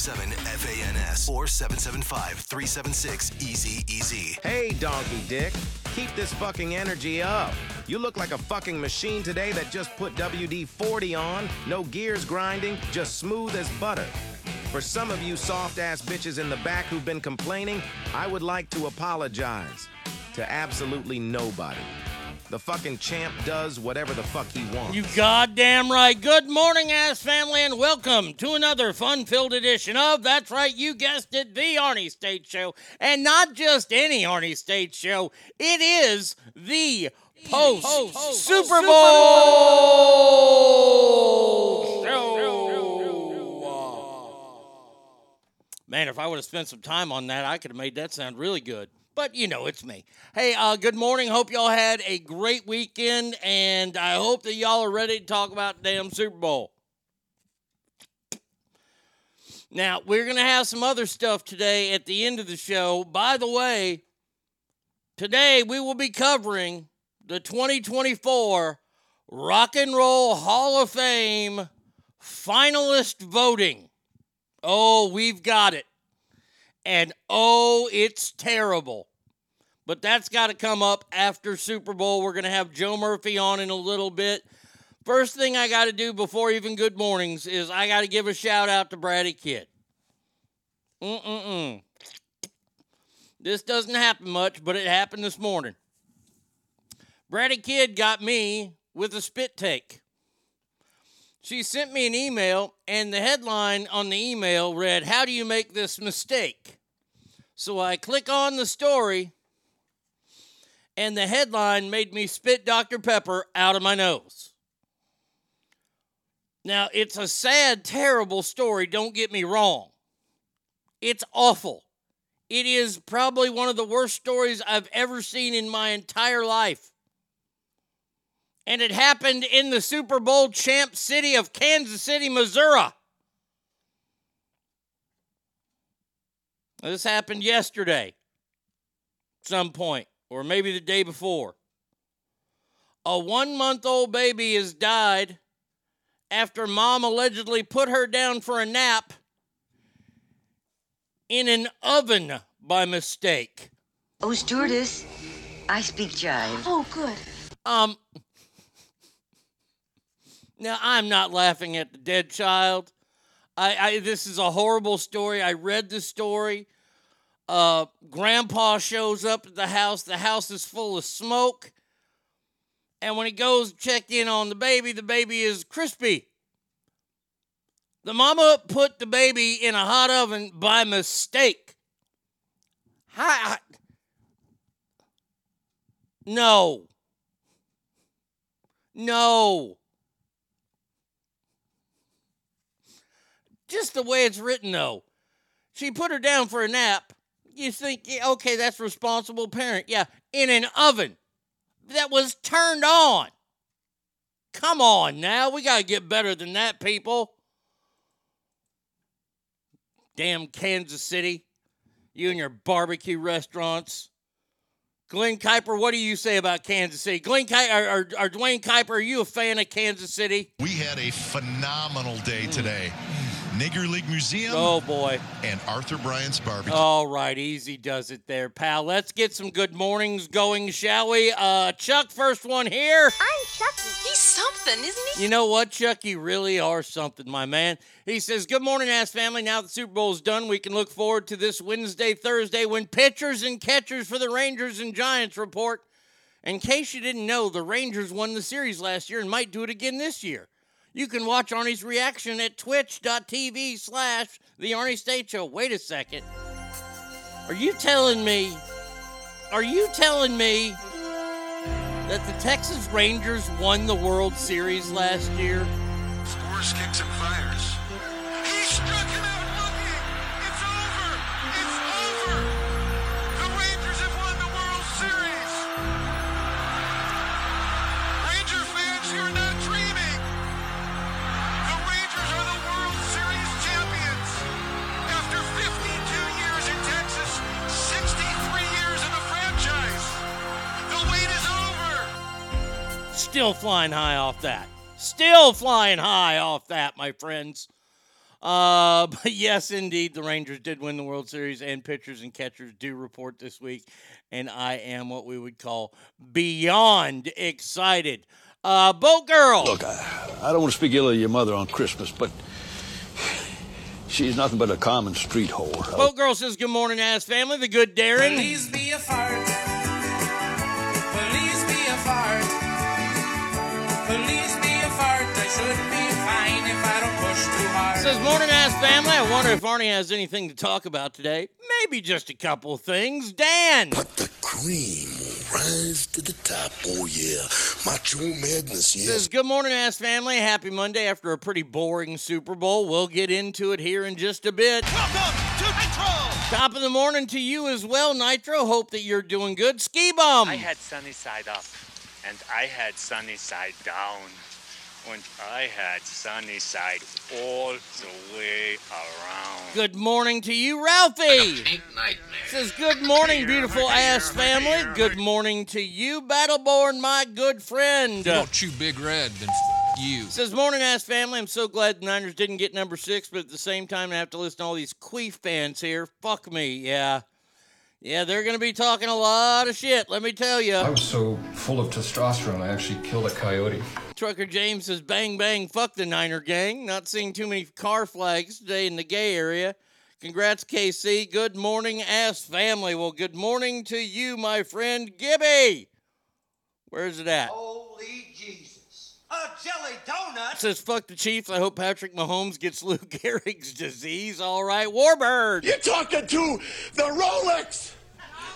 775-357-FANS or 775-376-EASY-EASY. Hey, Donkey Dick, keep this fucking energy up. You look like a fucking machine today that just put WD 40 on. No gears grinding, just smooth as butter. For some of you soft ass bitches in the back who've been complaining, I would like to apologize to absolutely nobody. The fucking champ does whatever the fuck he wants. You goddamn right. Good morning, ass family, and welcome to another fun-filled edition of That's Right, you guessed it, the Arnie State Show, and not just any Arnie State Show. It is the post Super Bowl show. Man, if I would have spent some time on that, I could have made that sound really good. But you know, it's me. Hey, uh, good morning. Hope y'all had a great weekend, and I hope that y'all are ready to talk about damn Super Bowl. Now, we're to have some other stuff today at the end of the show. By the way, today we will be covering the 2024 Rock and Roll Hall of Fame finalist voting. Oh, we've got it. And oh, it's terrible. But that's got to come up after Super Bowl. We're going to have Joe Murphy on in a little bit. First thing I got to do before even good mornings is I got to give a shout out to Brady Kid. Mm-mm-mm. This doesn't happen much, but it happened this morning. Brady Kid got me with a spit take. She sent me an email, and the headline on the email read, How do you make this mistake? So I click on the story, and the headline made me spit Dr. Pepper out of my nose. Now, it's a sad, terrible story, don't get me wrong. It's awful. It is probably one of the worst stories I've ever seen in my entire life. And it happened in the Super Bowl champ city of Kansas City, Missouri. This happened yesterday, some point, or maybe the day before. A one month old baby has died after mom allegedly put her down for a nap in an oven by mistake. Oh, stewardess, I speak jive. Oh, good. Um, now I'm not laughing at the dead child. I, I this is a horrible story. I read the story. Uh, grandpa shows up at the house. The house is full of smoke. And when he goes check in on the baby, the baby is crispy. The mama put the baby in a hot oven by mistake. Hi. No. No. Just the way it's written, though. She put her down for a nap. You think, yeah, okay, that's responsible parent. Yeah, in an oven that was turned on. Come on now. We got to get better than that, people. Damn Kansas City. You and your barbecue restaurants. Glenn Kuiper, what do you say about Kansas City? Glenn Kuiper, or, or, or Duane Kuiper, are you a fan of Kansas City? We had a phenomenal day mm. today. Nigger League Museum Oh boy. and Arthur Bryant's Barbecue. All right, easy does it there, pal. Let's get some good mornings going, shall we? Uh, Chuck, first one here. I'm Chucky. He's something, isn't he? You know what, Chuck? You really are something, my man. He says, Good morning, ass family. Now the Super Bowl's done, we can look forward to this Wednesday, Thursday when pitchers and catchers for the Rangers and Giants report. In case you didn't know, the Rangers won the series last year and might do it again this year. You can watch Arnie's reaction at twitch.tv slash the Arnie State Show. Wait a second. Are you telling me, are you telling me that the Texas Rangers won the World Series last year? Scores, kicks, and fires. Still flying high off that. Still flying high off that, my friends. Uh, but yes, indeed, the Rangers did win the World Series, and pitchers and catchers do report this week, and I am what we would call beyond excited. Uh, Boat Girl. Look, I, I don't want to speak ill of your mother on Christmas, but she's nothing but a common street whore. Boat Girl says, Good morning, ass family. The good Darren. Please be a fart. Says, Morning, ass family. I wonder if Arnie has anything to talk about today. Maybe just a couple things. Dan. But the cream will rise to the top. Oh yeah, macho madness. Yes. Says, Good morning, ass family. Happy Monday after a pretty boring Super Bowl. We'll get into it here in just a bit. Welcome to Nitro. Top of the morning to you as well, Nitro. Hope that you're doing good. Ski Bum. I had sunny side up, and I had sunny side down, and I had sunny side all the way around. Good morning to you, Ralphie. Says, Good morning, beautiful ass family. Good morning to you, Battleborn, my good friend. If you don't chew Big Red, then f- you. Says, Morning, ass family. I'm so glad the Niners didn't get number six, but at the same time, I have to listen to all these Queef fans here. Fuck me, yeah. Yeah, they're going to be talking a lot of shit, let me tell you. I was so full of testosterone, I actually killed a coyote. Trucker James says, bang, bang, fuck the Niner gang. Not seeing too many car flags today in the gay area. Congrats, KC. Good morning, ass family. Well, good morning to you, my friend Gibby. Where's it at? Holy Jesus. A jelly donut? Says, fuck the Chiefs. I hope Patrick Mahomes gets Lou Gehrig's disease. All right, Warbird. You're talking to the Rolex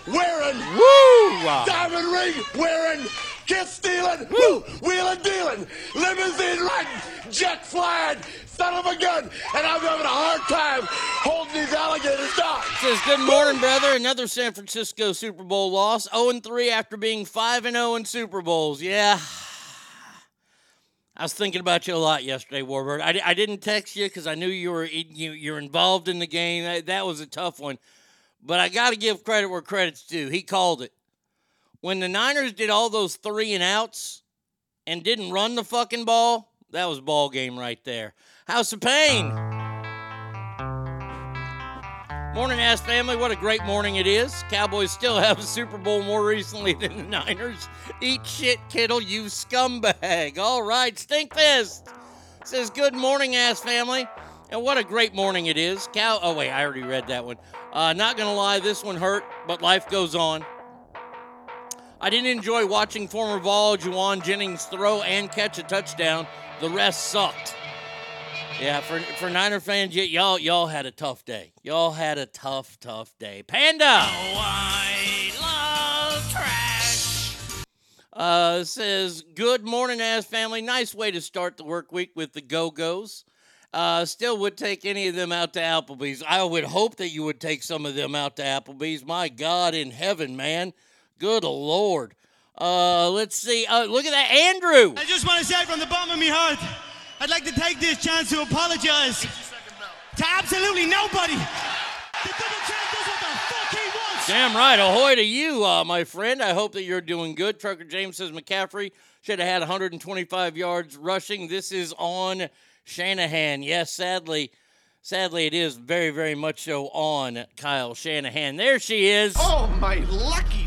wearing, Woo! diamond ring wearing, kiss stealing, woo, wheeling dealing, limousine riding, jet flying, son of a gun, and I'm having a hard time holding these alligators down. Says, good morning, brother. Another San Francisco Super Bowl loss. 0 3 after being 5 0 in Super Bowls. Yeah. I was thinking about you a lot yesterday, Warbird. I, I didn't text you because I knew you were you, you're involved in the game. That, that was a tough one. But I got to give credit where credit's due. He called it. When the Niners did all those three and outs and didn't run the fucking ball, that was ball game right there. House of Pain. Morning, ass family. What a great morning it is. Cowboys still have a Super Bowl more recently than the Niners. Eat shit, Kittle, you scumbag. All right, Stinkfist says, Good morning, ass family. And what a great morning it is. Cow. Oh, wait, I already read that one. Uh, not going to lie, this one hurt, but life goes on. I didn't enjoy watching former Vol Jauan Jennings throw and catch a touchdown. The rest sucked. Yeah, for for Niner fans, y- y'all y'all had a tough day. Y'all had a tough, tough day. Panda. trash Uh, says, Good morning, ass family. Nice way to start the work week with the Go Go's. Uh, still would take any of them out to Applebee's. I would hope that you would take some of them out to Applebee's. My God in heaven, man. Good Lord. Uh, let's see. Uh, look at that. Andrew. I just want to say from the bottom of my heart, I'd like to take this chance to apologize to absolutely nobody. The double champ does what the fuck he wants. Damn right. Ahoy to you, uh, my friend. I hope that you're doing good. Trucker James says McCaffrey should have had 125 yards rushing. This is on Shanahan. Yes, sadly, sadly, it is very, very much so on Kyle Shanahan. There she is. Oh, my lucky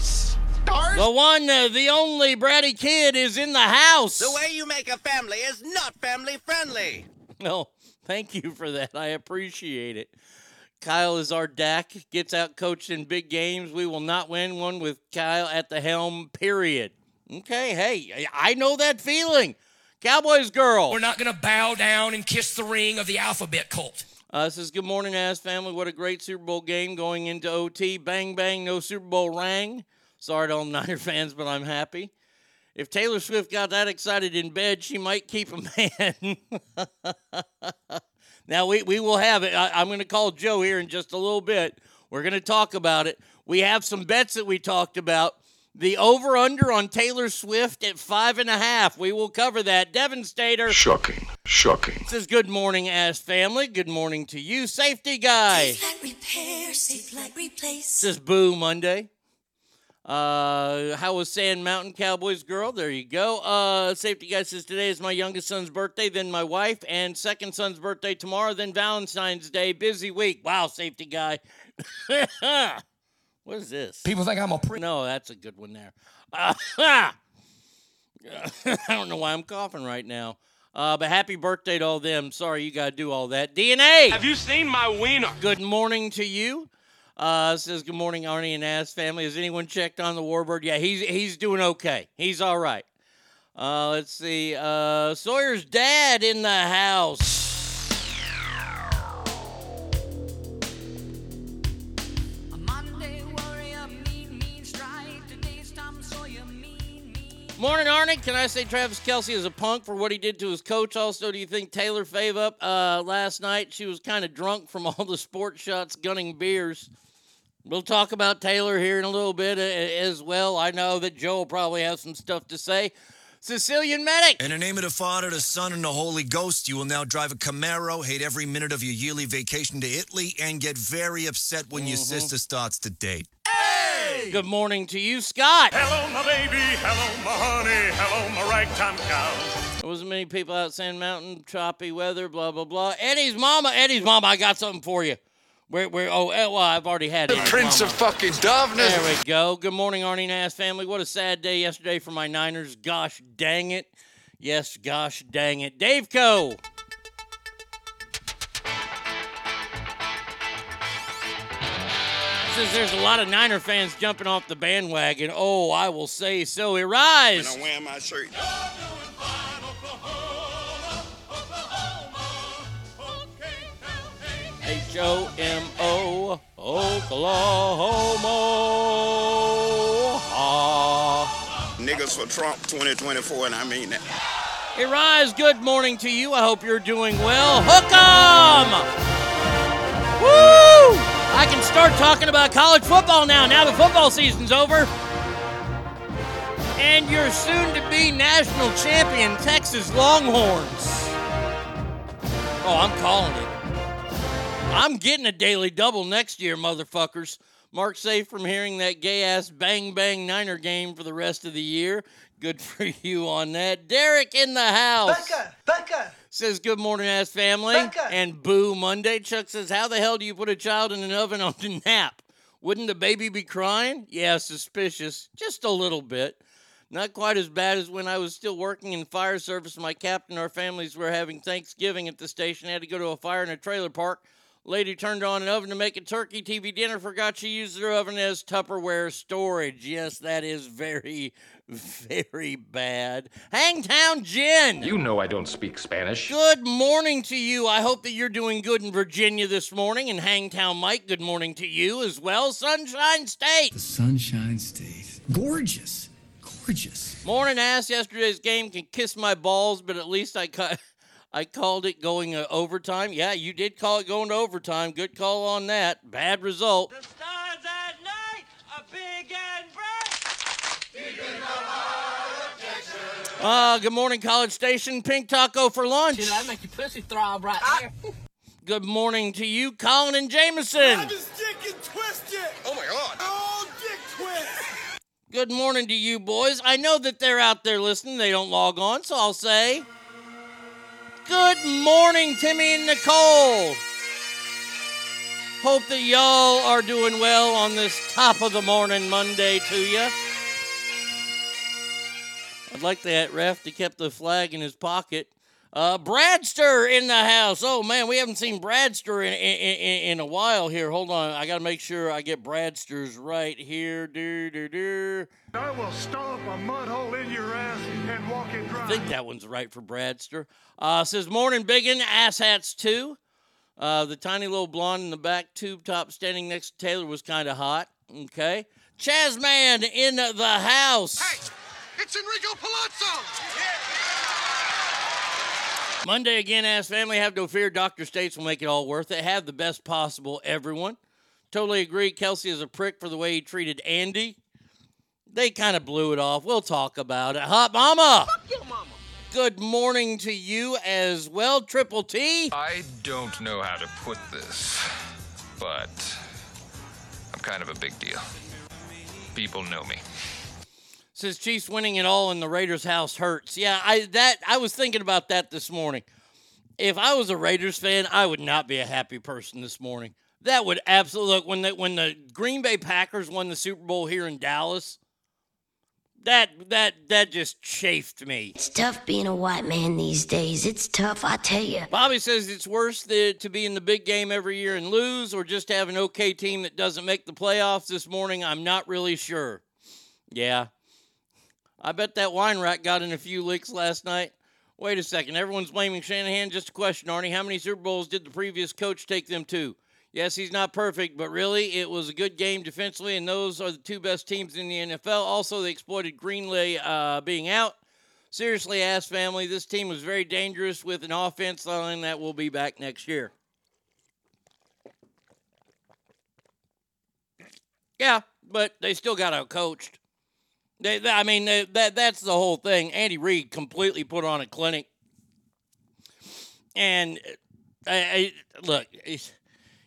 stars. The one, uh, the only Bratty kid is in the house. The way you make a family is not family friendly. No, thank you for that. I appreciate it. Kyle is our DAC, gets out coached in big games. We will not win one with Kyle at the helm, period. Okay, hey, I know that feeling. Cowboys girl. We're not going to bow down and kiss the ring of the alphabet cult. Uh, this is good morning, ass family. What a great Super Bowl game going into OT. Bang, bang, no Super Bowl rang. Sorry to all Niner fans, but I'm happy. If Taylor Swift got that excited in bed, she might keep a man. now, we, we will have it. I, I'm going to call Joe here in just a little bit. We're going to talk about it. We have some bets that we talked about. The over under on Taylor Swift at five and a half. We will cover that. Devin Stater, Shocking, shocking. Says good morning, ass family. Good morning to you, safety guy. Safe like repair, safe like replace. Says boo Monday. Uh, how was Sand Mountain Cowboys girl? There you go. Uh, safety guy says today is my youngest son's birthday, then my wife, and second son's birthday tomorrow, then Valentine's Day. Busy week. Wow, safety guy. what is this? People think I'm a pre. No, that's a good one there. Uh, I don't know why I'm coughing right now. Uh, but happy birthday to all them. Sorry you got to do all that. DNA. Have you seen my wiener? Good morning to you. Uh, says good morning, Arnie and Ass family. Has anyone checked on the Warbird? Yeah, he's he's doing okay. He's all right. Uh, let's see. Uh, Sawyer's dad in the house. Morning, Arnie. Can I say Travis Kelce is a punk for what he did to his coach? Also, do you think Taylor Fave up uh, last night? She was kind of drunk from all the sports shots, gunning beers. We'll talk about Taylor here in a little bit as well. I know that Joe will probably have some stuff to say. Sicilian medic. In the name of the Father, the Son, and the Holy Ghost, you will now drive a Camaro, hate every minute of your yearly vacation to Italy, and get very upset when your mm-hmm. sister starts to date. Hey! Good morning to you, Scott. Hello, my baby. Hello, my honey. Hello, my ragtime cow. There wasn't many people out Sand Mountain, choppy weather, blah blah blah. Eddie's mama, Eddie's mama, I got something for you. Where, where? Oh, eh, well, I've already had it. Prince of fucking Doveness. There we go. Good morning, Arnie Nass family. What a sad day yesterday for my Niners. Gosh dang it. Yes, gosh dang it. Dave Co. Says there's a lot of Niner fans jumping off the bandwagon. Oh, I will say so. Arise. I'm wearing my shirt. H O M O, Oklahoma. Ah. Niggas for Trump 2024, and I mean that. Hey, Rise, good morning to you. I hope you're doing well. Hook 'em! Woo! I can start talking about college football now. Now the football season's over. And your soon to be national champion, Texas Longhorns. Oh, I'm calling it. I'm getting a daily double next year, motherfuckers. Mark safe from hearing that gay ass bang bang Niner game for the rest of the year. Good for you on that. Derek in the house. Becca, Becca. Says good morning, ass family. Becca. And boo Monday. Chuck says, How the hell do you put a child in an oven on the nap? Wouldn't the baby be crying? Yeah, suspicious. Just a little bit. Not quite as bad as when I was still working in fire service. My captain, and our families were having Thanksgiving at the station. I had to go to a fire in a trailer park. Lady turned on an oven to make a turkey TV dinner. Forgot she used her oven as Tupperware storage. Yes, that is very, very bad. Hangtown Jen. You know I don't speak Spanish. Good morning to you. I hope that you're doing good in Virginia this morning. And Hangtown Mike, good morning to you as well. Sunshine State. The Sunshine State. Gorgeous. Gorgeous. Morning ass. Yesterday's game can kiss my balls, but at least I cut. I called it going uh, overtime. Yeah, you did call it going to overtime. Good call on that. Bad result. Stars at night, a big and Uh, good morning, College Station. Pink taco for lunch. Dude, that make your pussy throb right there. Good morning to you, Colin and Jameson. dick and twist it. Oh my god. Oh, dick twist. Good morning to you, boys. I know that they're out there listening. They don't log on, so I'll say good morning, Timmy and Nicole. Hope that y'all are doing well on this top of the morning Monday to you. I'd like that ref to kept the flag in his pocket. Uh, Bradster in the house. Oh man, we haven't seen Bradster in, in, in, in a while here. Hold on, I gotta make sure I get Bradsters right here. Do do do. I will stomp a mud hole in your ass and walk it dry. I think that one's right for Bradster. Uh, says morning biggin ass hats too. Uh, the tiny little blonde in the back tube top standing next to Taylor was kind of hot. Okay, Chazman in the house. Hey, it's Enrico Palazzo. Monday again, ask family. Have no fear. Dr. States will make it all worth it. Have the best possible, everyone. Totally agree. Kelce is a prick for the way he treated Andy. They kind of blew it off. We'll talk about it. Hot Mama. Fuck your mama. Good morning to you as well, Triple T. I don't know how to put this, but I'm kind of a big deal. people know me. Says Chiefs winning it all in the Raiders' house hurts. Yeah, I that I was thinking about that this morning. If I was a Raiders fan, I would not be a happy person this morning. That would absolutely look when the when the Green Bay Packers won the Super Bowl here in Dallas. That that that just chafed me. It's tough being a white man these days. It's tough, I tell you. Bobby says it's worse the, to be in the big game every year and lose, or just have an okay team that doesn't make the playoffs this morning. I'm not really sure. Yeah, I bet that wine rack got in a few licks last night. Wait a second. Everyone's blaming Shanahan. Just a question, Arnie. How many Super Bowls did the previous coach take them to? Yes, he's not perfect, but really, it was a good game defensively, and those are the two best teams in the NFL. Also, they exploited Greenlaw uh, being out. Seriously, ass family, this team was very dangerous with an offense line that will be back next year. Yeah, but they still got out coached. They, I mean, they, that that's the whole thing. Andy Reid completely put on a clinic, and uh, I, I look.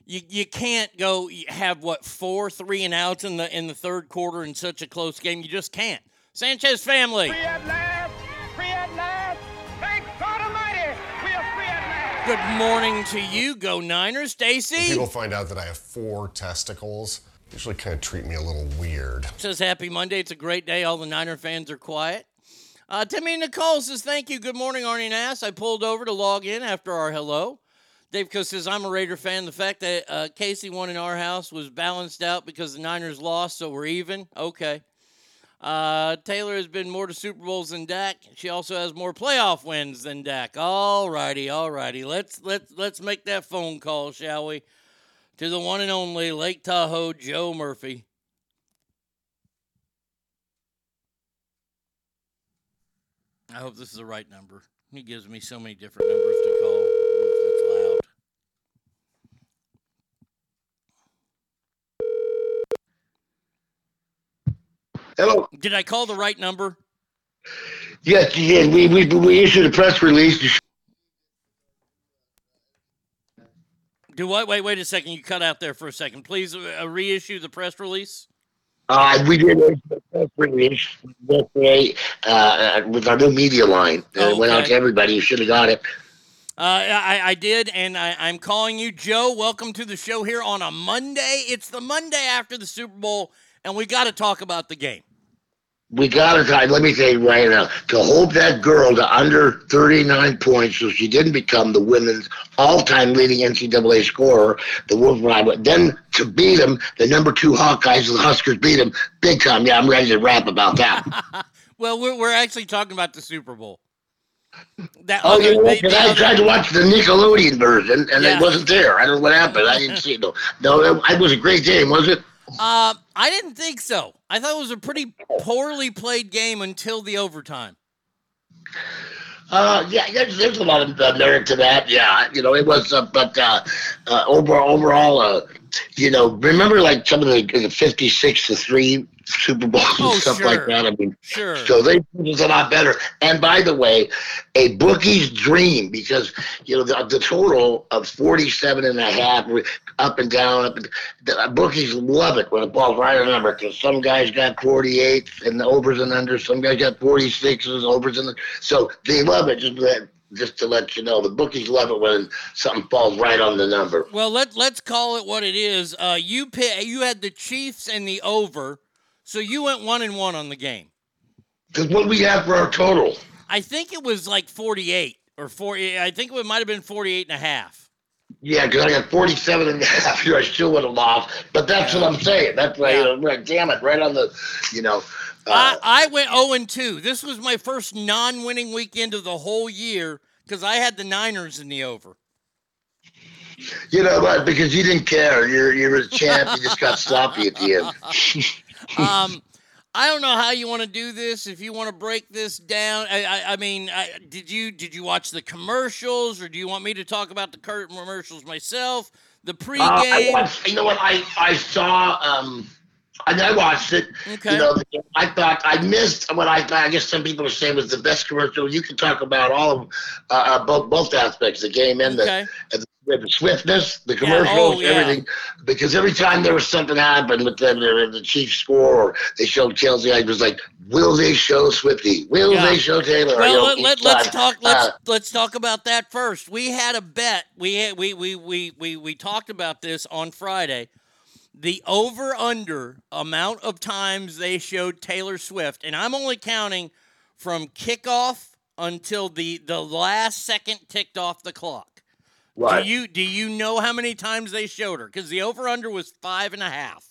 You, you can't go have what four three and outs in the in the third quarter in such a close game. You just can't. Sanchez family. Free at last! Free at last! Thank God Almighty! We are free at last! Good morning to you, Go Niners, Stacy. People find out that I have four testicles. Usually, kind of treat me a little weird. Says happy Monday. It's a great day. All the Niner fans are quiet. Uh, Timmy Nicole says thank you. Good morning, Arnie Nass. I pulled over to log in after our hello. Dave Co says I'm a Raider fan. The fact that uh, KC won in our house was balanced out because the Niners lost, so we're even. Okay. Uh, Taylor has been more to Super Bowls than Dak. She also has more playoff wins than Dak. All righty, all righty. Let's let's let's make that phone call, shall we? To the one and only Lake Tahoe Joe Murphy. I hope this is the right number. He gives me so many different numbers to call. That's loud. Hello. Did I call the right number? Yes, you did. We, we, we issued a press release. Do what? Wait, wait a second. You cut out there for a second. Please uh, reissue the press release. Uh, we did a press release yesterday uh, with our new media line. Uh, It went out to everybody. You should have got it. Uh, I, I did, and I, I'm calling you, Joe. Welcome to the show here on a Monday. It's the Monday after the Super Bowl, and we got to talk about the game. We got to try. Let me say right now to hold that girl to under 39 points so she didn't become the women's all time leading NCAA scorer, the Wolverine. But then to beat them, the number two Hawkeyes, the Huskers beat them big time. Yeah, I'm ready to rap about that. Well, we're, we're actually talking about the Super Bowl. That Oh, other- you know, the- 'cause I other- tried to watch the Nickelodeon version and Yeah. it wasn't there. I don't know what happened. I didn't see it. No, no it, it was a great game, was it? Uh, I didn't think so. I thought it was a pretty poorly played game until the overtime. Uh, yeah, there's, there's a lot of uh, merit to that. Yeah, you know, it was, uh, but uh, uh, overall, overall, uh, you know, remember like some of the, the 56 to 3 Super Bowls and Oh, stuff like that? I mean, Sure. so they was a lot better. And by the way, a bookie's dream because you know the, the total of 47 and a half up and down. Up and, the bookies love it when it falls right on the number because some guys got 48 and the overs and unders. Some guys got 46s, overs and so they love it. Just let, just to let you know, the bookies love it when something falls right on the number. Well, let let's call it what it is. Uh, you pay, you had the Chiefs and the over, so you went one and one on the game. Because what we have for our total. I think it was like forty-eight or forty. I think it might have been 48 and a half. Yeah, because I got 47 and a half here. I still would have lost. But that's what I'm saying. That's why, you know, right, damn it, right on the, you know. Uh, I, I went 0 and 2. This was my first non winning weekend of the whole year because I had the Niners in the over. you know what? Because you didn't care. You're you're a champ. You just got sloppy at the end. Um, I don't know how you want to do this. If you want to break this down, I, I, I mean, I, did you did you watch the commercials, or do you want me to talk about the curtain commercials myself? The Uh, I pregame. watched, you know what? I I saw um And I watched it. Okay. You know, I thought I missed what I. I guess some people are saying was the best commercial. You can talk about all of uh, uh, both both aspects, the game and Okay. the, and the, swiftness, the Yeah, commercials, oh, yeah. everything. Because every time there was something happen with them, the, the Chiefs score or they showed Kelce, I was like, will they show Swifty? Will Yeah. they show Taylor? Well, let, us talk. Let's uh, let's talk about that first. We had a bet. We had, we, we we we we talked about this on Friday. The over under amount of times they showed Taylor Swift, and I'm only counting from kickoff until the the last second ticked off the clock. Right. Do you do you know how many times they showed her? Because the over under was five and a half.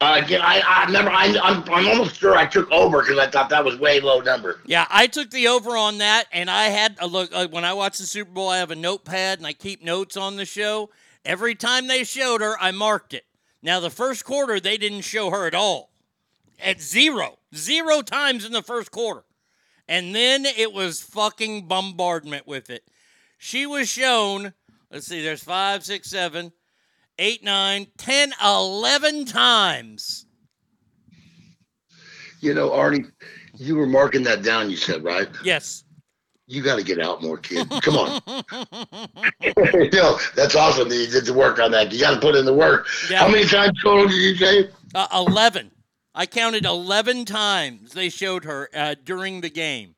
Uh, again, I, I remember. I, I'm, I'm almost sure I took over because I thought that was way low number. Yeah, I took the over on that, and I had a look uh, when I watch the Super Bowl. I have a notepad and I keep notes on the show. Every time they showed her, I marked it. Now the first quarter, they didn't show her at all, at zero, zero times in the first quarter, and then it was fucking bombardment with it. She was shown. Let's see. There's five, six, seven, eight, nine, ten, eleven times. You know, Arnie, you were marking that down. You said right. Yes. You got to get out more, kid. Come on. you know, that's awesome that you did the work on that. You got to put in the work. Yeah. How many times total did you say? Uh, 11. I counted 11 times they showed her uh, during the game.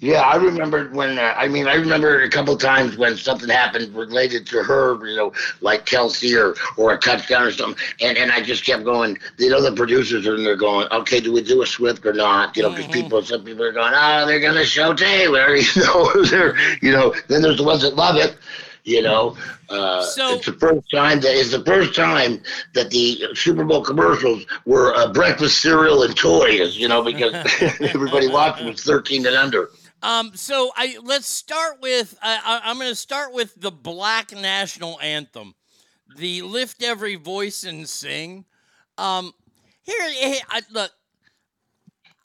Yeah, I remember when. Uh, I mean, I remember a couple times when something happened related to her. You know, like Kelce or or a touchdown or something. And and I just kept going. You know, the producers are in there going, "Okay, do we do a Swift or not?" You know, because people, some people are going, "Oh, they're gonna show Taylor." You know, they're you know. Then there's the ones that love it. You know, uh, So- it's the first time that it's the first time that the Super Bowl commercials were uh, breakfast cereal and toys. You know, because everybody watching was 13 and under. Um, so I let's start with I I, I'm going to start with the Black National Anthem, the "Lift Every Voice and Sing." Um, here, I, look,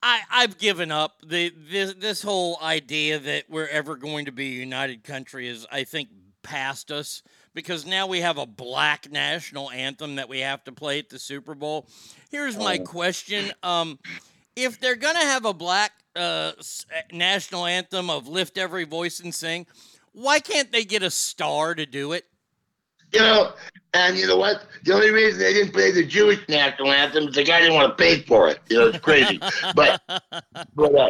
I I've given up the this this whole idea that we're ever going to be a united country is I think past us because now we have a black national anthem that we have to play at the Super Bowl. Here's my question: um, If they're gonna have a black uh, national anthem of "Lift Every Voice and Sing," why can't they get a star to do it? You know, and you know what? The only reason they didn't play the Jewish national anthem is the guy didn't want to pay for it. You know, it's crazy. but but, uh,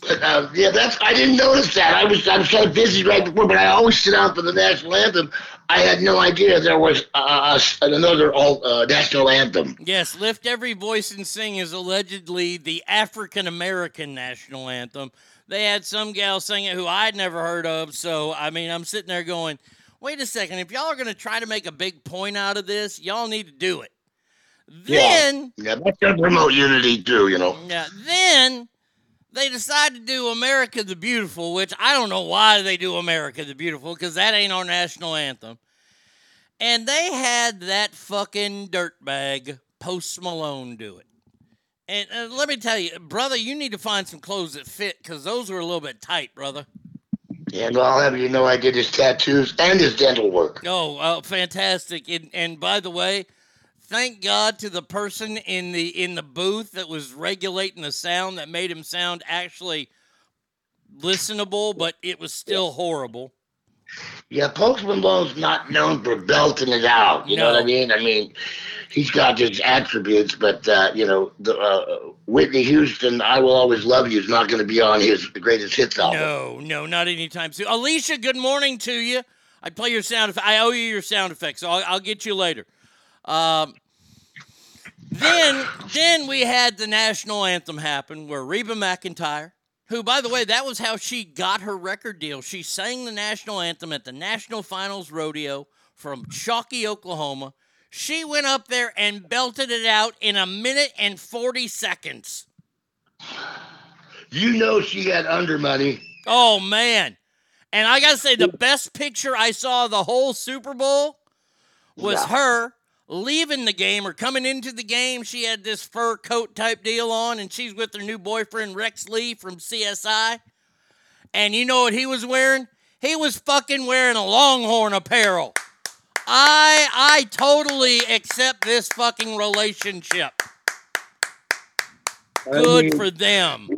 but uh, yeah, that's I didn't notice that. I was I'm so busy right before, but I always sit down for the national anthem. I had no idea there was uh, another all, uh, national anthem. Yes, Lift Every Voice and Sing is allegedly the African American national anthem. They had some gal sing it who I'd never heard of. So, I mean, I'm sitting there going, wait a second. If y'all are going to try to make a big point out of this, y'all need to do it. Then, yeah, yeah that's gonna promote unity too. You know. yeah, then they decide to do America the Beautiful, which I don't know why they do America the Beautiful because that ain't our national anthem. And they had that fucking dirtbag Post Malone do it. And uh, let me tell you, brother, you need to find some clothes that fit because those were a little bit tight, brother. And I'll have you know, I did his tattoos and his dental work. Oh, uh, fantastic! And, and by the way, thank God to the person in the in the booth that was regulating the sound that made him sound actually listenable, but it was still horrible. Yeah, Post Malone's not known for belting it out. You know what I mean? I mean, he's got his attributes, but uh, you know, the uh, Whitney Houston, "I Will Always Love You" is not going to be on his greatest hits album. No, no, not anytime soon. Alicia, good morning to you. I play your sound. I owe you your sound effects, so I'll, I'll get you later. Um, then, then we had the national anthem happen, where Reba McEntire, who, by the way, that was how she got her record deal. She sang the national anthem at the National Finals Rodeo from Chockie, Oklahoma. She went up there and belted it out in a minute and forty seconds. You know, she had under money. Oh man. And I gotta say, the best picture I saw of the whole Super Bowl was Yeah. her leaving the game or coming into the game. She had this fur coat type deal on, and she's with her new boyfriend Rex Linn from CSI. And you know what he was wearing? He was fucking wearing a Longhorn apparel. I I totally accept this fucking relationship. Good mean- for them.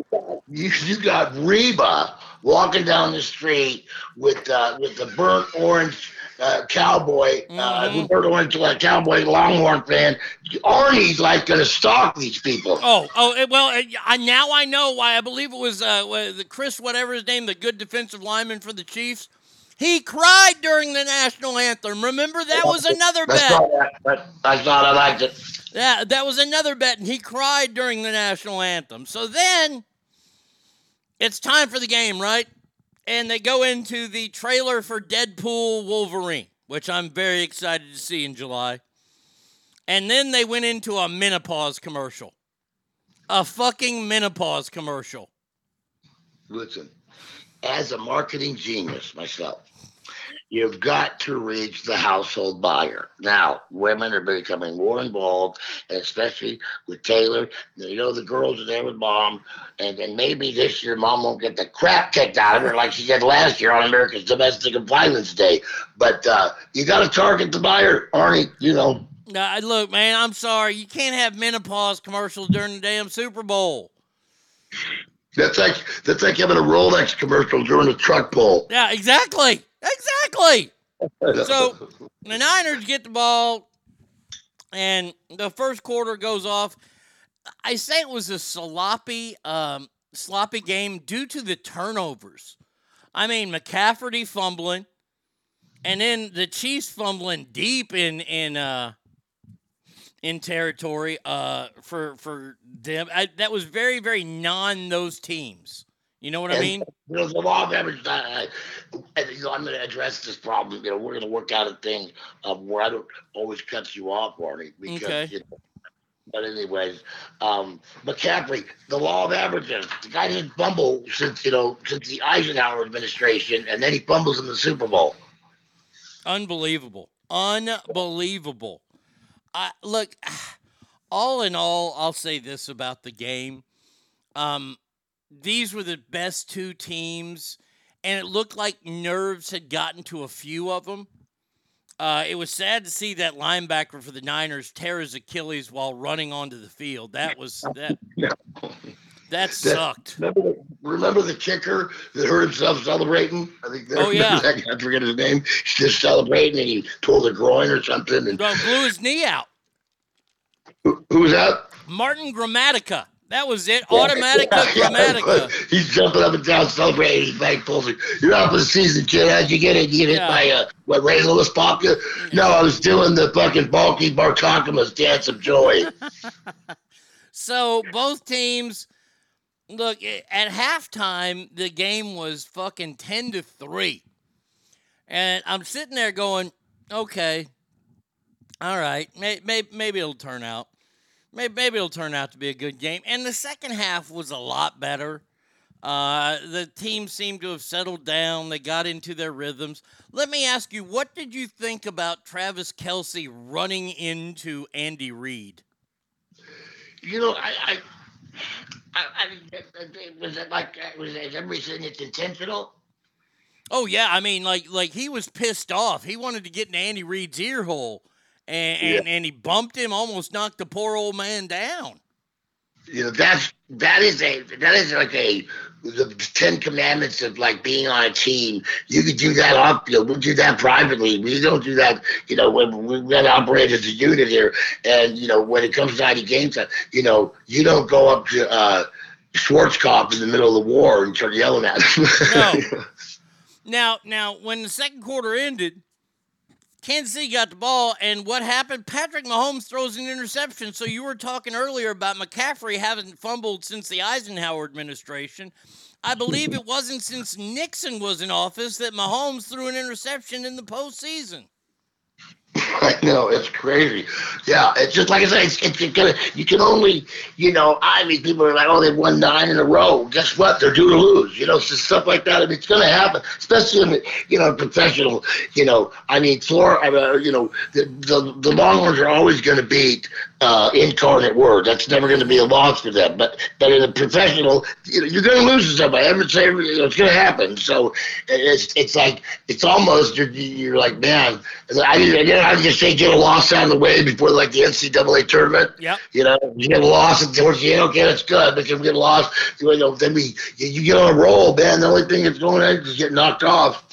You, you got Reba walking down the street with uh, with the burnt orange uh, cowboy, uh, Mhm. burnt orange uh, cowboy Longhorn fan. Arnie's like gonna stalk these people. Oh, oh, eh, well, eh, I, now I know why. I believe it was uh, the Chris, whatever his name, the good defensive lineman for the Chiefs. He cried during the national anthem. Remember that was another I bet. saw that, but I thought I liked it. Yeah, that was another bet, and he cried during the national anthem. So then it's time for the game, right? And they go into the trailer for Deadpool Wolverine, which I'm very excited to see in July. And then they went into a menopause commercial. A fucking menopause commercial. Listen, as a marketing genius myself, you've got to reach the household buyer. Now, women are becoming more involved, especially with Taylor. You know, the girls are there with mom, and then maybe this year mom won't get the crap kicked out of her like she did last year on America's Domestic Violence Day. But uh, you got to target the buyer, Arnie. You know, Now, look, man, I'm sorry. You can't have menopause commercials during the damn Super Bowl. that's like that's like having a Rolex commercial during a truck pull. Yeah, exactly. Exactly. So the Niners get the ball, and the first quarter goes off. I say it was a sloppy, um, sloppy game due to the turnovers. I mean, McCaffrey fumbling, and then the Chiefs fumbling deep in in uh, in territory uh, for for them. I, that was very very non those teams. You know what I mean? You know, the law of averages. I, I, and, you know, I'm going to address this problem. You know, we're going to work out a thing of where I don't always cut you off, Barney. Because, Okay. You know, but anyways, um, McCaffrey, the law of averages. The guy didn't fumble since you know since the Eisenhower administration, and then he fumbles in the Super Bowl. Unbelievable. Unbelievable. I look all in all, I'll say this about the game. Um these were the best two teams and it looked like nerves had gotten to a few of them. Uh, it was sad to see that linebacker for the Niners tear his Achilles while running onto the field. That was that that sucked. Remember, the- remember the kicker that hurt himself celebrating? I think. Oh, yeah. I forget his name. He's just celebrating, and he tore the groin or something. And Well, blew his knee out. who, who was that? Martin Grammatica. That was it. Automatica Grammatica. He's jumping up and down, celebrating. He's pulls it. You're out for the season, kid. How'd you get it? You get hit by uh, what? Ray Lewis you? No, I was doing the fucking Balki Bartokomous dance of joy. So both teams, look at halftime, the game was fucking ten to three, and I'm sitting there going, okay, all right, may, may, maybe it'll turn out, maybe, maybe it'll turn out to be a good game. And the second half was a lot better. Uh, the team seemed to have settled down. They got into their rhythms. Let me ask you, what did you think about Travis Kelce running into Andy Reid? You know, I, I, I, I was it like was it, everybody saying it's intentional? Oh yeah, I mean, like like he was pissed off. He wanted to get in Andy Reid's ear hole, and and, and he bumped him, almost knocked the poor old man down. You know, that's that is a that is like a the Ten Commandments of like being on a team. You could do that off, you know, we do that privately. We don't do that, you know, when we got to operate as a unit here. And you know, when it comes down to game time, you know, you don't go up to uh, Schwarzkopf in the middle of the war and start yelling at him. No. Now, now, when the second quarter ended, Kansas City got the ball, and what happened? Patrick Mahomes throws an interception. So you were talking earlier about McCaffrey having fumbled since the Eisenhower administration. I believe it wasn't since Nixon was in office that Mahomes threw an interception in the postseason. I know it's crazy. Yeah, it's just like I said. It's, it's, gonna. You can only, you know. I mean, people are like, oh, they won nine in a row. Guess what? They're due to lose. You know, so stuff like that. I mean, it's gonna happen, especially in the, you know, professional. You know, I mean, Florida. I mean, uh, you know, the the, the Longhorns are always to beat uh, incarnate word. That's never going to be a loss for them. But but in a professional, you know, you're going to lose to somebody. Every say it's going to happen. So it's it's like it's almost you're, you're like man. I you know, I just say get a loss out of the way before like the NCAA tournament. Yeah. You know, you get a loss and towards the end, okay, that's good. But if we get a loss, you know, then we you, you get on a roll, man. The only thing that's going on is get knocked off.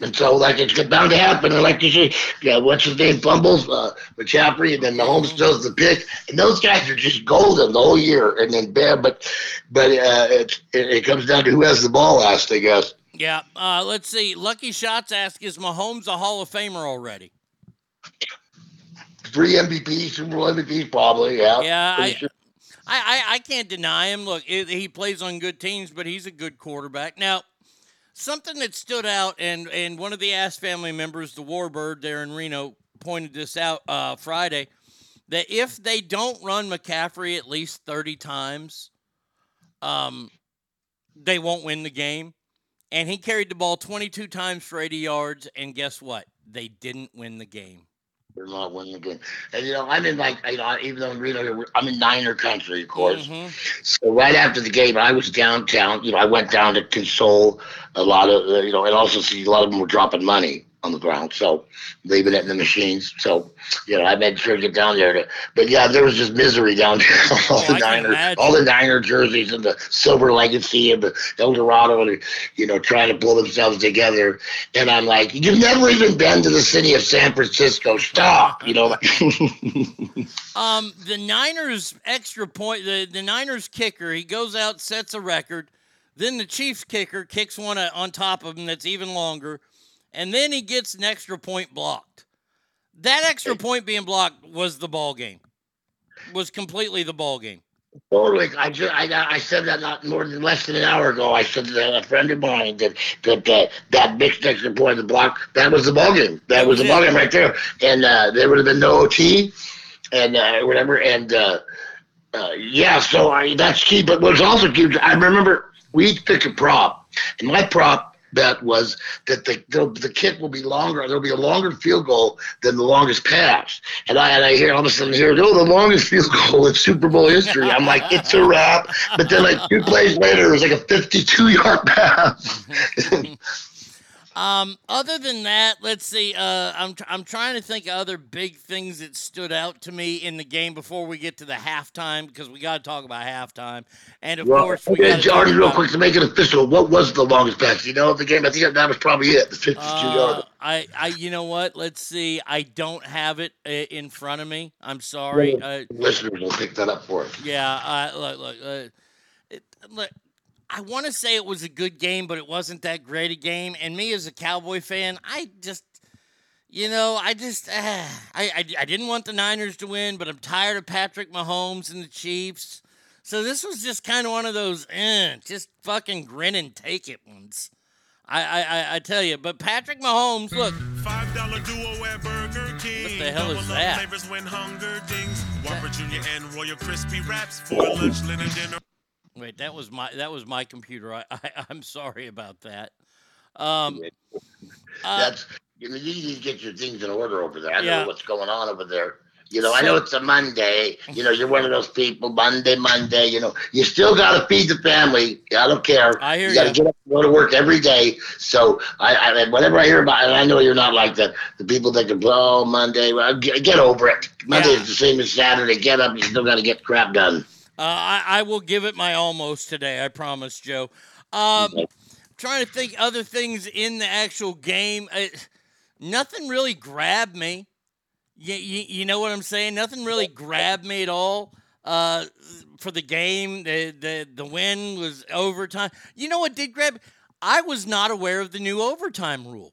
And so, like, it's bound to happen. And like you say, yeah, what's his name fumbles, uh, McCaffrey, and then Mahomes throws the pick, and those guys are just golden the whole year. And then bam, but but uh, it, it comes down to who has the ball last, I guess. Yeah. Uh, let's see. Lucky Shots ask, is Mahomes a Hall of Famer already? Three MVP, Super Bowl MVP, probably. Yeah. Yeah, I, sure. I, I, I can't deny him. Look, it, he plays on good teams, but he's a good quarterback. Now, something that stood out, and and one of the Ass family members, the Warbird there in Reno, pointed this out uh, Friday, that if they don't run McCaffrey at least thirty times, um, they won't win the game. And he carried the ball twenty two times for eighty yards, and guess what? They didn't win the game. They're not winning the game. And you know, I'm in like you know, even though in Reno, I'm in Niner country, of course. So right after the game, I was downtown. You know, I went down to console a lot of uh, you know, and also see a lot of them were dropping money on the ground, so leaving it in the machines. So you know, I made sure to get down there. To, but yeah, there was just misery down there. all Oh, the I Niner, all the Niner jerseys and the Silver Legacy and the Eldorado, and you know, trying to pull themselves together. And I'm like, you've never even been to the city of San Francisco. Stop. You know. Um, the Niners extra point, the, the Niners kicker, he goes out, sets a record. Then the Chiefs kicker kicks one uh, on top of him that's even longer. And then he gets an extra point blocked. That extra point being blocked was the ball game. Was completely the ball game. Totally. I just I, I said that not more than less than an hour ago. I said to a friend of mine that that that, that mixed extra point, the block, that was the ball game. That was the ball game right there. And uh, there would have been no OT and uh, whatever. And uh, uh, yeah, so I, that's key. But what's also key, I remember we picked a prop, and my prop bet was that the, the kick will be longer. There'll be a longer field goal than the longest pass. And I and I hear all of a sudden here, oh, the longest field goal in Super Bowl history. I'm like, it's a wrap. But then like two plays later, it was like a 52 yard pass. Um, other than that, let's see. Uh, I'm tr- I'm trying to think of other big things that stood out to me in the game before we get to the halftime because we got to talk about halftime. And of Well, course, we to Jordan, real quick to make it official. What was the longest pass? You know, the game. I think that was probably it. The 52 Uh, yard. I, I, you know what? Let's see. I don't have it uh, in front of me. I'm sorry. Uh, Listeners will pick that up for us. yeah. Uh, look, look, uh, it, look. I want to say it was a good game, but it wasn't that great a game. And me as a Cowboy fan, I just, you know, I just, uh, I, I, I didn't want the Niners to win, but I'm tired of Patrick Mahomes and the Chiefs. So this was just kind of one of those, eh, just fucking grin and take it ones. I, I, I, tell you, but Patrick Mahomes, look, Five dollar duo at Burger King. What the hell is that? Flavors when hunger dings. Whopper Junior and Royal Crispy Wraps for lunch, dinner, Wait, that was my that was my computer. I, I I'm sorry about that. Um, uh, That's you, know, you need to get your things in order over there. I don't Yeah. know what's going on over there. You know, I know it's a Monday. You know, you're one of those people. Monday, Monday. You know, you still got to feed the family. I don't care. I hear you. got to get up and go to work every day. So I, I, whenever I hear about, and I know you're not like that. The people that can, oh, Monday. Well, get, get over it. Monday is the same as Saturday. Get up. You still got to get crap done. Uh, I, I will give it my almost today. I promise, Joe. Um, trying to think other things in the actual game. Uh, nothing really grabbed me. You, you, you know what I'm saying? Nothing really grabbed me at all uh, for the game. The, the the win was overtime. You know what did grab? I was not aware of the new overtime rule.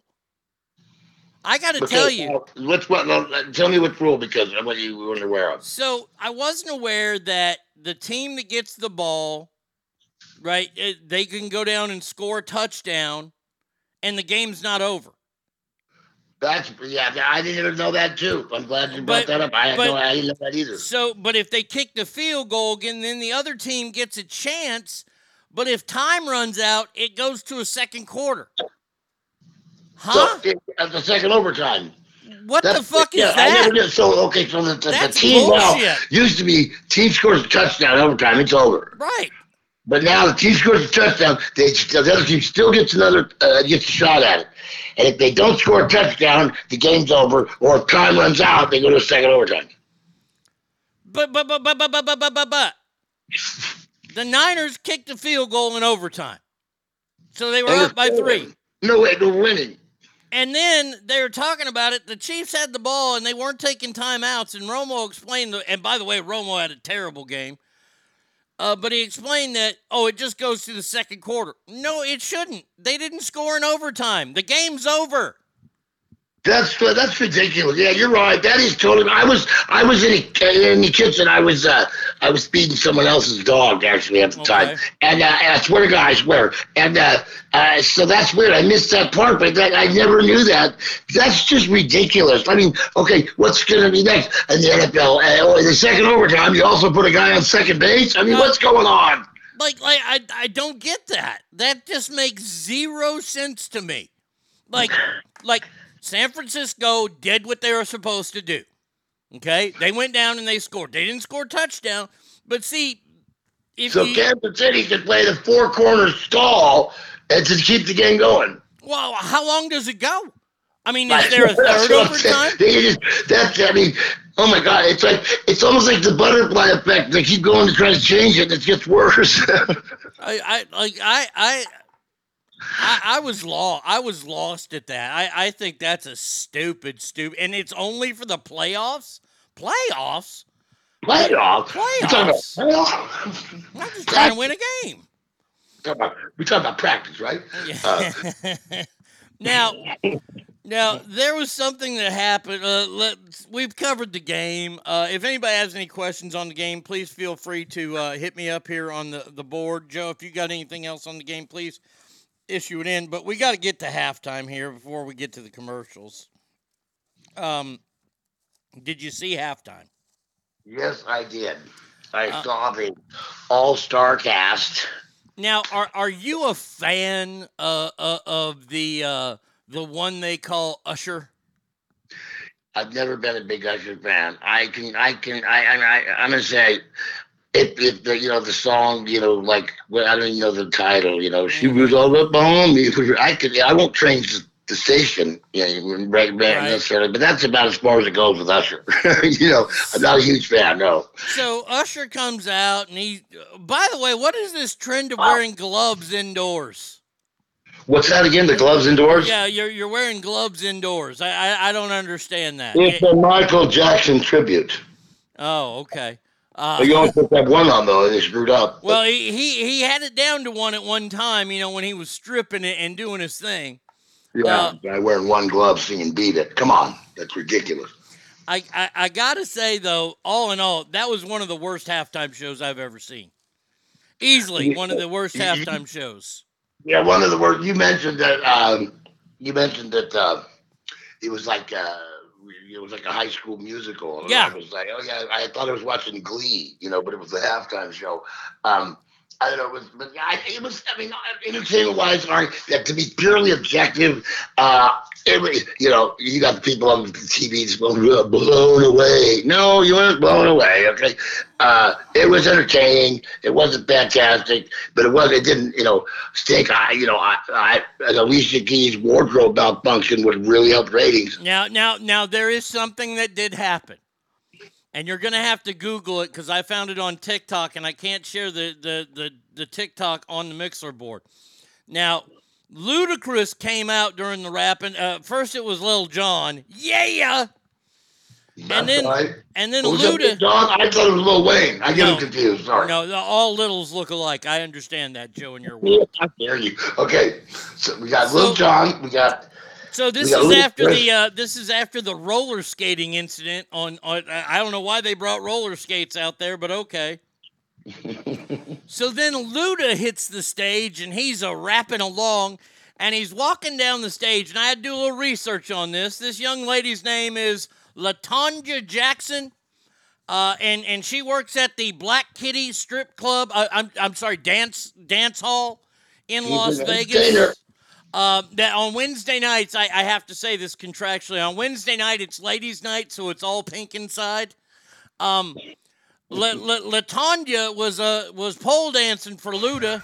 I got to tell you. one? no, Tell me which rule because I'm what you weren't aware of. So I wasn't aware that the team that gets the ball, right, it, they can go down and score a touchdown, and the game's not over. That's yeah. I didn't even know that too. I'm glad you brought But- that up. I but- no, I didn't know that either. So, but if they kick the field goal again, then the other team gets a chance. But if time runs out, it goes to a second quarter. Huh? So, at the second overtime. What the fuck is yeah, I never did. So okay, so the, the, the That's team now used to be team scores a touchdown overtime, it's over. Right. But now the team scores a touchdown, they, the other team still gets another uh, gets a shot at it. And if they don't score a touchdown, the game's over. Or if time runs out, they go to a second overtime. But but but but but but but but but the Niners kicked the field goal in overtime, so they were And up by three. No way, they're winning. And then they were talking about it. The Chiefs had the ball and they weren't taking timeouts. And Romo explained, the, and by the way, Romo had a terrible game. Uh, but he explained that, oh, it just goes to the second quarter. No, it shouldn't. They didn't score in overtime. The game's over. That's that's ridiculous. Yeah, you're right. That is totally. I was I was in the, in the kitchen. I was uh, I was feeding someone else's dog actually at the time, and, uh, and I swear to God, I swear. And uh, uh, so that's weird. I missed that part, but that, I never knew that. That's just ridiculous. I mean, okay, what's going to be next in the NFL? Uh, oh, in the second overtime, you also put a guy on second base. I mean, what's going on? Like, like I, I don't get that. That just makes zero sense to me. Like, like San Francisco did what they were supposed to do. Okay, they went down and they scored. They didn't score a touchdown, but see, if So you, Kansas City could play the four corner stall and to keep the game going. well, how long does it go? I mean, is there a third I'm overtime? Just, that's, I mean, oh my God, it's like, it's almost like the butterfly effect. They keep going to try to change it and it gets worse. I, I like I I I, I was lost. I was lost at that. I, I think that's a stupid, stupid, and it's only for the playoffs. Playoffs. Playoffs? You're about Playoffs. playoffs? I'm just trying to win a game. We're talking about- We're talking about practice, right? Uh, now, now there was something that happened. Uh, let we've covered the game. Uh, if anybody has any questions on the game, please feel free to uh, hit me up here on the the board, Joe. If you got anything else on the game, please issue it in. But we got to get to halftime here before we get to the commercials. Um, did you see halftime? yes, I did. I Uh, saw the all star cast. Now, are are you a fan uh, uh, of the uh, the one they call Usher? I've never been a big Usher fan. I can, I can, I, I, I I'm gonna say, if, if the, you know, the song, you know, like, well, I don't even know the title. You know, she mm-hmm. was all up on me. I could, I won't change the, station, you know, right, necessarily, but that's about as far as it goes with Usher. you know, I'm not a huge fan. No. So Usher comes out and he. By the way, what is this trend of wearing gloves indoors? What's that again? The gloves indoors? Yeah, you're you're wearing gloves indoors. I I, I don't understand that. It's a Michael Jackson tribute. oh, okay. Uh, They only put that one on though, and they screwed up. well, he, he he had it down to one at one time. You know, when he was stripping it and doing his thing. Yeah, guy wearing one glove seeing "Beat It." Come on, that's ridiculous. I, I I gotta say though, all in all, that was one of the worst halftime shows I've ever seen. Easily one of the worst halftime shows. Yeah, one of the worst. you mentioned that um, you mentioned that uh, it was like uh, it was like a high school musical. Yeah. I was like, oh yeah, I thought I was watching Glee, you know, but it was the halftime show. Um, I don't know, it was, but I, it was. I mean, entertainment wise, right, to be purely objective, uh, you know, you got people on the TVs blown, blown away. No, you weren't blown away. Okay, uh, it was entertaining. It wasn't fantastic, but it was. It didn't, you know, stink. I, you know, I, I, Alicia Keys' wardrobe malfunction would really help ratings. Now, now, now, there is something that did happen, and you're gonna have to Google it because I found it on TikTok, and I can't share the the the, the TikTok on the mixer board. Now, Ludacris came out during the rapping. Uh, first, it was Lil Jon, yeah, and then Right? and then Luda. John, I thought it was Lil Wayne. I get No. him confused. Sorry. No, all littles look alike. I understand that, Joe, and your world. I dare you. Okay, so we got So- Lil Jon. We got So this is after the uh, this is after the roller skating incident on, on I don't know why they brought roller skates out there, but okay. so then Luda hits the stage and he's a rapping along, and he's walking down the stage. And I had to do a little research on this. This young lady's name is Latanya Jackson. Uh, and and she works at the Black Kitty Strip Club. Uh, I'm I'm sorry, dance dance hall in Las Vegas. Uh, that on Wednesday nights, I, I have to say this contractually. On Wednesday night, it's ladies' night, so it's all pink inside. Um, La- La- Latanya was uh was pole dancing for Luda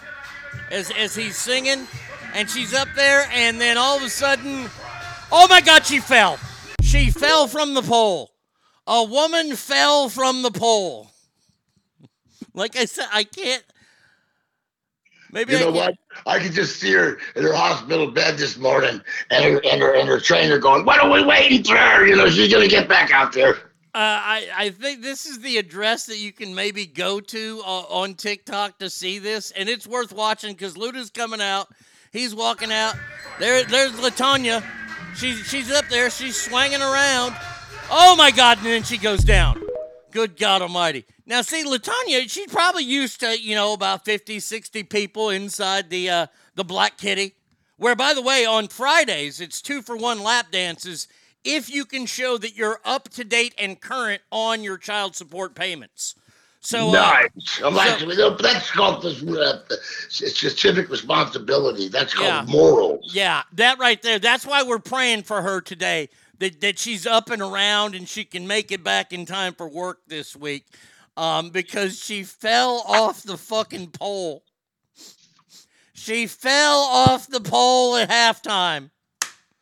as as he's singing, and she's up there, and then all of a sudden, oh my God, she fell! She fell from the pole. A woman fell from the pole. Like I said, I can't. Maybe you I know what? I could just see her in her hospital bed this morning, and her and her and her trainer going, "What are we waiting for?" her?" You know, she's gonna get back out there. Uh, I, I think this is the address that you can maybe go to uh, on TikTok to see this, and it's worth watching because Luda's coming out. He's walking out. There, there's Latanya. She's she's up there. She's swinging around. Oh my God! And then she goes down. Good God Almighty! Now see, Latanya, she's probably used to you know about 50, 60 people inside the uh, the Black Kitty. Where, by the way, on Fridays it's two for one lap dances if you can show that you're up to date and current on your child support payments. So, uh, nice. I'm so- actually, no, that's called this, uh, civic responsibility. That's called Yeah. morals. Yeah, that right there. That's why we're praying for her today. That that she's up and around and she can make it back in time for work this week. Um, because she fell off the fucking pole. She fell off the pole at halftime.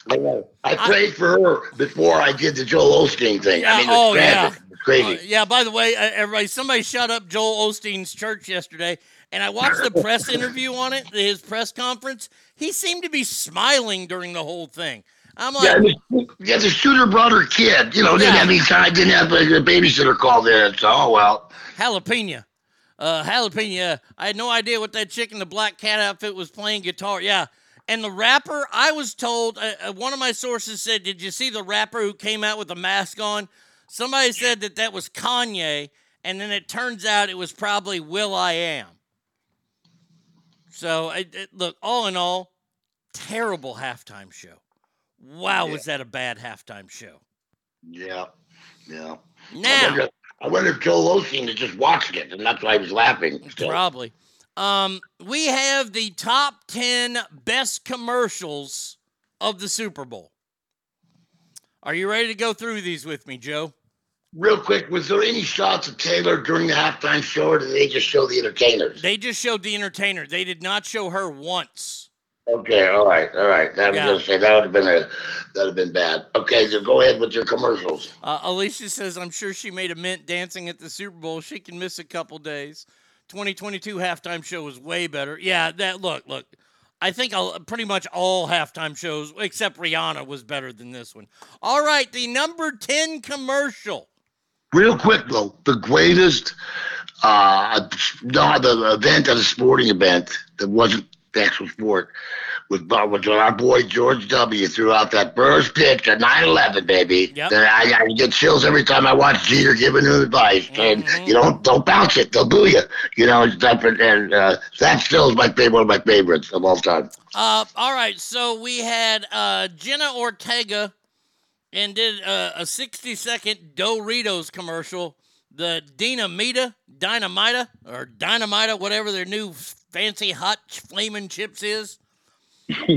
I know. I prayed for her before I did the Joel Osteen thing. Yeah, I mean, it's oh, yeah. tragic. Crazy. Uh, yeah, by the way, everybody, somebody shut up Joel Osteen's church yesterday, and I watched the press interview on it, his press conference. He seemed to be smiling during the whole thing. I'm like, yeah, the, yeah, the shooter brought her kid. You know, didn't Yeah. have any time, didn't have a, a babysitter called in. So, oh well. jalapeno. Uh, jalapeno. I had no idea what that chick in the black cat outfit was playing guitar. Yeah. And the rapper, I was told, uh, uh, one of my sources said, Did you see the rapper who came out with a mask on? Somebody said that that was Kanye, and then it turns out it was probably Will I Am. So, it, it- look, all in all, terrible halftime show. Wow, Yeah. was that a bad halftime show? Yeah, yeah. I Now, wonder, I wonder if Joe Osteen had just watched it, and that's why he was laughing. still. Probably. Um, we have the top 10 best commercials of the Super Bowl. Are you ready to go through these with me, Joe? Real quick, was there any shots of Taylor during the halftime show, or did they just show the entertainers? They just showed the entertainer. They did not show her once. Okay, all right, all right. That was Yeah. gonna say that would have been a that'd have been bad. Okay, so go ahead with your commercials. Uh, Alicia says, I'm sure she made a mint dancing at the Super Bowl. She can miss a couple days. 2022 halftime show was way better. Yeah, that look, look. I think I'll, pretty much all halftime shows, except Rihanna, was better than this one. All right, the number 10 commercial. Real quick though, the greatest uh no the event at a sporting event that wasn't actual sport was when our boy George W threw out that first pitch at 9-11, baby. Yep. I, I get chills every time I watch Jeter giving him advice. And Mm-hmm. you don't don't bounce it, they'll boo you. You know, it's that, and uh, that still is my favorite one of my favorites of all time. Uh, all right, so we had uh, Jenna Ortega and did a, a 60 second Doritos commercial. The Dinamita, Dinamita, or Dinamita, whatever their new fancy hot flaming chips is.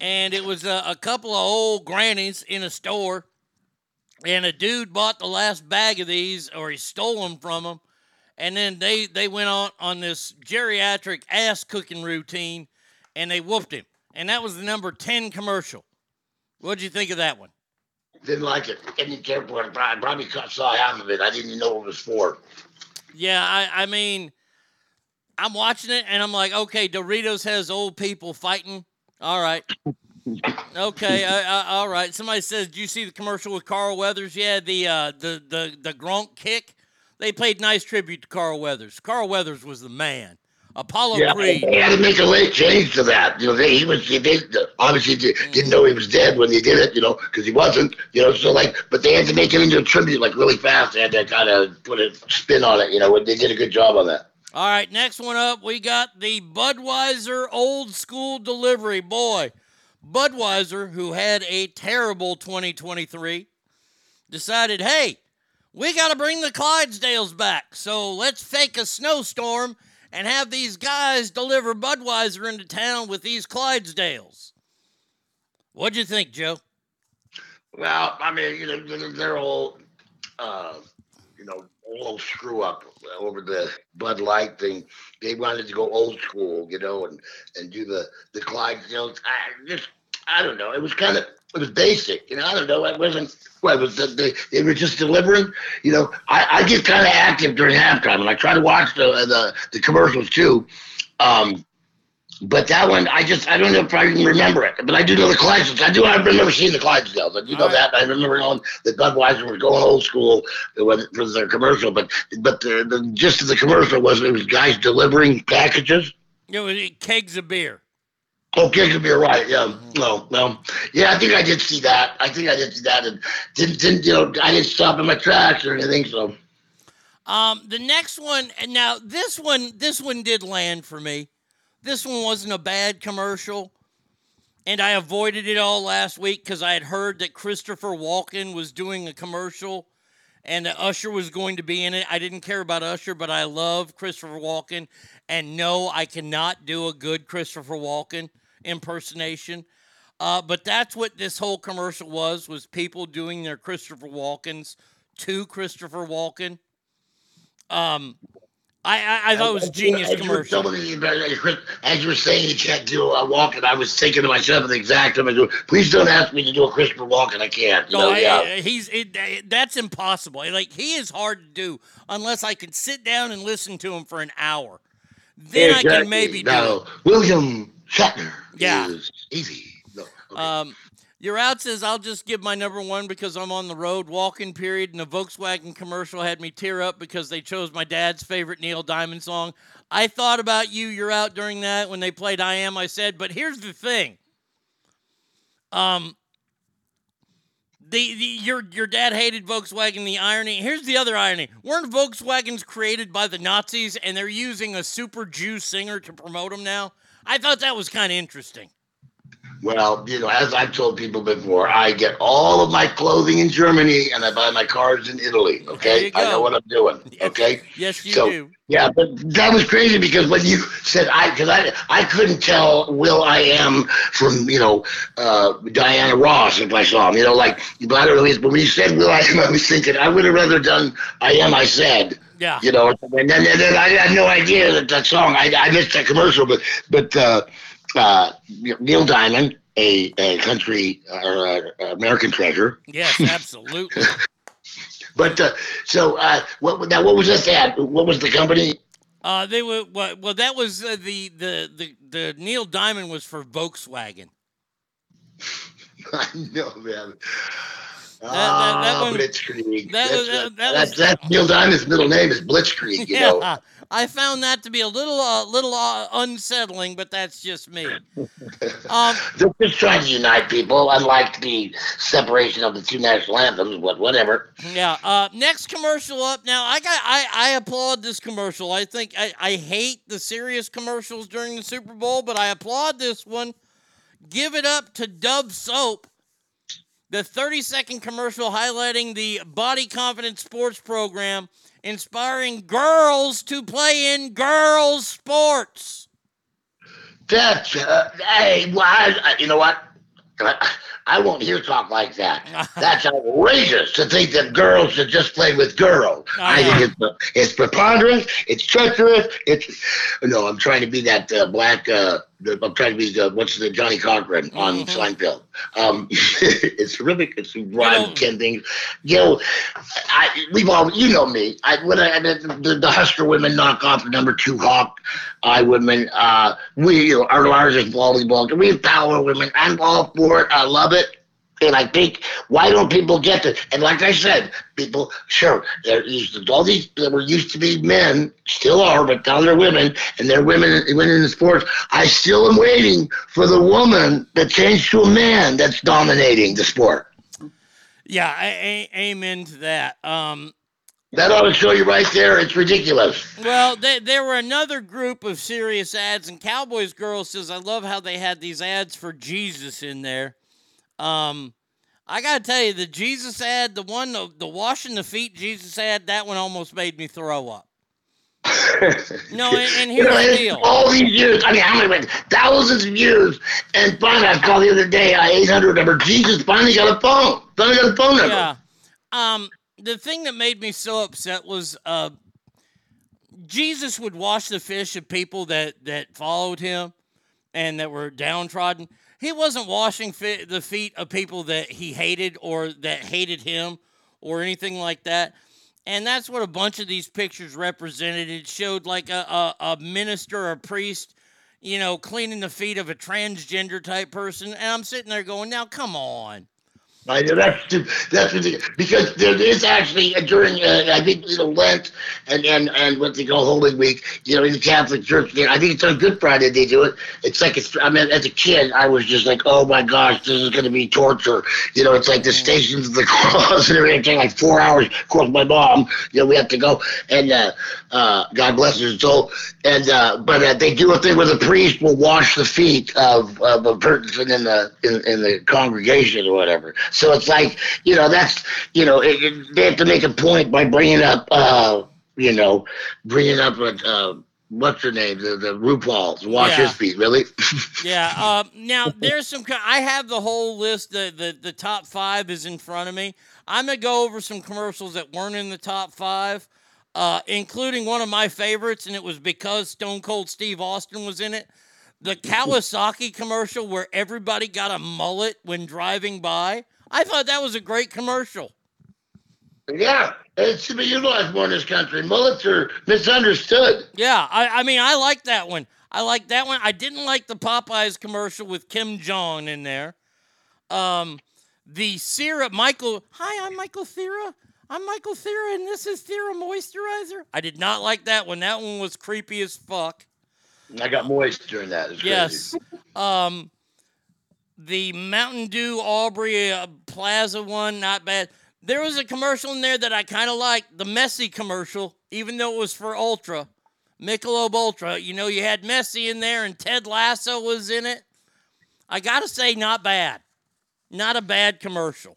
and it was a, a couple of old grannies in a store. And a dude bought the last bag of these, or he stole them from them. And then they, they went on, on this geriatric ass cooking routine and they whooped him. And that was the number 10 commercial. What'd you think of that one? Didn't like it. Didn't care for it. I probably cut- saw half of it. I didn't even know what it was for. Yeah, I, I mean, I'm watching it and I'm like, okay, Doritos has old people fighting. All right. Okay, uh, uh, all right. Somebody says, "Do you see the commercial with Carl Weathers?" Yeah, the uh, the the the Gronk kick. They played nice tribute to Carl Weathers. Carl Weathers was the man. Apollo Yeah, Creed. they had to make a late change to that. You know, they, he was they, they obviously di- didn't know he was dead when they did it. You know, because he wasn't. You know, so like, but they had to make it into a tribute like really fast. They had to kind of put a spin on it. You know, they did a good job on that. All right, next one up, we got the Budweiser old school delivery. Boy, Budweiser, who had a terrible 2023, decided, hey, we got to bring the Clydesdales back. So let's fake a snowstorm and have these guys deliver Budweiser into town with these Clydesdales. What'd you think, Joe? Well, I mean, you know, their- whole, uh, you know, whole screw up over the Bud Light thing. They wanted to go old school, you know, and and do the the Clydesdales. I just, I don't know. It was kind of, it was basic, you know. I don't know. It wasn't. What was the, they, they were just delivering, you know. I, I get kind of active during halftime, and I try to watch the the, the commercials too. Um, but that one, I just, I don't know if I even remember it, but I do know the Clydesdales. I do, I remember seeing the Clydesdales. I do know that. I remember knowing that Budweiser was going old school for their commercial, but but the, the gist of the commercial was it was guys delivering packages. You know, kegs of beer. Oh, kegs of beer, right? Yeah, no, no, yeah. I think I did see that. I think I did see that, and didn't, didn't you know? I didn't stop in my tracks or anything. So Um, the next one, and now this one, this one did land for me. This one wasn't a bad commercial, and I avoided it all last week because I had heard that Christopher Walken was doing a commercial, and that Usher was going to be in it. I didn't care about Usher, but I love Christopher Walken, and no, I cannot do a good Christopher Walken impersonation. Uh, but that's what this whole commercial was: was people doing their Christopher Walkens to Christopher Walken. Um, I I, I thought it was a genius As you were commercial. it, Chris, As you were saying you can't do a walk, and I was thinking to myself the exact time, I go, please don't ask me to do a Christopher Walken. I can't. You No, know, I- yeah. He's it, that's impossible. Like he is hard to do unless I can sit down and listen to him for an hour. Then I can maybe do Now, it. William Shatner Yeah. is easy. No, okay. Um, your out says I'll just give my number one because I'm on the road walking. Period. And the Volkswagen commercial had me tear up because they chose my dad's favorite Neil Diamond song. I thought about you. You're out during that when they played "I Am." I said, but here's the thing. Um, the, the your your dad hated Volkswagen. The irony. Here's the other irony. Weren't Volkswagens created by the Nazis and they're using a super Jew singer to promote them now? I thought that was kind of interesting. Well, you know, as I've told people before, I get all of my clothing in Germany and I buy my cars in Italy. Okay, I know what I'm doing. Okay. Yes, you so, do. Yeah, but that was crazy because when you said I, because I, I couldn't tell Will I Am from you know uh, Diana Ross if I saw him. You know, like but I don't know. But when you said Will I Am, I was thinking I would have rather done I Am. I said. Yeah. You know, and then, and then I had no idea that that song. I, I missed that commercial, but but uh, uh, Neil Diamond, a, a country or uh, American treasure. Yes, absolutely. But uh, so uh, what now? What was this ad? What was the company? Uh, they were well. well that was uh, the, the the the Neil Diamond was for Volkswagen. I know, man. That- that Ah, one- Blitzkrieg. that that's, that- right. that that's, was- that's Neil Diamond's middle name is Blitzkrieg. You know. Yeah, I found that to be a little uh, little uh, unsettling, but that's just me. Um, They're just trying to unite people, unlike the separation of the two national anthems. But whatever. Yeah. Uh, next commercial up. Now I got I, I applaud this commercial. I think I, I hate the serious commercials during the Super Bowl, but I applaud this one. Give it up to Dove Soap. The 30 second commercial highlighting the body confidence sports program, inspiring girls to play in girls sports. That's uh, hey, well, I, you know what? I, won't hear talk like that. That's outrageous to think that girls should just play with girls. I think it's it's preponderance. It's treacherous. It's no. I'm trying to be that uh, black. Uh, I'm trying to be the what's the Johnnie Cochran on Seinfeld. Um, it's terrific. It's rhyme ten things. You know, I we've all you know me. I when I the, the, Husker women knock off number two Hawk I women. Uh, we you know, our largest volleyball. We empower women. I'm all for it. I love it. And I think why don't people get this? And like I said, people sure there used to, all these that were used to be men still are, but now they're women, and they're women women in the sports. I still am waiting for the woman that changed to a man that's dominating the sport. Yeah, I, a- amen to that. Um, That ought to show you right there. It's ridiculous. Well, they, there were another group of serious ads, and Cowboys Girl says, I love how they had these ads for Jesus in there. Um, I got to tell you, the Jesus ad, the one, the, the washing the feet Jesus ad, that one almost made me throw up. no, and, and You here's know, the deal. all these years. I mean, how many? Thousands of years. And finally, I called the other day, uh, 800 number. Jesus finally got a phone. Finally got a phone number. Yeah. Um, the thing that made me so upset was uh, Jesus would wash the fish of people that that followed him and that were downtrodden. He wasn't washing the feet of people that he hated or that hated him or anything like that. And that's what a bunch of these pictures represented. It showed like a, a, a minister or a priest, you know, cleaning the feet of a transgender type person. And I'm sitting there going, now come on. I know that's that's ridiculous because there is actually uh, during uh, I think you know Lent and and and what they call Holy Week, you know, in the Catholic Church. You know, I think it's on Good Friday they do it. It's like it's, I mean, as a kid, I was just like, oh my gosh, this is going to be torture. You know, it's like the Stations of the Cross and everything. Like four hours. Of course, my mom, you know, we have to go and uh, uh, God bless her soul. And uh, but uh, they do a thing where the priest will wash the feet of, of a person in the in, in the congregation or whatever. So it's like you know that's you know it, it, they have to make a point by bringing up uh, you know bringing up a. Uh, What's her name? The the RuPaul wash Yeah. his feet. Really? Yeah. Uh, now there's some. I have the whole list. The, the the top five is in front of me. I'm gonna go over some commercials that weren't in the top five, uh, including one of my favorites, and it was because Stone Cold Steve Austin was in it. The Kawasaki commercial where everybody got a mullet when driving by. I thought that was a great commercial. yeah, it should be utilized more in this country. Mullets are misunderstood. Yeah, I, I mean, I like that one. I like that one. I didn't like the Popeyes commercial with Ken Jeong in there. Um, the Thera Michael. Hi, I'm Michael Cera. I'm Michael Cera, and this is Thera moisturizer. I did not like that one. That one was creepy as fuck. I got moist during that. It's crazy. Yes. Um, the Mountain Dew Aubrey uh, Plaza one, not bad. There was a commercial in there that I kind of liked, the Messi commercial, even though it was for Ultra, Michelob Ultra. You know, you had Messi in there, and Ted Lasso was in it. I gotta say, not bad. Not a bad commercial.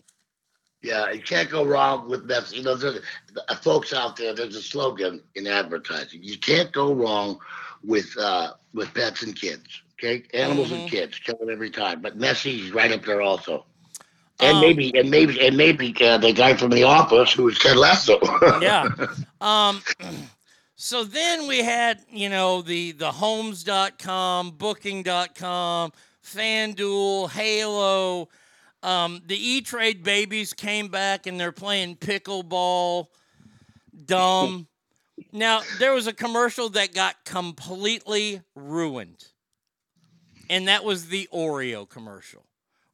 Yeah, you can't go wrong with Messi. You know, there's, uh, folks out there, there's a slogan in advertising. You can't go wrong with uh, with pets and kids. Okay, animals Mhm. and kids, kill them every time. But Messi's right up there also. And Um, maybe, and maybe, and maybe uh, the guy from The Office who was Ted Lasso. yeah. Um, so then we had, you know, the the homes.com, booking.com, FanDuel, Hallow. Um, the E Trade babies came back and they're playing pickleball. Dumb. Now, there was a commercial that got completely ruined. And that was the Oreo commercial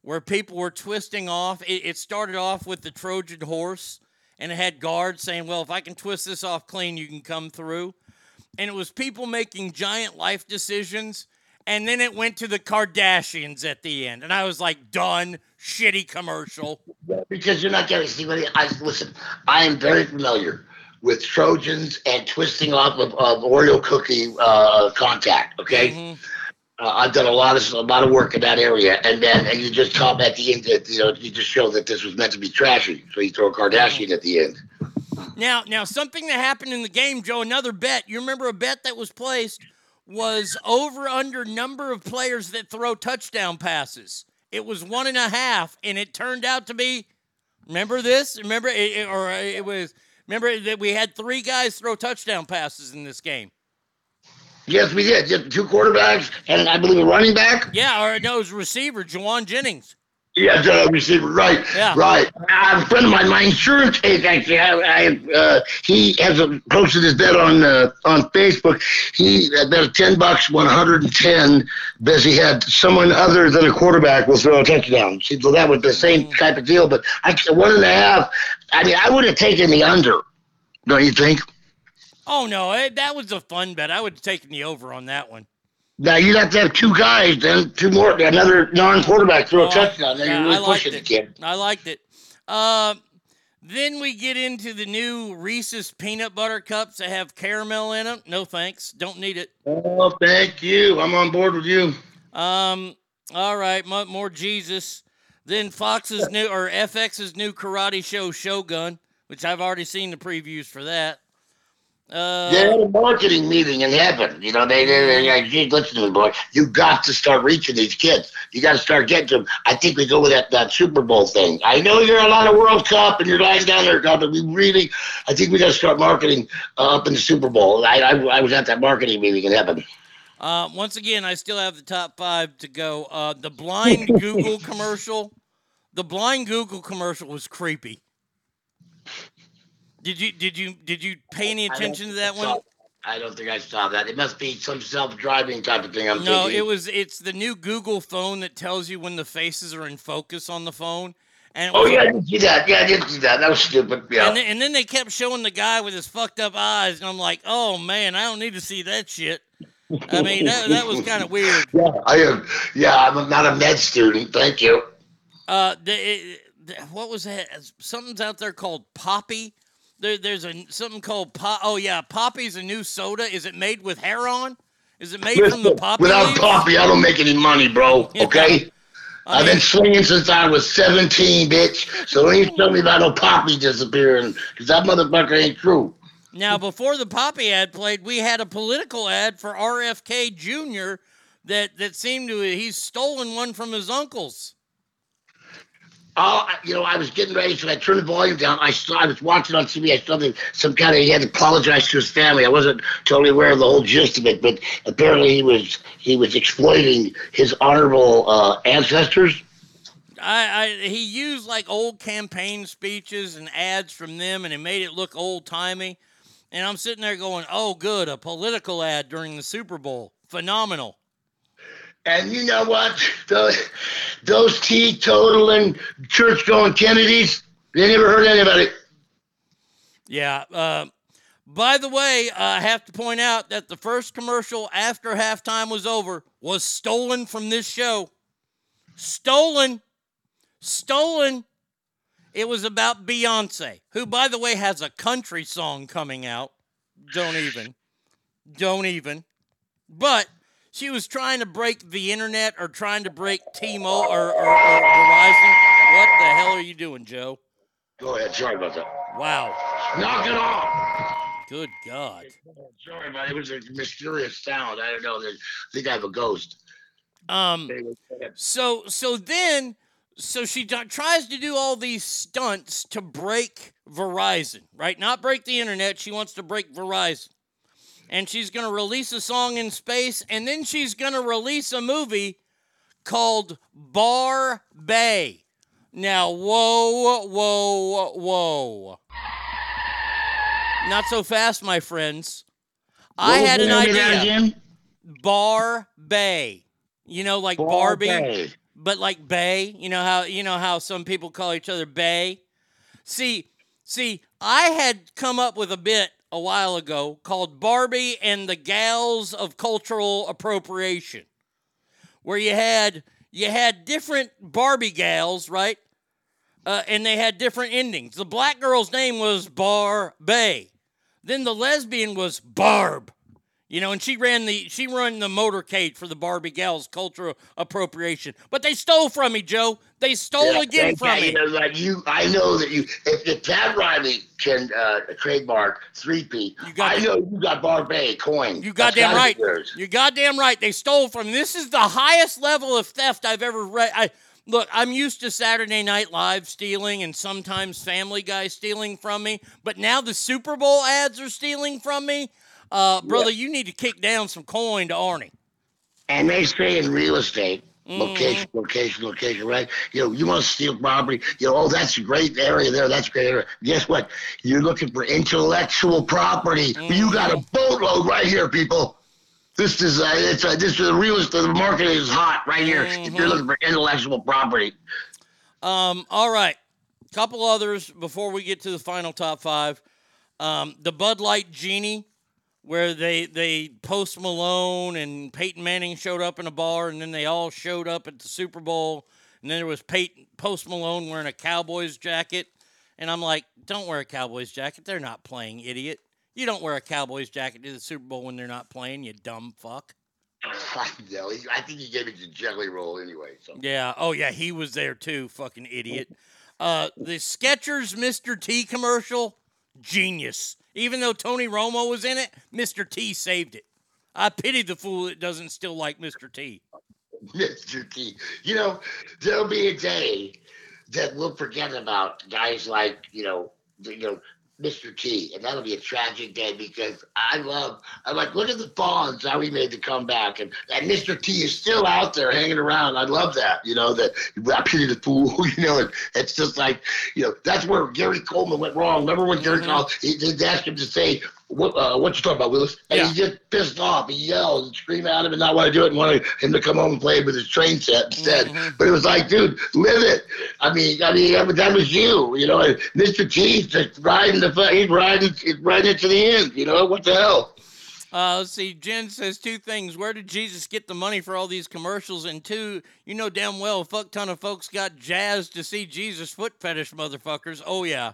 where people were twisting off. It, it started off with the Trojan horse, and it had guards saying, Well, if I can twist this off clean, you can come through. And it was people making giant life decisions. And then it went to the Kardashians at the end. And I was like, Done. Shitty commercial. because you're not getting see I listen. I am very familiar with Trojans and twisting off of, of Oreo cookie uh, contact. Okay, uh, I've done a lot of a lot of work in that area, and then and you just come at the end. That, you know, you just show that this was meant to be trashy, so you throw a Kardashian at the end. Now, now something that happened in the game, Joe. Another bet. You remember a bet that was placed was over under number of players that throw touchdown passes. It was one and a half, and it turned out to be. Remember this? Remember it, or it was. Remember that we had three guys throw touchdown passes in this game. Yes, we did. Just two quarterbacks and I believe a running back. Yeah, or no, it was receiver Jauan Jennings. Uh, receiver. Right. Yeah. Right. I have a friend of mine, my insurance agent, actually, I, I uh, he has a, posted his bet on uh, on Facebook. He bet ten bucks, one hundred and ten, because he had someone other than a quarterback will throw a touchdown. See, so that was the same type of deal. But I, one and a half. I mean, I would have taken the under. Don't you think? Oh no, eh, that was a fun bet. I would have taken the over on that one. Now you'd have to have two guys, then two more, another non-quarterback throw a touchdown. Then Oh, Yeah, you're really I liked pushing the it. kid. I liked it. Um, Then we get into the new Reese's peanut butter cups that have caramel in them. No thanks, don't need it. Oh, thank you. I'm on board with you. Um, all right, more Jesus. Then Fox's new or FX's new karate show Shogun, which I've already seen the previews for that. Uh, they had a marketing meeting in heaven. You know, they, they, they like, "Gee, listen to me, boy. You got to start reaching these kids. You got to start getting to them. I think we go with that, that Super Bowl thing. I know you're a lot of World Cup and you're lying down there, God, but we really, I think we got to start marketing uh, up in the Super Bowl. I, I, I was at that marketing meeting in heaven. Uh, once again, I still have the top five to go. Uh, the blind Google commercial. The blind Google commercial was creepy. Did you did you did you pay any attention to that one? I don't think I saw that. It must be some self-driving type of thing. I'm No, thinking. it was it's the new Google phone that tells you when the faces are in focus on the phone. And Oh was- yeah, I did see that. Yeah, I did see that. That was stupid. Yeah. And then, and then they kept showing the guy with his fucked up eyes, and I'm like, oh man, I don't need to see that shit. I mean, that, that was kind of weird. Yeah, I am. Yeah, I'm not a med student. Thank you. Uh, the, it, the- what was that? Something's out there called Poppi. There, there's a something called Pop. Oh yeah, Poppi's a new soda. Is it made with hair on? Is it made from the poppy without leaves? coffee, I don't make any money, bro. Okay. I've been swinging since I was 17, bitch. So don't even tell me about no poppy disappearing, because that motherfucker ain't true. Now, before the Poppy ad played, we had a political ad for RFK Jr. that that seemed to he's stolen one from his uncles. Oh, I- you know, I was getting ready, so I turned the volume down. I saw, I was watching on TV. I saw that some kind of he had to apologize to his family. I wasn't totally aware of the whole gist of it, but apparently he was he was exploiting his honorable uh, ancestors. I, I he used like old campaign speeches and ads from them, and it made it look old timey. And I'm sitting there going, "Oh, good, a political ad during the Super Bowl, phenomenal." And you know what? Those, those teetotaling, church going Kennedys, they never heard anybody. Yeah. Uh, by the way, I have to point out that the first commercial after halftime was over was stolen from this show. Stolen. Stolen. It was about Beyonce, who, by the way, has a country song coming out. Don't even. Don't even. But she was trying to break the internet or trying to break T-Mo or, or, or Verizon. What the hell are you doing, Joe? Go ahead. Sorry about that. Wow. Knock it off. Good God. Sorry but it. Was a mysterious sound. I don't know. I think I have a ghost. Um. So so then so she tries to do all these stunts to break Verizon, right? Not break the internet. She wants to break Verizon. And she's going to release a song in space and then she's going to release a movie called Bar Bay. Now, whoa, whoa, whoa. Not so fast, my friends. I What had an name of that idea. Bar Bay. You know, like Bar Barbie, Bay. but like Bay. You know how you know how some people call each other Bay. See, see, I had come up with a bit a while ago called Barbie and the Gals of Cultural Appropriation, where you had you had different Barbie gals, right? Uh, and they had different endings. The black girl's name was Bar Bay. Then the lesbian was Barb. You know, and she ran the she ran the motorcade for the Barbie gals cultural appropriation. But they stole from me, Joe. They stole Yeah, again from God, me. You know, like you, I know that you. If, if Pat Riley can uh, trademark three-peat, I know you got Barbie coin. You goddamn right. You goddamn right. They stole from me. This is the highest level of theft I've ever read. I look. I'm used to Saturday Night Live stealing and sometimes Family Guy stealing from me, but now the Super Bowl ads are stealing from me. Uh, brother, you need to kick down some coin to Arnie. And they say in real estate, Mm-hmm. location, location, location, right? You know, you want to steal property. You know, oh, that's a great area there. That's a great area. Guess what? You're looking for intellectual property. You got a boatload right here, people. This is uh, it's uh, this is the real estate. The market is hot right here. If Mm-hmm. you're looking for intellectual property. Um, all right. Couple others before we get to the final top five. Um, the Bud Light Genie, where they they Post Malone and Peyton Manning showed up in a bar, and then they all showed up at the Super Bowl, and then there was Peyton Post Malone wearing a Cowboys jacket, And I'm like, don't wear a Cowboys jacket. They're not playing, idiot. You don't wear a Cowboys jacket to the Super Bowl when they're not playing, you dumb fuck. no, he, I think he gave it to Jelly Roll anyway. So Yeah. Oh, yeah. He was there too. Fucking idiot. Uh, the Skechers Mr. T commercial, genius. Even though Tony Romo was in it, Mr. T saved it. I pity the fool that doesn't still like Mr. T. Mr. T. You know, there'll be a day that we'll forget about guys like, you know, you know, Mr. T, and that'll be a tragic day because I love. I'm like, look at the Fonz, how he made the comeback, and and Mr. T is still out there hanging around. I love that. You know that I pity the fool. You know, and it's just like, you know, that's where Gary Coleman went wrong. Remember when Gary mm-hmm. Coleman he, they asked him to say. What, uh, what you talking about, Willis? And he just pissed off. He yelled and screamed at him and not want to do it and wanted him to come home and play with his train set instead. But it was like, dude, live it. I mean, I mean, that was- was you, you know. And Mr. T's just riding the, he's riding, he's riding it to the end. You know what the hell? Uh, let's see. Jen says two things. Where did Jesus get the money for all these commercials? And two, you know damn well a fuck ton of folks got jazzed to see Jesus foot fetish motherfuckers. Oh yeah.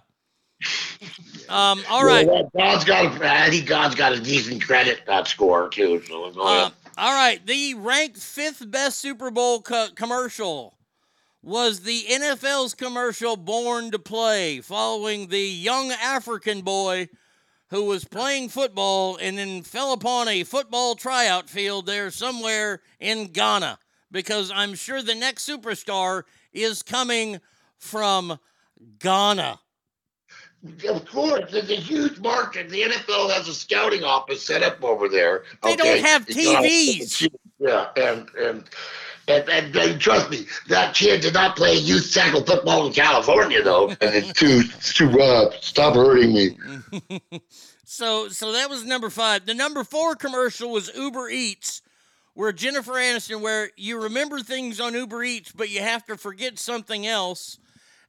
Um. All right. Well, God's got. A, I think God's got a decent credit that score too. So go ahead. Um, all right. The ranked fifth best Super Bowl co- commercial was the NFL's commercial Born to Play, following the young African boy who was playing football and then fell upon a football tryout field there somewhere in Ghana. Because I'm sure the next superstar is coming from Ghana. Of course, there's a huge market. The NFL has a scouting office set up over there. They don't have TVs. Yeah, and and. And, and, and trust me, that kid did not play youth tackle football in California, though. And it's too, it's too uh, stop hurting me. So so that was number five. The number four commercial was Uber Eats, where Jennifer Aniston, where you remember things on Uber Eats, but you have to forget something else,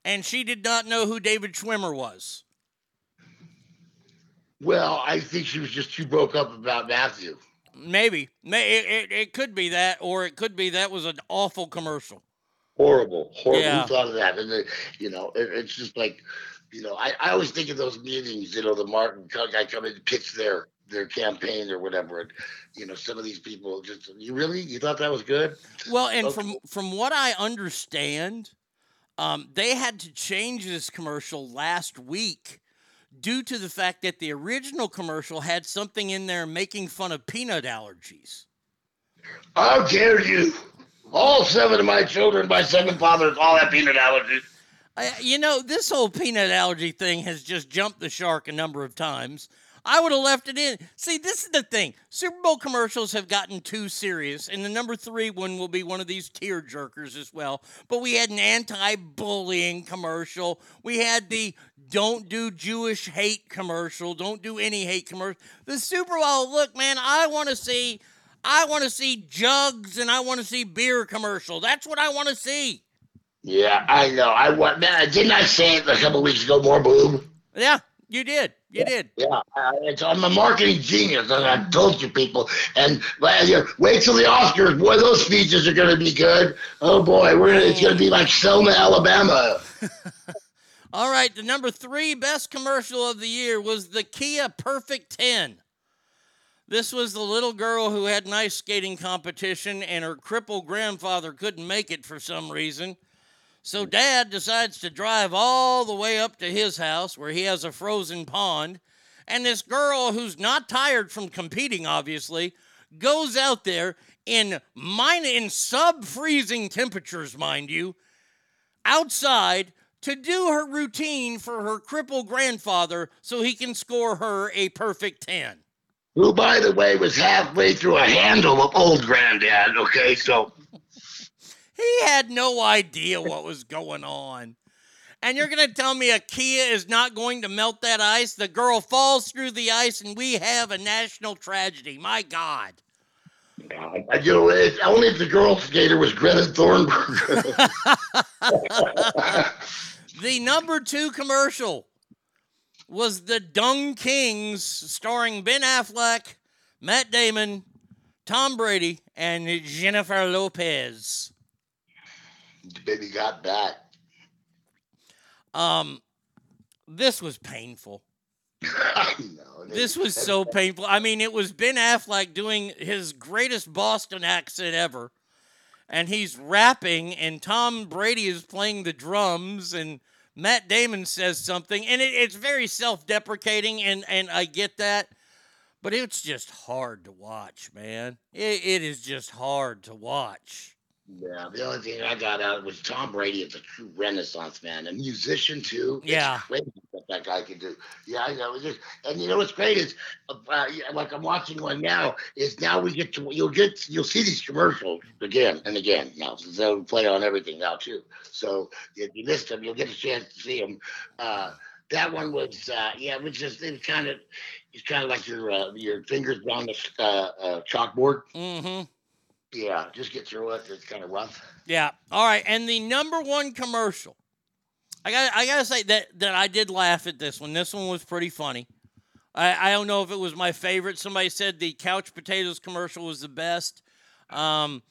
and she did not know who David Schwimmer was. Well, I think she was just too broke up about Matthew. Maybe, May, it, it, it could be that, or it could be that was an awful commercial. Horrible, horrible. Yeah. Who thought of that? And you know, it, it's just like, you know, I, I always think of those meetings. You know, the Martin guy come in and pitch their their campaign or whatever, and you know, some of these people just, you really, you thought that was good? Well, and Okay. from from what I understand, um, they had to change this commercial last week due to the fact that the original commercial had something in there making fun of peanut allergies. How dare you? All seven of my children, my seven fathers, all have peanut allergies. I, you know, this whole peanut allergy thing has just jumped the shark a number of times. I would have left it in. See, this is the thing. Super Bowl commercials have gotten too serious, and the number three one will be one of these tear jerkers as well. But we had an anti bullying commercial. We had the don't do Jewish hate commercial. Don't do any hate commercial. The Super Bowl, look, man, I want to see. I want to see jugs and I want to see beer commercial. That's what I want to see. Yeah, I know. I want. Man, didn't I say it a couple weeks ago? More boom. Yeah, you did. You did. Yeah, uh, I'm a marketing genius, and I told you people. And wait till the Oscars, boy, those speeches are going to be good. Oh boy, we're gonna, it's going to be like Selma, Alabama. All right, the number three best commercial of the year was the Kia Perfect 10. This was the little girl who had an ice skating competition and her crippled grandfather couldn't make it for some reason. So dad decides to drive all the way up to his house where he has a frozen pond. And this girl, who's not tired from competing, obviously, goes out there in mine in sub freezing temperatures, mind you, outside to do her routine for her crippled grandfather so he can score her a perfect 10. Who, by the way, was halfway through a handle of old granddad. Okay, so He had no idea what was going on. And you're going to tell me a Kia is not going to melt that ice? The girl falls through the ice and we have a national tragedy. My God. I you know, it's only if the girl skater was Greta Thornburg. The number two commercial was the DunKings, starring Ben Affleck, Matt Damon, Tom Brady, and Jennifer Lopez. Baby got back. Um, this was painful. This was so painful. I mean, it was Ben Affleck doing his greatest Boston accent ever. And he's rapping, and Tom Brady is playing the drums, and Matt Damon says something, and it, it's very self deprecating, and, and I get that. But it's just hard to watch, man. It, it is just hard to watch. Yeah, the only thing I got out was Tom Brady is a true renaissance man, a musician too. It's Yeah. crazy what that guy can do. Yeah, I know. Just, and you know what's great is, uh, like I'm watching one now. Is now we get to you'll get you'll see these commercials again and again now. So they'll play on everything now too. So if you missed them, you'll get a chance to see them. Uh, that one was uh, yeah, it was just it kind of it's kind of like your uh, your fingers on the uh, uh, chalkboard. Mm-hmm. Yeah, just get through it. It's kind of rough. Yeah. All right. And the number one commercial. I got I gotta say that that I did laugh at this one. This one was pretty funny. I, I don't know if it was my favorite. Somebody said the couch potatoes commercial was the best. Um,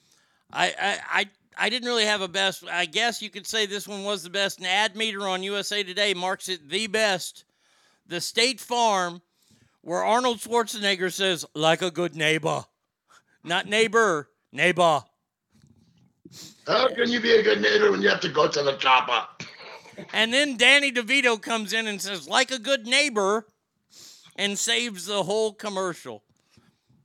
I, I I I didn't really have a best. I guess you could say this one was the best. An ad meter on USA Today marks it the best. The State Farm, where Arnold Schwarzenegger says, "Like a good neighbor," not neighbor, neighbor. How can you be a good neighbor when you have to go to the chopper? And then Danny DeVito comes in and says, like a good neighbor, and saves the whole commercial.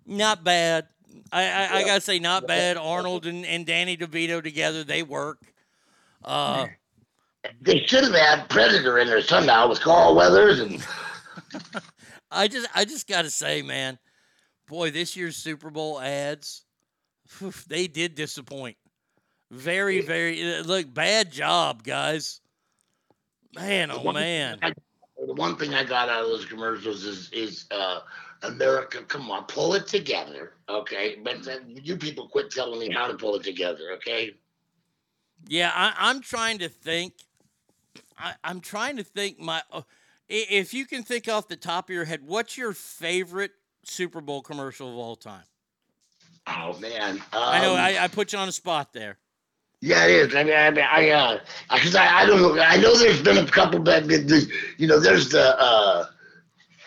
Not bad. I, I, I gotta say, not bad. Arnold and, and Danny DeVito together, they work. Uh, They should have had Predator in there somehow with Carl Weathers and I just I just gotta say, man, boy, this year's Super Bowl ads, they did disappoint. Very, very uh, look, bad job, guys. Man, oh man. the one thing I got out of those commercials is is uh, America. Come on, pull it together, okay? But then you people quit telling me how to pull it together, okay? Yeah, I, I'm trying to think. I, I'm trying to think. My, uh, if you can think off the top of your head, what's your favorite Super Bowl commercial of all time? Oh man, I know Um, I, I put you on the spot there. Yeah, it is. I mean, I, mean, I, uh, because I, I don't know. I know there's been a couple back. You know, there's the, uh,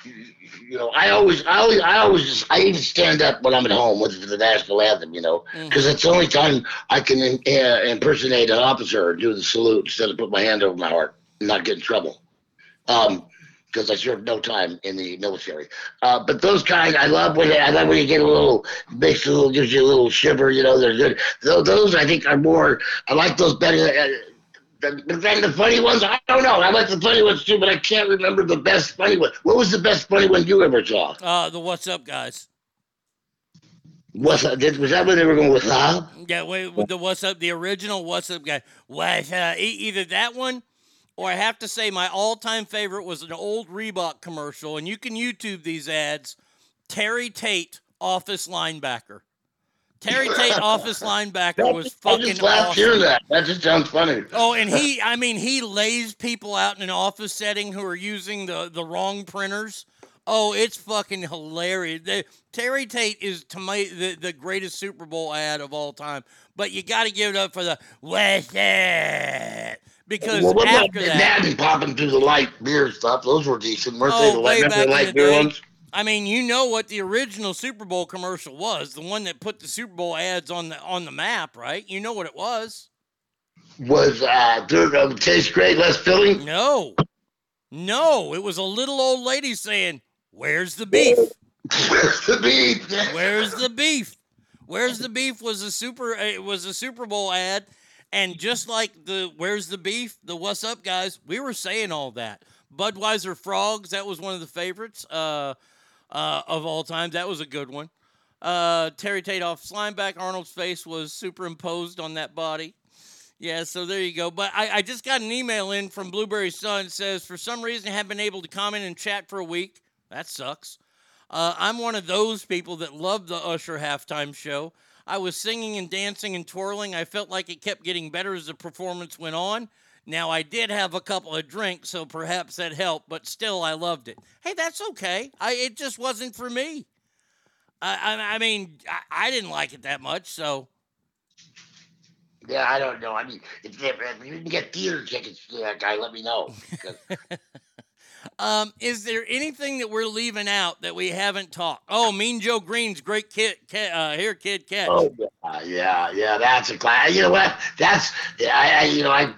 you know, I always, I always, I always, just, I even stand up when I'm at home with the national anthem. You know, because it's the only time I can uh, impersonate an officer or do the salute instead of put my hand over my heart and not get in trouble. Um, because I served no time in the military. Uh, but those kind, I love when I love when you get a little makes a little gives you a little shiver. You know, they're good. Tho- Those I think are more. I like those better. Uh, the- but then the funny ones, I don't know. I like the funny ones too, but I can't remember the best funny one. What was the best funny one you ever saw? Uh, the What's Up guys. What's up? Did, was that when they were going with Huh? Yeah, wait, the What's Up, the original What's Up guy. What? Uh, either that one, or I have to say my all-time favorite was an old Reebok commercial, and you can YouTube these ads. Terry Tate, office linebacker. Terry Tate, office linebacker, was fucking. I just laughed awesome. hearing that. That just sounds funny. Oh, and he, I mean, he lays people out in an office setting who are using the, the wrong printers. Oh, it's fucking hilarious. The, Terry Tate is to me the, the greatest Super Bowl ad of all time. But you got to give it up for the What's that? Because well, what about after the that, popping through the light beer stuff? Those were decent, weren't they? oh, The way light, the in light the beer day, ones? I mean, you know what the original Super Bowl commercial was, the one that put the Super Bowl ads on the on the map, right? You know what it was. Was uh, dude, uh, taste great, less filling? No. No, it was a little old lady saying, Where's the beef? Where's the beef? Where's the beef? Where's the beef was a super it was a Super Bowl ad. And just like the Where's the beef, the What's Up guys, we were saying all that. Budweiser Frogs, that was one of the favorites uh, uh, of all time. That was a good one. Uh, Terry Tate off linebacker, Arnold's face was superimposed on that body. Yeah, so there you go. But I, I just got an email in from Blueberry Sun. It says, for some reason, I haven't been able to comment and chat for a week. That sucks. Uh, I'm one of those people that love the Usher halftime show. I was singing and dancing and twirling. I felt like it kept getting better as the performance went on. Now, I did have a couple of drinks, so perhaps that helped, but still, I loved it. Hey, that's okay. I, it just wasn't for me. I, I, I mean, I, I didn't like it that much, so. Yeah, I don't know. I mean, if, if you can get theater tickets to that guy, let me know. Um, is there anything that we're leaving out that we haven't talked? Oh, Mean Joe Green's great kid, ca- uh, here kid catch. Oh yeah, yeah. That's a class. You know what? That's I, I you know, I,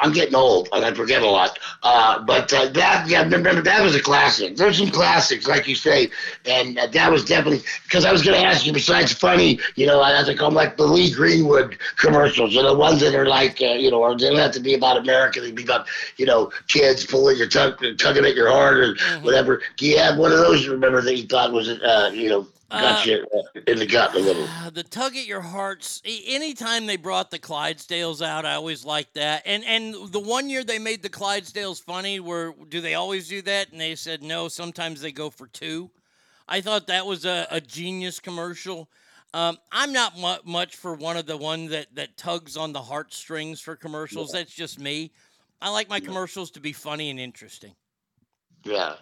I'm getting old and I forget a lot. Uh, but uh, that yeah, remember that was a classic. There's some classics, like you say, and uh, that was definitely because I was going to ask you. Besides funny, you know, I call them, like the Lee Greenwood commercials, know, the ones that are like, uh, you know, or they don't have to be about America. They be about, you know, kids pulling your tug, tugging at your heart or whatever. Do you have one of those? You remember that you thought was, uh, you know, got Uh, you uh, in the gut a little? Uh, the tug at your hearts. Anytime they brought the Clydesdales out, I always liked that. And and the one year they made the Clydesdales funny, where do they always do that? And they said no. Sometimes they go for two. I thought that was a, a genius commercial. Um, I'm not mu- much for one of the one that that tugs on the heartstrings for commercials. That's just me. I like my commercials to be funny and interesting. Yeah.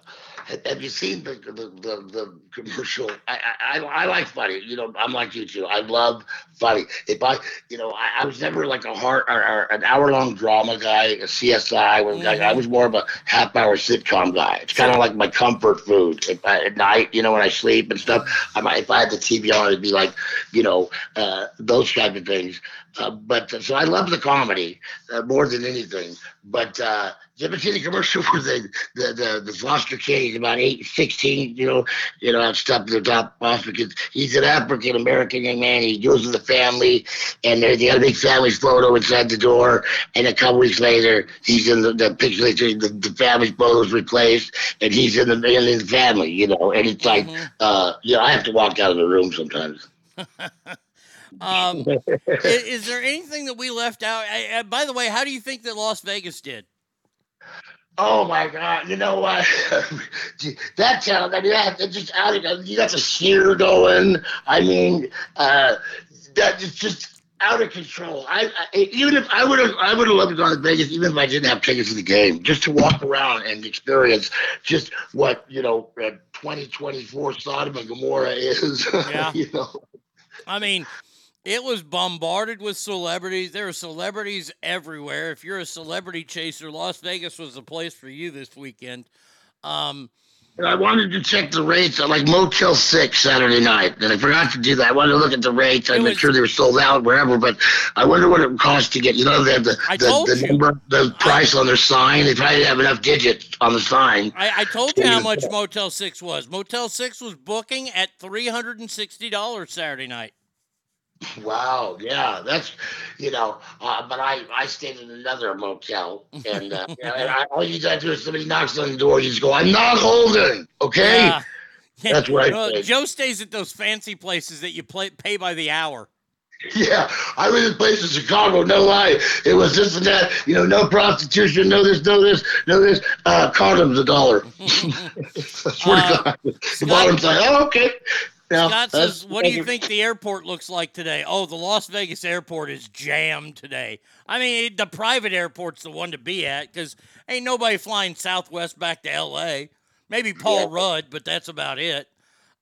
Have- you seen the the, the, the commercial? I, I I like funny. You know, I'm like you too. I love funny. If I, you know, I, I was never like a heart or, or an hour long drama guy, a CSI. Where I, I was more of a half hour sitcom guy. It's kind of like my comfort food. If I, at night, you know, when I sleep and stuff, I might if I had the TV on, it'd be like, you know, uh, those type of things. Uh, but so I love the comedy uh, more than anything. But uh, you ever see the commercial for the the the, the foster he's about eight, 16, you know, you know, that stuff the top off because He's an African American young man. He goes to the family, and there's the other big family photo inside the door. And a couple weeks later, he's in the, the picture. The, the family photo's replaced, and he's in the in the family, you know. And it's like, uh, you know, I have to walk out of the room sometimes. Um, i- is, there anything that we left out? I, I, by the way, how do you think that Las Vegas did? Oh my God! You know what? that town, I mean, that just out of you got the sheer going. I mean, uh, that is just out of control. I, I even if I would have, I would have loved to go to Vegas, even if I didn't have tickets to the game, just to walk around and experience just what you know, uh, 2024 Sodom and Gomorrah is. Yeah. you know. I mean, it was bombarded with celebrities. There are celebrities everywhere. If you're a celebrity chaser, Las Vegas was the place for you this weekend. Um, And I wanted to check the rates at like Motel 6 Saturday night, and I forgot to do that. I wanted to look at the rates. I made sure they were sold out wherever, but I wonder what it would cost to get, you know, they have the, I the, the number, the price on their sign. They probably didn't have enough digits on the sign. I, I told you how much Motel 6 was. Motel 6 was booking at $360 Saturday night. Wow, yeah, that's, you know, uh, but I, I stayed in another motel, and, uh, you know, and I, all you gotta do is somebody knocks on the door, you just go, I'm not holding, okay? Yeah. That's I Well. Joe stays at those fancy places that you play, pay by the hour. Yeah, I was in a place in Chicago, no lie. It was this and that, you know, no prostitution, no this, no this, no this. Uh, condoms a dollar. I swear Uh, to God. The bottom side, oh, okay. Yeah, Scott says, "What do you think the airport looks like today?" Oh, the Las Vegas airport is jammed today. I mean, the private airport's the one to be at because ain't nobody flying Southwest back to L.A. Maybe Paul Yeah. Rudd, but that's about it.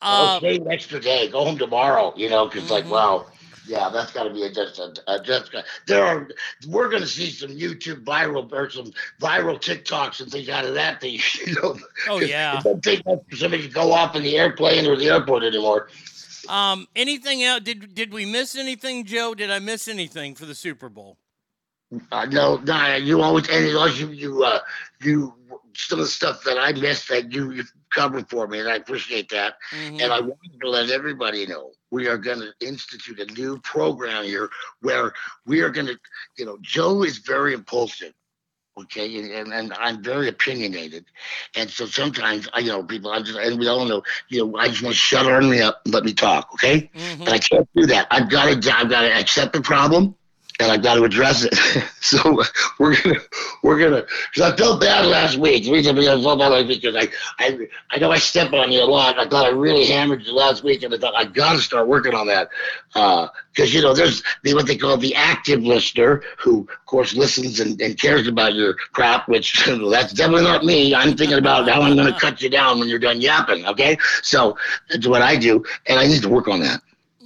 Oh, Uh, stay an extra day. Go home tomorrow, you know, because, Mm-hmm. like, wow. Yeah, that's got to be a, just a, a just. There are. We're going to see some YouTube viral or some viral TikToks and things out of that thing. You know. Oh, yeah. Take much for somebody to go off in the airplane or the airport anymore. um, anything else? Did did we miss anything, Joe? Did I miss anything for the Super Bowl? Uh, no, no, you always and you you you uh, you some of the stuff that I missed that you you covered for me, and I appreciate that. Mm-hmm. And I wanted to let everybody know we are going to institute a new program here where we are going to, you know, Joe is very impulsive. Okay, and, and, I'm very opinionated, and so sometimes I, you know, people, I just, and we all know, you know, I just want to shut on me up and let me talk, okay? Mm-hmm. And I can't do that. I've got to, I've got to accept the problem, and I've got to address it. so we're gonna we're gonna because I felt bad last week. The reason I felt bad last week because I I I know I step on you a lot. I thought I really hammered you last week, and I thought I got to start working on that uh, because you know there's the, what they call the active listener who of course listens and, and cares about your crap. Which that's definitely not me. I'm thinking about how I'm to cut you down when you're done yapping. Okay, so that's what I do, and I need to work on that.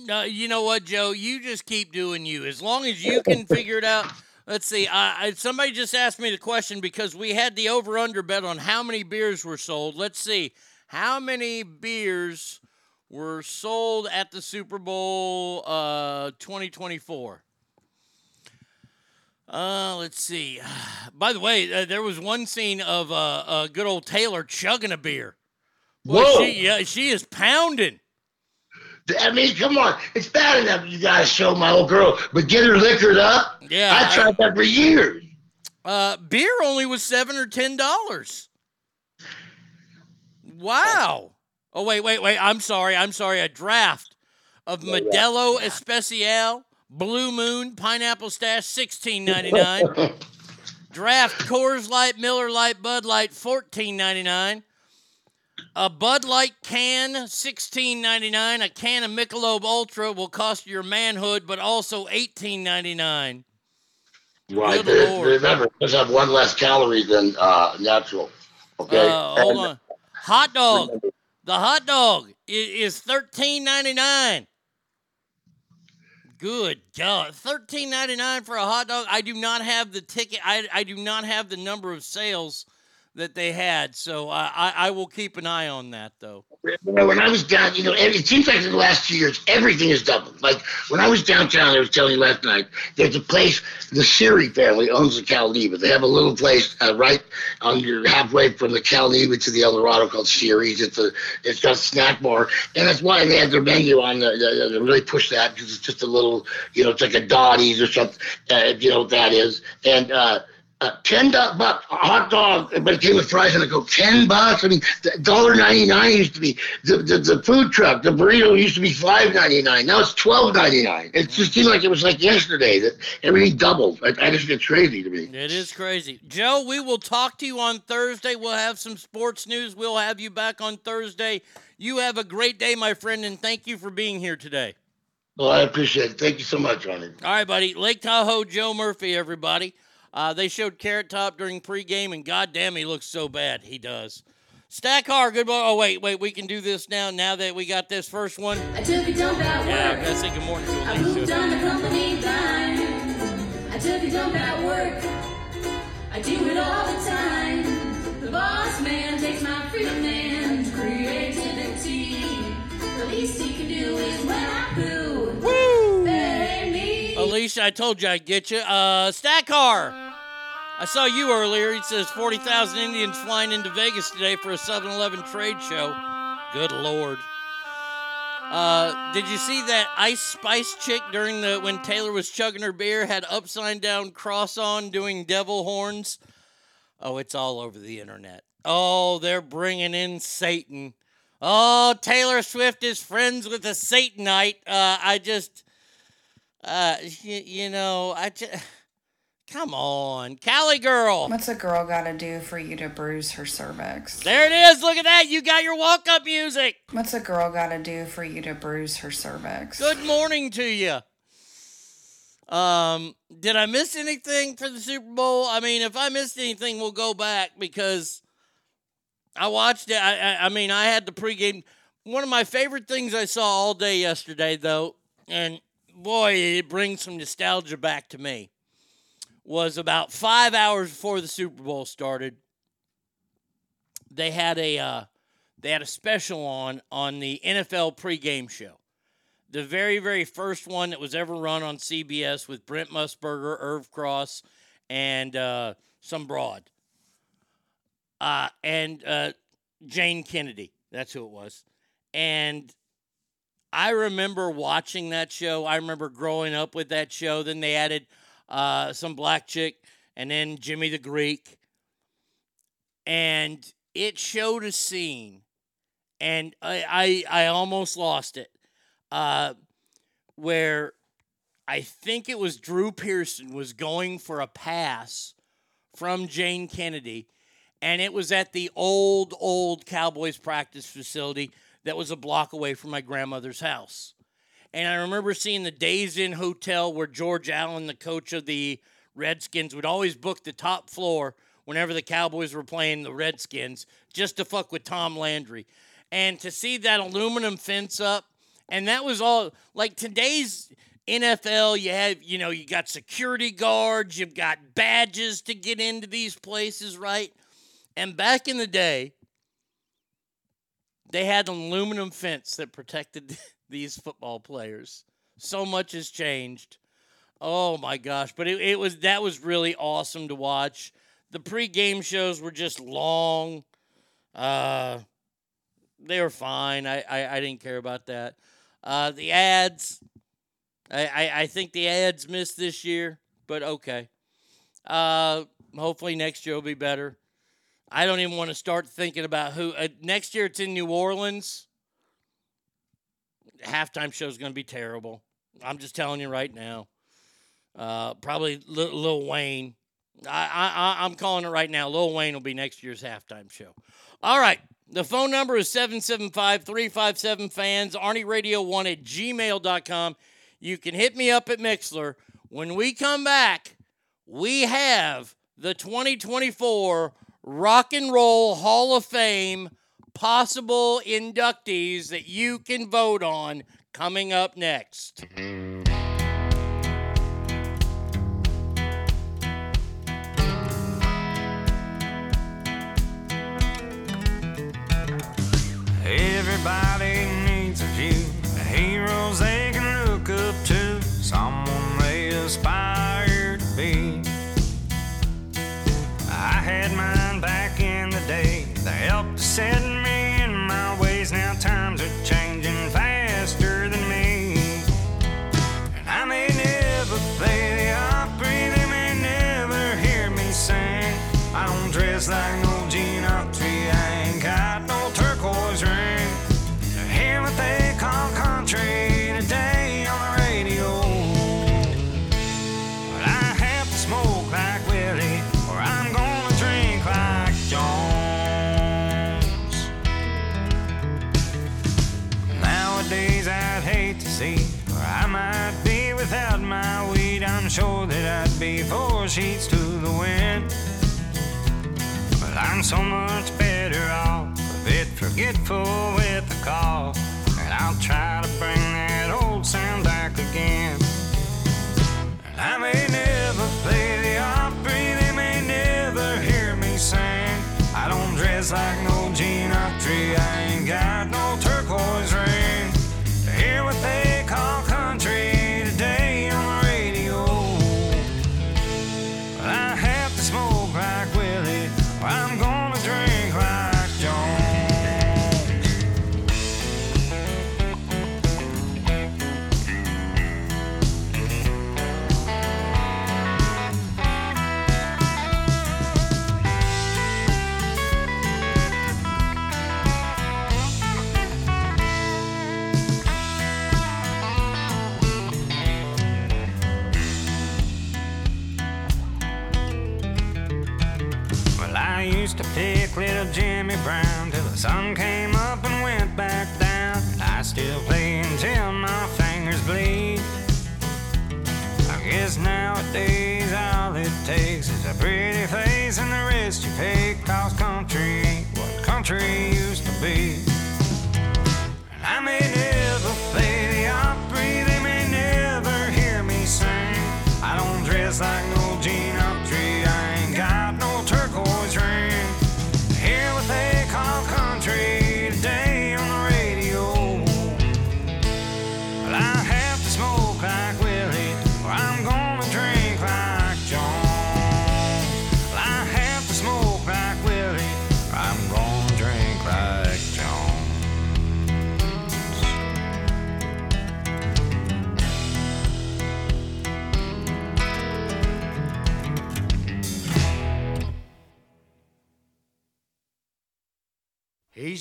No, you know what, Joe? You just keep doing you. As long as you can figure it out. Let's see. I, I, somebody just asked me the question because we had the over under bet on how many beers were sold. Let's see. How many beers were sold at the Super Bowl uh, 2024? Uh, let's see. By the way, uh, there was one scene of uh, uh, good old Taylor chugging a beer. Boy, Whoa. She, yeah, she is pounding. I mean, come on. It's bad enough you guys show my old girl, but get her liquored up. Yeah, I tried that for years. Uh, beer only was seven or ten dollars. Wow. Oh wait, wait, wait. I'm sorry. I'm sorry. A draft of Modelo Especial, Blue Moon, Pineapple Stash, sixteen ninety nine. draft Coors Light, Miller Lite, Bud Light, fourteen ninety nine. A Bud Light can, sixteen ninety nine. A can of Michelob Ultra will cost your manhood, but also eighteen ninety nine. Right. Lord. Remember, it does have one less calorie than uh, natural. Okay. Uh, hold And- on. Hot dog. The hot dog is thirteen ninety nine. Good God, thirteen ninety nine for a hot dog. I do not have the ticket. I, I do not have the number of sales that they had, so I, I, I will keep an eye on that though. When I was down, you know, it seems like in the last two years, everything has doubled. Like when I was downtown, I was telling you last night, there's a place, the Siri family owns the Calneva. They have a little place uh, right on your halfway from the Calneva to the Eldorado called Siri's. It's a, it's got a snack bar, and that's why they had their menu on. The, the, they really push that because it's just a little, you know, it's like a Dotty's or something. Uh, you know what that is, and. uh uh, ten bucks a hot dog, but it came with fries and I go ten bucks. I mean, dollar ninety nine used to be the, the the food truck. The burrito used to be five ninety nine. Now it's twelve ninety nine. It just seemed like it was like yesterday that everything doubled. I, I just get crazy to me. It is crazy. Joe, we will talk to you on Thursday. We'll have some sports news. We'll have you back on Thursday. You have a great day, my friend, and thank you for being here today. Well, I appreciate it. Thank you so much, Ronnie. All right, buddy. Lake Tahoe Joe Murphy, everybody. Uh, they showed Carrot Top during pregame, and goddamn, he looks so bad. He does. Stackar, good boy. Oh, wait, wait. We can do this now. Now that we got this first one. I took a dump Yeah, I gotta say good morning to I moved on the company. I took a dump at work. I do it all the time. The boss man takes my freedom and creativity. The least he can do is when I poo. Alicia, I told you I'd get you. Uh, Stackar. I saw you earlier. He says 40,000 Indians flying into Vegas today for a 7 Eleven trade show. Good Lord. Uh, did you see that Ice Spice chick during the when Taylor was chugging her beer had upside down cross on doing devil horns? Oh, it's all over the internet. Oh, they're bringing in Satan. Oh, Taylor Swift is friends with a Satanite. Uh, I just, uh, you, you know, I just, come on, Cali girl. What's a girl got to do for you to bruise her cervix? There it is. Look at that. You got your walk up music. What's a girl got to do for you to bruise her cervix? Good morning to you. Um, did I miss anything for the Super Bowl? I mean, if I missed anything, we'll go back because I watched it. I, I, I mean, I had the pregame. One of my favorite things I saw all day yesterday, though, and boy, it brings some nostalgia back to me, was about five hours before the Super Bowl started. They had a uh, they had a special on on the NFL pregame show the very, very first one that was ever run on CBS with Brent Musburger, Irv Cross, and uh, some broad. Uh, and uh, Jayne Kennedy. That's who it was. And I remember watching that show. I remember growing up with that show. Then they added uh, some black chick and then Jimmy the Greek. And it showed a scene, and I, I, I almost lost it uh, where I think it was Drew Pearson was going for a pass from Jayne Kennedy, and it was at the old, old Cowboys practice facility that was a block away from my grandmother's house. And I remember seeing the Days Inn Hotel where George Allen, the coach of the Redskins, would always book the top floor whenever the Cowboys were playing the Redskins just to fuck with Tom Landry. And to see that aluminum fence up, and that was all like today's NFL, you have, you know, you got security guards, you've got badges to get into these places, right? And back in the day, they had an aluminum fence that protected these football players. So much has changed. Oh my gosh. But it, it was that was really awesome to watch. The pregame shows were just long. Uh they were fine. I, I, I didn't care about that. Uh, the ads, I, I, I think the ads missed this year, but okay. Uh, hopefully next year will be better. I don't even want to start thinking about who. Uh, next year it's in New Orleans. Halftime show is going to be terrible. I'm just telling you right now. Uh, probably Lil, Lil Wayne. I, I, I'm calling it right now. Lil Wayne will be next year's halftime show. All right. The phone number is 775 357 fans, ArnieRadio1 at gmail.com. You can hit me up at Mixlr. When we come back, we have the 2024 Rock and Roll Hall of Fame possible inductees that you can vote on coming up next. Everybody helped so much better off, a bit forgetful with the call. And I'll try to bring that old sound back again. And I may never play the Opry, they may never hear me sing. I don't dress like no Gene Autry, I ain't got no turquoise Jimmy Brown till the sun came up and went back down. I still play until my fingers bleed. I guess nowadays all it takes is a pretty face and the rest you pay. Cause country ain't what country used to be. And I may never play the Opry, they may never hear me sing. I don't dress like no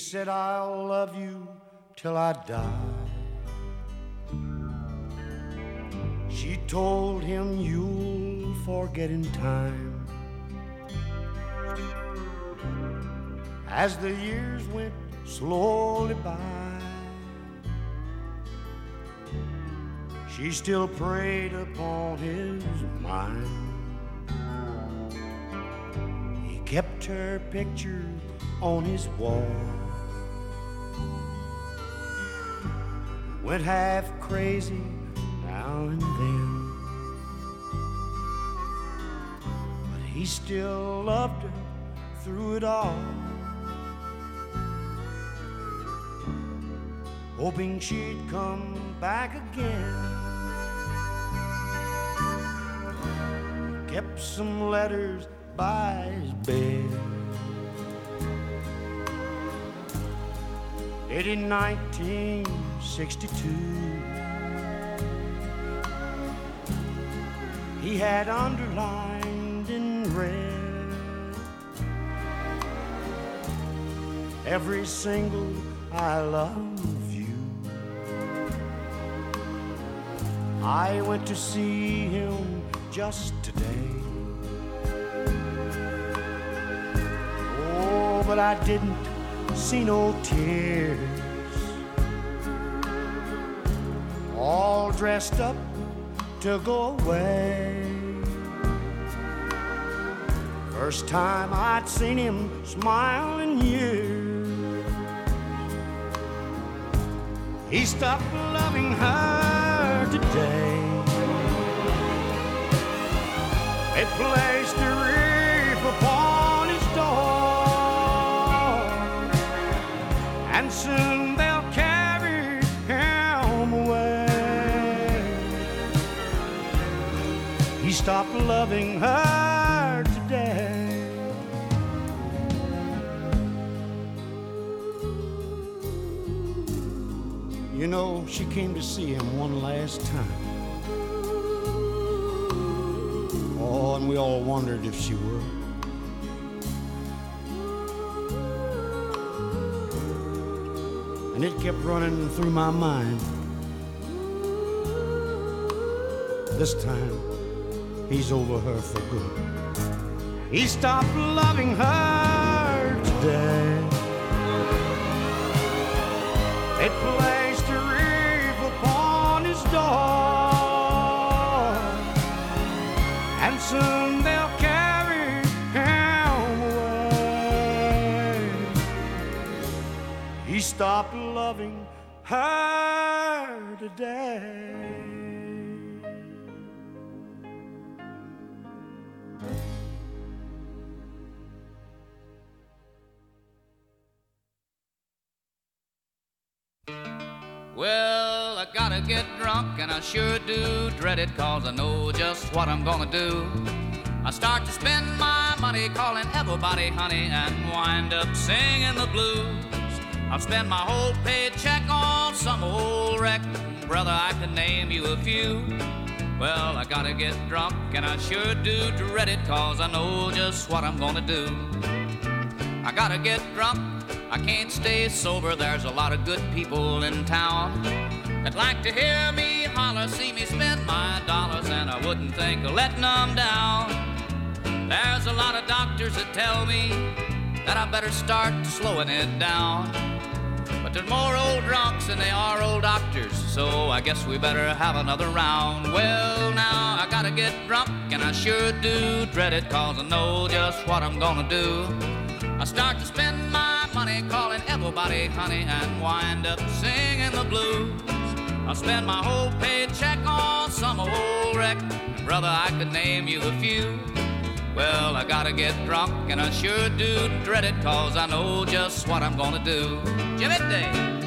said, I'll love you till I die. She told him, You'll forget in time. As the years went slowly by, she still preyed upon his mind. He kept her picture on his wall. Went half crazy now and then. But he still loved her through it all. Hoping she'd come back again. Kept some letters by his bed. Dated 1962. He had underlined in red every single I love you. I went to see him just today. Oh, but I didn't see no tears. All dressed up to go away. First time I'd seen him smile in years. He stopped loving her today. They placed a reef upon and soon they'll carry him away. He stopped loving her today. You know, she came to see him one last time. Oh, and we all wondered if she would. And it kept running through my mind. This time, he's over her for good. He stopped loving her today. He stopped loving her today. Well, I gotta get drunk, and I sure do dread it, cause I know just what I'm gonna do. I start to spend my money calling everybody honey and wind up singing the blues. I'll spend my whole paycheck on some old wreck. Brother, I can name you a few. Well, I gotta get drunk, and I sure do dread it, cause I know just what I'm gonna do. I gotta get drunk, I can't stay sober. There's a lot of good people in town that like to hear me holler, see me spend my dollars, and I wouldn't think of letting them down. There's a lot of doctors that tell me that I better start slowing it down. But there's more old drunks than they are old doctors, so I guess we better have another round. Well, now I gotta get drunk, and I sure do dread it, cause I know just what I'm gonna do. I start to spend my money calling everybody honey and wind up singing the blues. I'll spend my whole paycheck on some old wreck. Brother, I could name you a few. Well, I gotta get drunk, and I sure do dread it, cause I know just what I'm gonna do. Jimmy Day.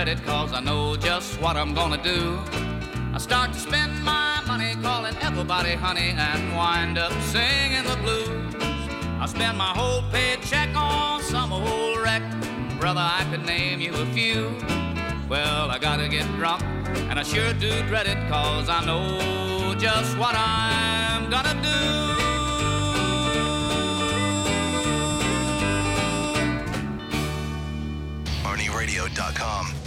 Do dread it, cause I know just what I'm gonna do. I start to spend my money calling everybody honey and wind up singing the blues. I spend my whole paycheck on some old wreck. Brother, I could name you a few. Well, I gotta get drunk, and I sure do dread it, cause I know just what I'm gonna do. ArnieRadio.com,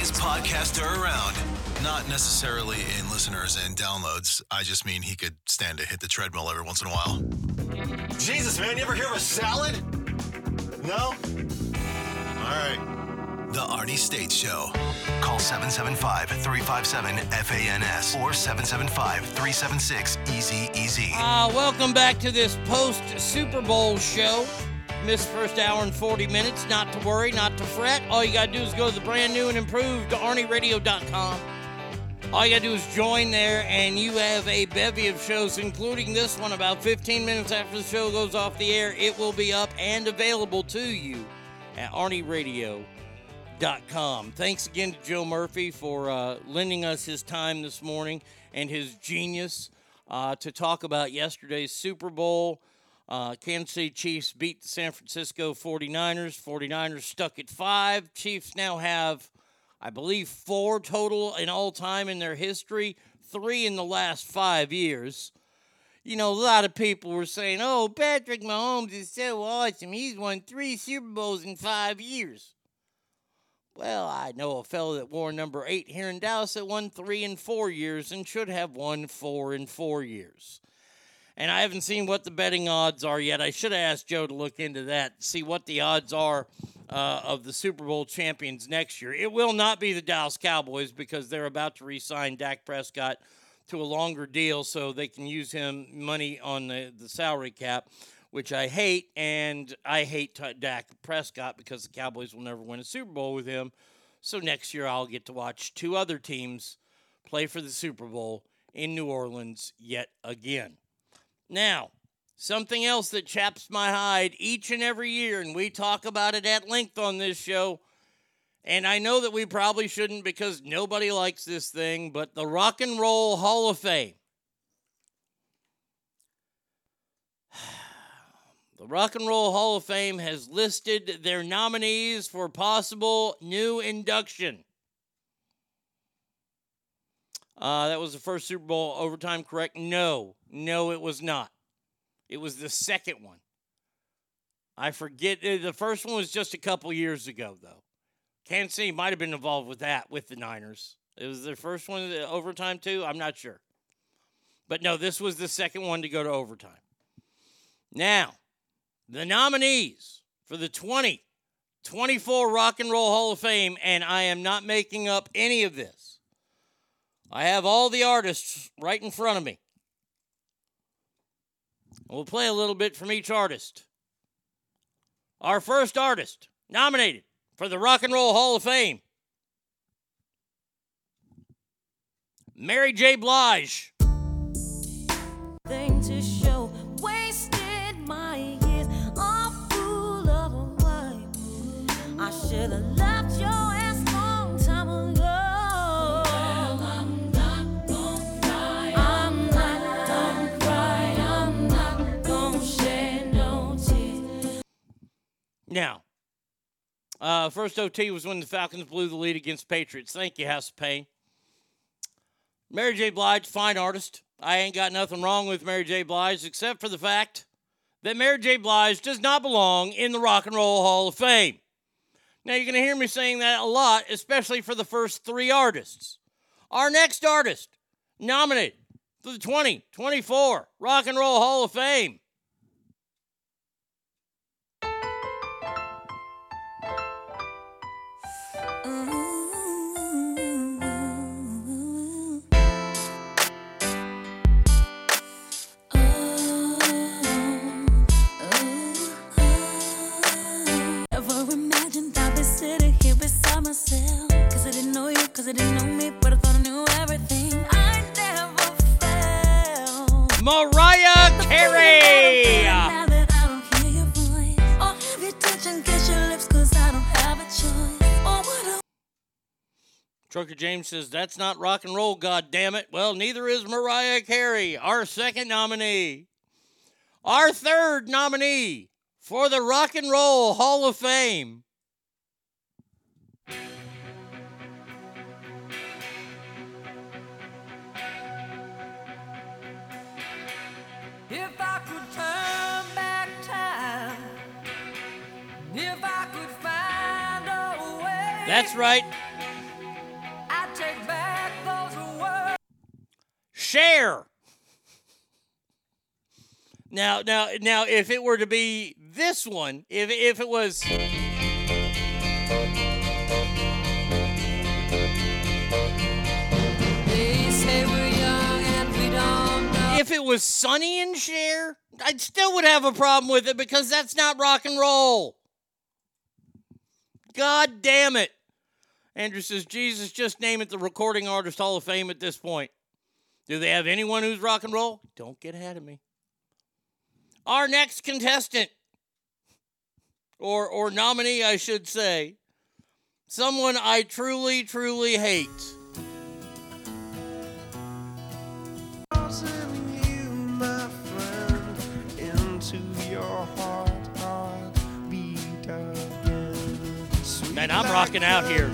biggest podcaster around. Not necessarily in listeners and downloads. I just mean he could stand to hit the treadmill every once in a while. Jesus, man, you ever hear of a salad? No? All right. The Arnie State Show. Call 775 357 FANS or 775 376 Easy Easy. Uh, welcome back to this post Super Bowl show. Missed first hour and 40 minutes. Not to worry, not to fret. All you got to do is go to the brand new and improved ArnieRadio.com. All you got to do is join there, and you have a bevy of shows, including this one. About 15 minutes after the show goes off the air, it will be up and available to you at ArnieRadio.com. Thanks again to Joe Murphy for uh, lending us his time this morning and his genius uh, to talk about yesterday's Super Bowl. Uh, Kansas City Chiefs beat the San Francisco 49ers. 49ers stuck at five. Chiefs now have, I believe, four total in all time in their history, three in the last five years. You know, a lot of people were saying, oh, Patrick Mahomes is so awesome. He's won three Super Bowls in five years. Well, I know a fellow that wore number eight here in Dallas that won three in four years and should have won four in four years and I haven't seen what the betting odds are yet. I should have asked Joe to look into that, see what the odds are uh, of the Super Bowl champions next year. It will not be the Dallas Cowboys because they're about to re-sign Dak Prescott to a longer deal, so they can use him money on the, the salary cap, which I hate, and I hate t- Dak Prescott because the Cowboys will never win a Super Bowl with him. So next year I'll get to watch two other teams play for the Super Bowl in New Orleans yet again. Now, something else that chaps my hide each and every year, and we talk about it at length on this show. And I know that we probably shouldn't because nobody likes this thing, but the Rock and Roll Hall of Fame. The Rock and Roll Hall of Fame has listed their nominees for possible new induction. Uh, that was the first Super Bowl overtime, correct? No, no, it was not. It was the second one. I forget. uh, The first one was just a couple years ago, though. Kansas City might have been involved with that with the Niners. It was their first one, the overtime, too. I'm not sure. But no, this was the second one to go to overtime. Now, the nominees for the 2024 Rock and Roll Hall of Fame, and I am not making up any of this. I have all the artists right in front of me. We'll play a little bit from each artist. Our first artist nominated for the Rock and Roll Hall of Fame Mary J. Blige. Now, uh, first OT was when the Falcons blew the lead against Patriots. Thank you, House of Pain. Mary J. Blige, fine artist. I ain't got nothing wrong with Mary J. Blige except for the fact that Mary J. Blige does not belong in the Rock and Roll Hall of Fame. Now, you're going to hear me saying that a lot, especially for the first three artists. Our next artist nominated for the 2024 Rock and Roll Hall of Fame didn't know you, cause I didn't know me, but I thought I knew everything. I never felt. Mariah Carey. Now that I don't hear your voice, or have you touch and kiss your lips, cause I don't have a choice. Or what a Trucker James says, That's not rock and roll, God damn it. Well, neither is Mariah Carey, our second nominee. Our third nominee for the Rock and Roll Hall of Fame. That's right. I'd take back the Cher. Now, now, now, if it were to be this one, if if it was. If it was Sonny and Cher, I still would have a problem with it because that's not rock and roll. God damn it. Andrew says, Jesus, just name it the Recording Artist Hall of Fame at this point. Do they have anyone who's rock and roll? Don't get ahead of me. Our next contestant, or, or nominee, I should say, someone I truly, truly hate. Man, I'm rocking out here.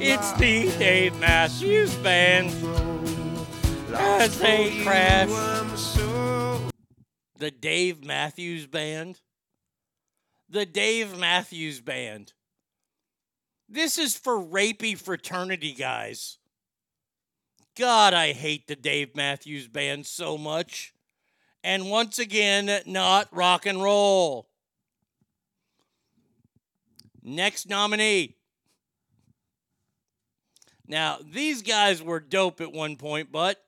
It's the Dave Matthews Band. As they crash. The Dave Matthews Band. The Dave Matthews Band. This is for rapey fraternity guys. God, I hate the Dave Matthews Band so much. And once again, not rock and roll. Next nominee. Now, these guys were dope at one point, but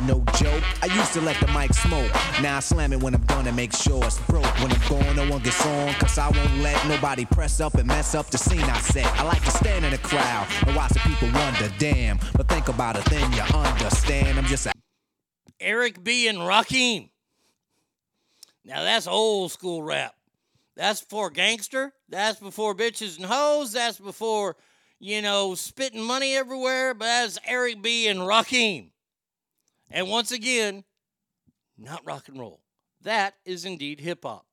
ain't no joke. I used to let the mic smoke. Now I slam it when I'm done and make sure it's broke. When I'm gone, no one gets on. Cause I won't let nobody press up and mess up the scene I set. I like to stand in the crowd and watch the people wonder, damn. But think about it, then you understand. I'm just a Eric B. and Rakim. Now that's old school rap. That's before gangster. That's before bitches and hoes. That's before, you know, spitting money everywhere. But that's Eric B. and Rakim. And once again, not rock and roll. That is indeed hip hop.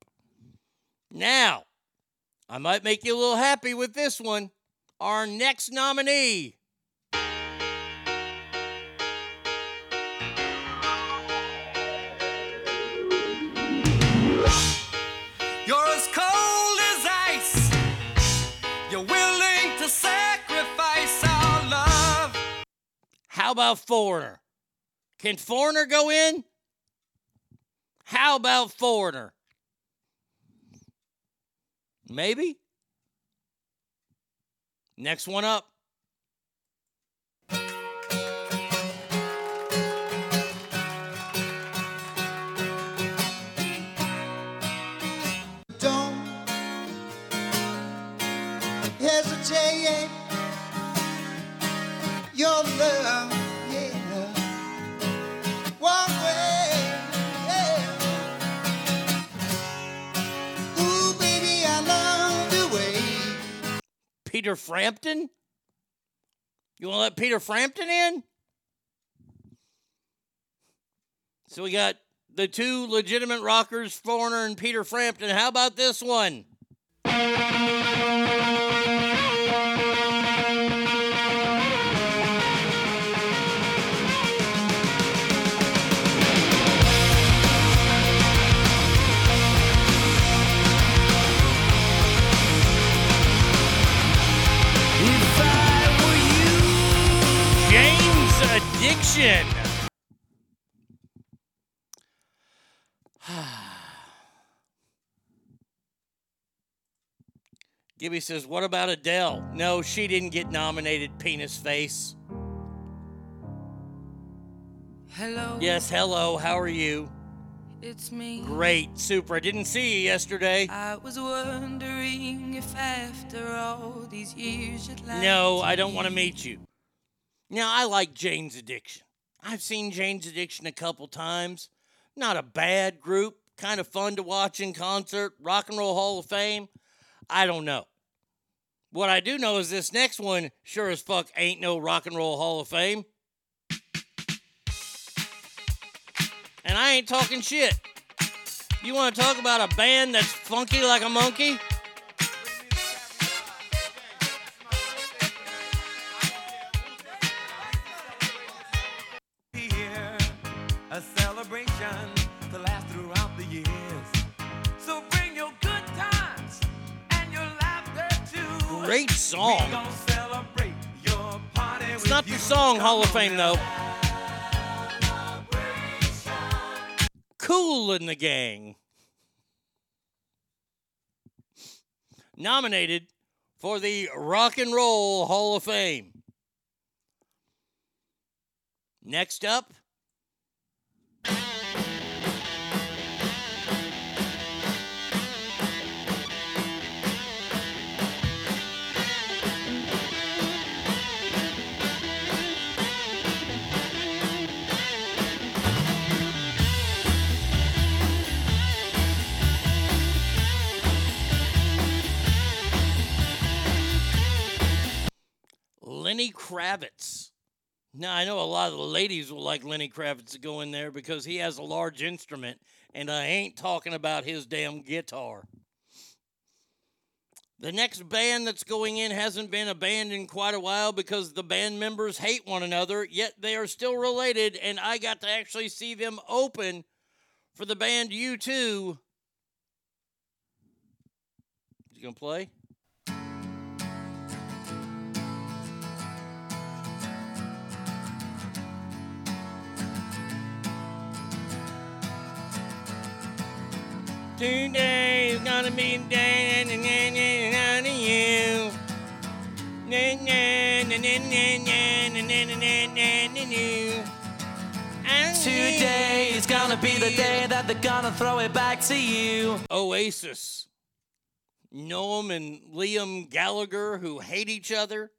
Now, I might make you a little happy with this one. Our next nominee. You're as cold as ice. You're willing to sacrifice our love. How about Foreigner? Can Foreigner go in? How about Foreigner? Maybe. Next one up. Don't hesitate. Your love, Peter Frampton? You want to let Peter Frampton in? So we got the two legitimate rockers, Foreigner and Peter Frampton. How about this one? Gibby says, What about Adele? No, she didn't get nominated, penis face. Hello. Yes, hello, how are you? It's me. Great, super. I didn't see you yesterday. I was wondering if after all these years you'd like No, I don't want to meet you. Now, I like Jane's Addiction. I've seen Jane's Addiction a couple times. Not a bad group, kind of fun to watch in concert. Rock and Roll Hall of Fame. I don't know. What I do know is this next one sure as fuck ain't no Rock and Roll Hall of Fame. And I ain't talking shit. You want to talk about a band that's funky like a monkey? Song. We gon' celebrate your party It's not the song Hall of Fame, though. Kool & the Gang. Nominated for the Rock and Roll Hall of Fame. Next up, Lenny Kravitz. Now, I know a lot of the ladies will like Lenny Kravitz to go in there because he has a large instrument, and I ain't talking about his damn guitar. The next band that's going in hasn't been a band in quite a while because the band members hate one another, yet they are still related, and I got to actually see them open for the band U2. You gonna play? Today is gonna be a day you. Na, na, na, na, na, na, na, na, na, na, na, na. And Today is gonna be the day that they're gonna throw it back to you. Oasis. Noel and Liam Gallagher, who hate each other,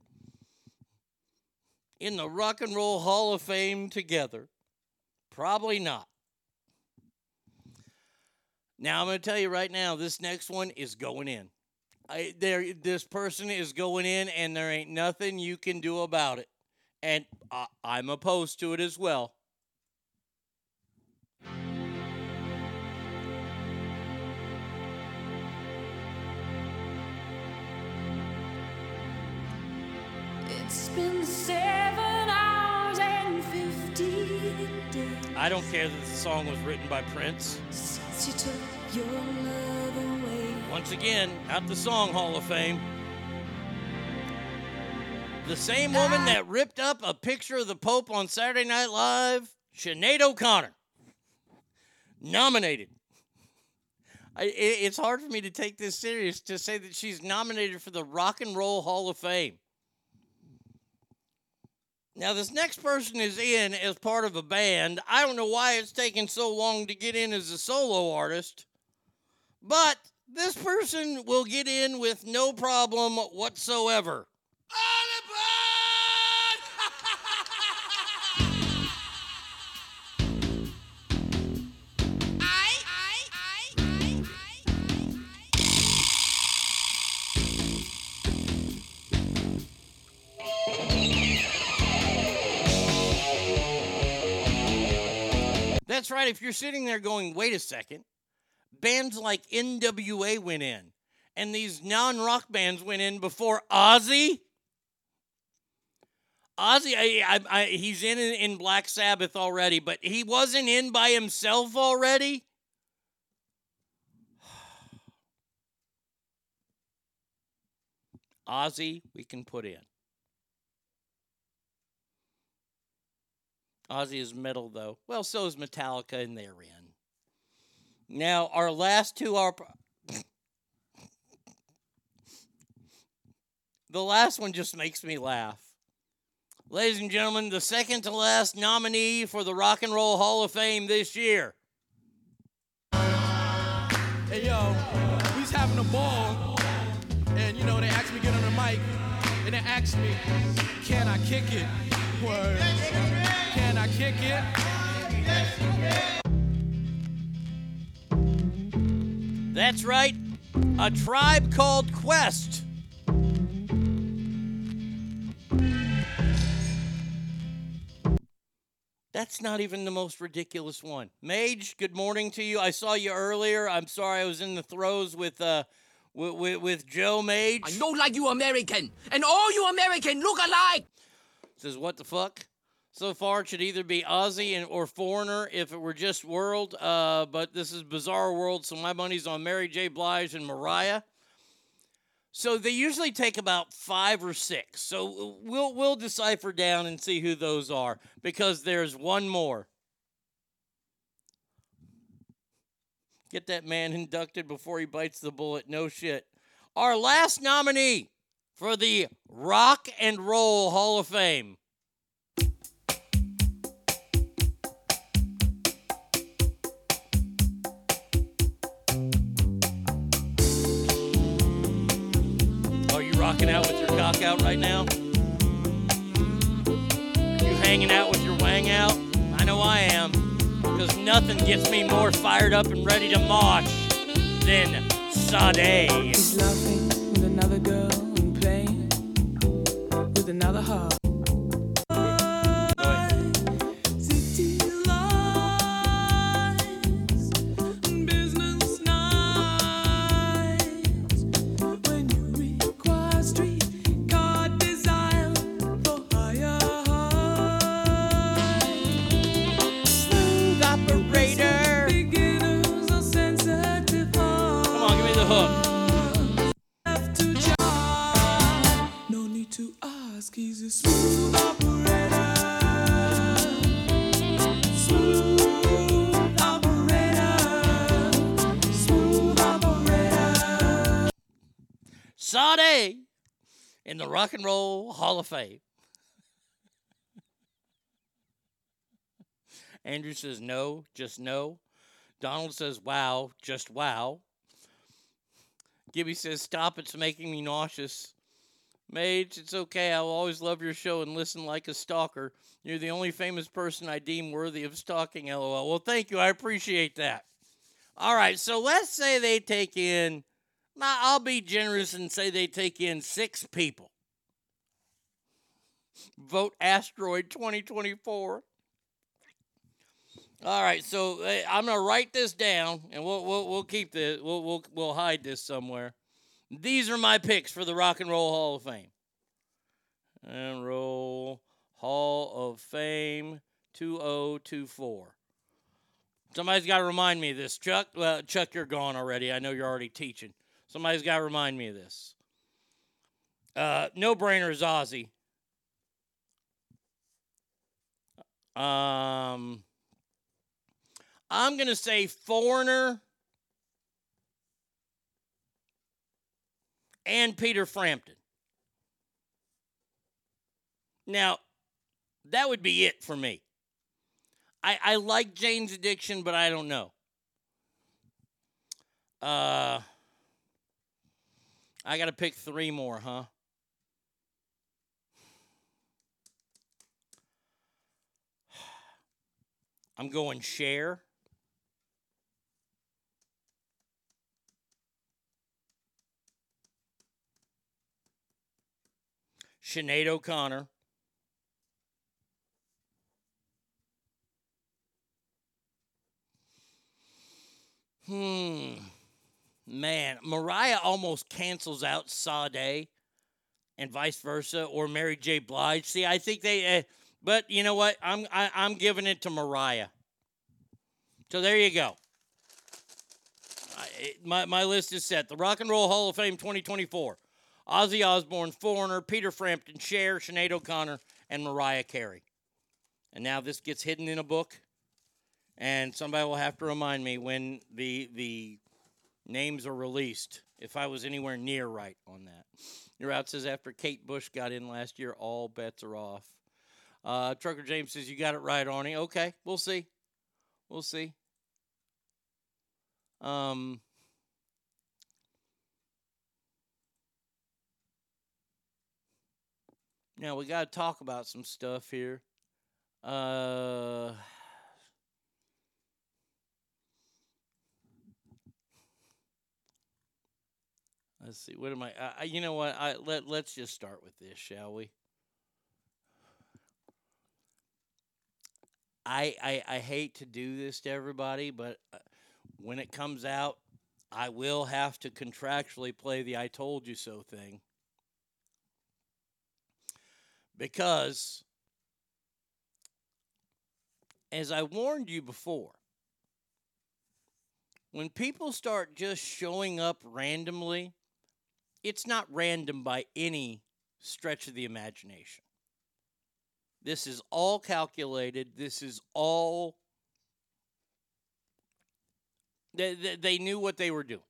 in the Rock and Roll Hall of Fame together. Probably not. Now I'm going to tell you right now, this next one is going in. I, there, this person is going in, and there ain't nothing you can do about it. And I, I'm opposed to it as well. It's been seven hours and days I don't care that the song was written by Prince. Once again, at the Song Hall of Fame. The same woman that ripped up a picture of the Pope on Saturday Night Live, Sinead O'Connor, nominated. I, it, it's hard for me to take this serious to say that she's nominated for the Rock and Roll Hall of Fame. Now, this next person is in as part of a band. I don't know why it's taking so long to get in as a solo artist, but this person will get in with no problem whatsoever. That's right. If you're sitting there going, wait a second, bands like NWA went in, and these non rock bands went in before Ozzy. Ozzy, I, I, I, he's in in Black Sabbath already, but he wasn't in by himself already. Ozzy, we can put in. Ozzy is metal, though. Well, so is Metallica, and they're in. Now, our last two are. the last one just makes me laugh. Ladies and gentlemen, the second to last nominee for the Rock and Roll Hall of Fame this year. Hey yo, he's having a ball, and you know they asked me to get on the mic, and they asked me, can I kick it? Word. I kick it? That's right, a tribe called Quest. That's not even the most ridiculous one. Mage, good morning to you. I saw you earlier. I'm sorry I was in the throes with uh with, with, with Joe Mage. I know like you American, and all you American look alike. Says what the fuck? So far, it should either be Ozzy and or Foreigner if it were just World. Uh, but this is Bizarre World, so my money's on Mary J. Blige and Mariah. So they usually take about five or six. So we'll we'll decipher down and see who those are because there's one more. Get that man inducted before he bites the bullet. No shit. Our last nominee for the Rock and Roll Hall of Fame. Out right now? You hanging out with your wang out? I know I am. Because nothing gets me more fired up and ready to mosh than Sade. He's laughing with another girl and playing with another heart. In the Rock and Roll Hall of Fame. Andrew says no, just no. Donald says wow, just wow. Gibby says stop, it's making me nauseous. Mage, it's okay. I'll always love your show and listen like a stalker. You're the only famous person I deem worthy of stalking, lol. Well, thank you. I appreciate that. All right, so let's say they take in, nah, I'll be generous and say they take in six people. Vote Asteroid 2024. All right, so I'm gonna write this down, and we'll we'll, we'll keep this. We'll, we'll we'll hide this somewhere. These are my picks for the Rock and Roll Hall of Fame. And Roll Hall of Fame 2024. Somebody's got to remind me of this. Chuck, well, Chuck, you're gone already. I know you're already teaching. Somebody's got to remind me of this. Uh, no brainer is Ozzy. Um, I'm going to say Foreigner and Peter Frampton. Now, that would be it for me. I, I like Jane's Addiction, but I don't know. Uh, I got to pick three more, huh? I'm going Cher. Sinead O'Connor. Hmm. Man, Mariah almost cancels out Sade and vice versa, or Mary J. Blige. See, I think they, uh, but you know what? I'm I, I'm giving it to Mariah. So there you go. I, it- my my list is set. The Rock and Roll Hall of Fame 2024: Ozzy Osbourne, Foreigner, Peter Frampton, Cher, Sinead O'Connor, and Mariah Carey. And now this gets hidden in a book, and somebody will have to remind me when the the names are released. If I was anywhere near right on that. Your out says after Kate Bush got in last year, all bets are off. Uh, Trucker James says you got it right, Arnie. Okay, we'll see. We'll see. Um, now we got to talk about some stuff here. Uh, let's see. What am I? You know what? I let Let's just start with this, shall we? I, I I hate to do this to everybody, but uh, when it comes out, I will have to contractually play the "I told you so" thing because as I warned you before, when people start just showing up randomly, it's not random by any stretch of the imagination. This is all calculated. This is all. They, they, knew what they were doing.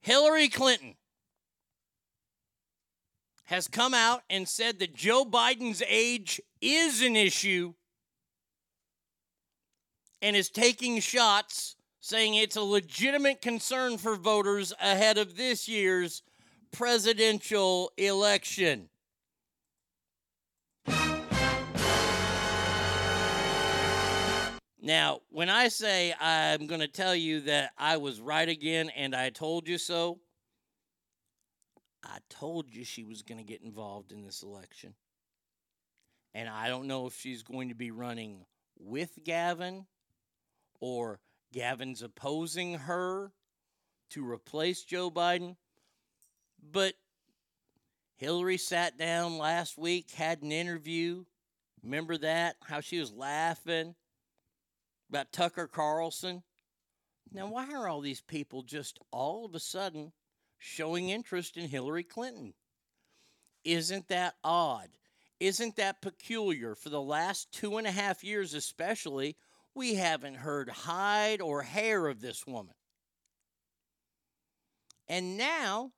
Hillary Clinton has come out and said that Joe Biden's age is an issue and is taking shots, saying it's a legitimate concern for voters ahead of this year's presidential election. Now, when I say I'm going to tell you that I was right again and I told you so, I told you she was going to get involved in this election. And I don't know if she's going to be running with Gavin or Gavin's opposing her to replace Joe Biden. But Hillary sat down last week, had an interview. Remember that? How she was laughing about Tucker Carlson. Now, why are all these people just all of a sudden showing interest in Hillary Clinton? Isn't that odd? Isn't that peculiar? For the last two and a half years, especially, we haven't heard hide or hair of this woman. And now,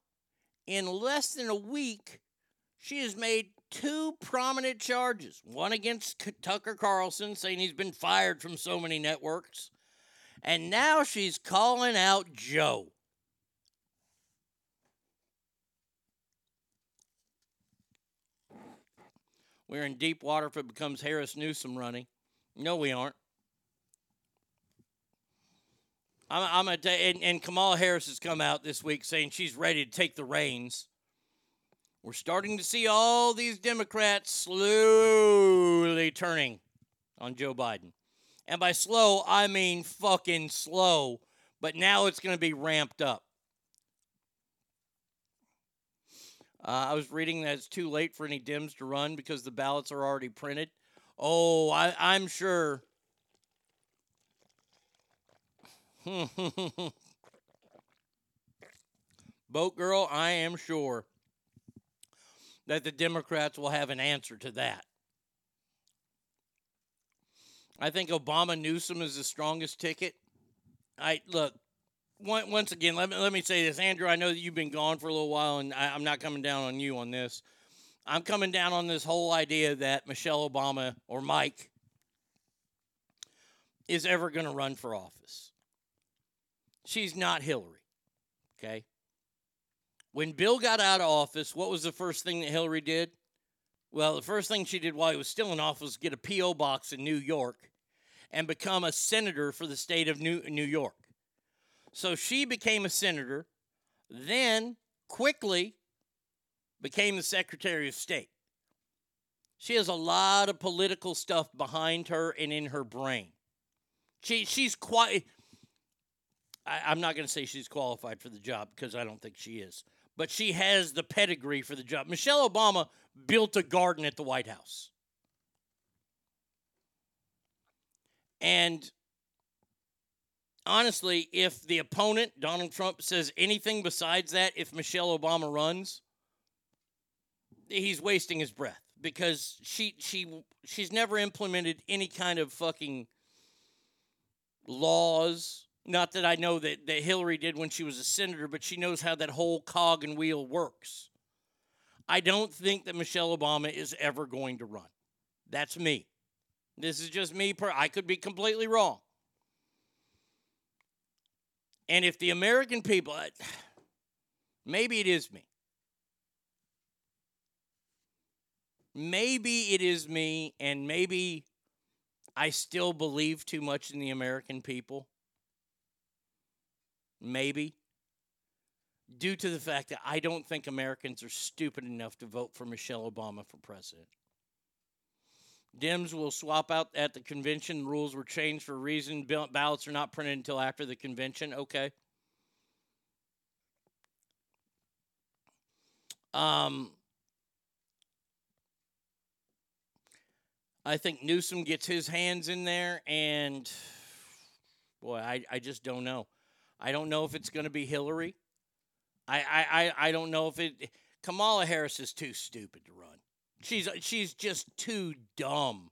in less than a week, she has made two prominent charges one against Tucker Carlson, saying he's been fired from so many networks. And now she's calling out Joe. We're in deep water if it becomes Harris Newsom running. No, we aren't. I'm, I'm gonna and, and Kamala Harris has come out this week saying she's ready to take the reins. We're starting to see all these Democrats slowly turning on Joe Biden. And by slow, I mean fucking slow. But now it's going to be ramped up. Uh, I was reading that it's too late for any Dems to run because the ballots are already printed. Oh, I, I'm sure. Boat girl, I am sure that the Democrats will have an answer to that. I think Obama Newsom is the strongest ticket. I look once again. Let me let me say this, Andrew. I know that you've been gone for a little while, and I, I'm not coming down on you on this. I'm coming down on this whole idea that Michelle Obama or Mike is ever going to run for office. She's not Hillary. Okay. When Bill got out of office, what was the first thing that Hillary did? Well, the first thing she did while he was still in office was get a P.O. box in New York and become a senator for the state of New, New York. So she became a senator, then quickly became the Secretary of State. She has a lot of political stuff behind her and in her brain. She she's quite. I, I'm not going to say she's qualified for the job because I don't think she is, but she has the pedigree for the job. Michelle Obama built a garden at the White House, and honestly, if the opponent Donald Trump says anything besides that, if Michelle Obama runs, he's wasting his breath because she she she's never implemented any kind of fucking laws. Not that I know that, that Hillary did when she was a senator, but she knows how that whole cog and wheel works. I don't think that Michelle Obama is ever going to run. That's me. This is just me. Per- I could be completely wrong. And if the American people, maybe it is me. Maybe it is me, and maybe I still believe too much in the American people. Maybe. Due to the fact that I don't think Americans are stupid enough to vote for Michelle Obama for president. Dems will swap out at the convention. Rules were changed for a reason. Ballots are not printed until after the convention. Okay. Um, I think Newsom gets his hands in there, and boy, I, I just don't know. I don't know if it's going to be Hillary. I, I, I, I don't know if it. Kamala Harris is too stupid to run. She's she's just too dumb.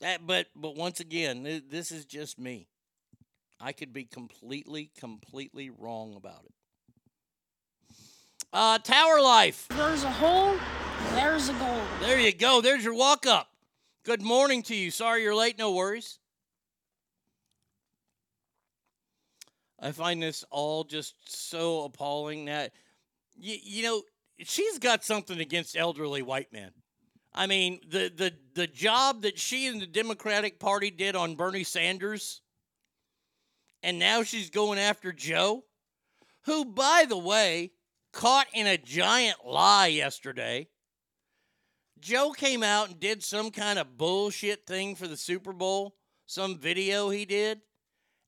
That, but but once again, th- this is just me. I could be completely completely wrong about it. Uh, Tower Life. There's a hole, there's a goal. There you go. There's your walk up. Good morning to you. Sorry you're late. No worries. I find this all just so appalling that, you, you know, she's got something against elderly white men. I mean, the, the, the job that she and the Democratic Party did on Bernie Sanders, and now she's going after Joe, who, by the way, caught in a giant lie yesterday. Joe came out and did some kind of bullshit thing for the Super Bowl, some video he did,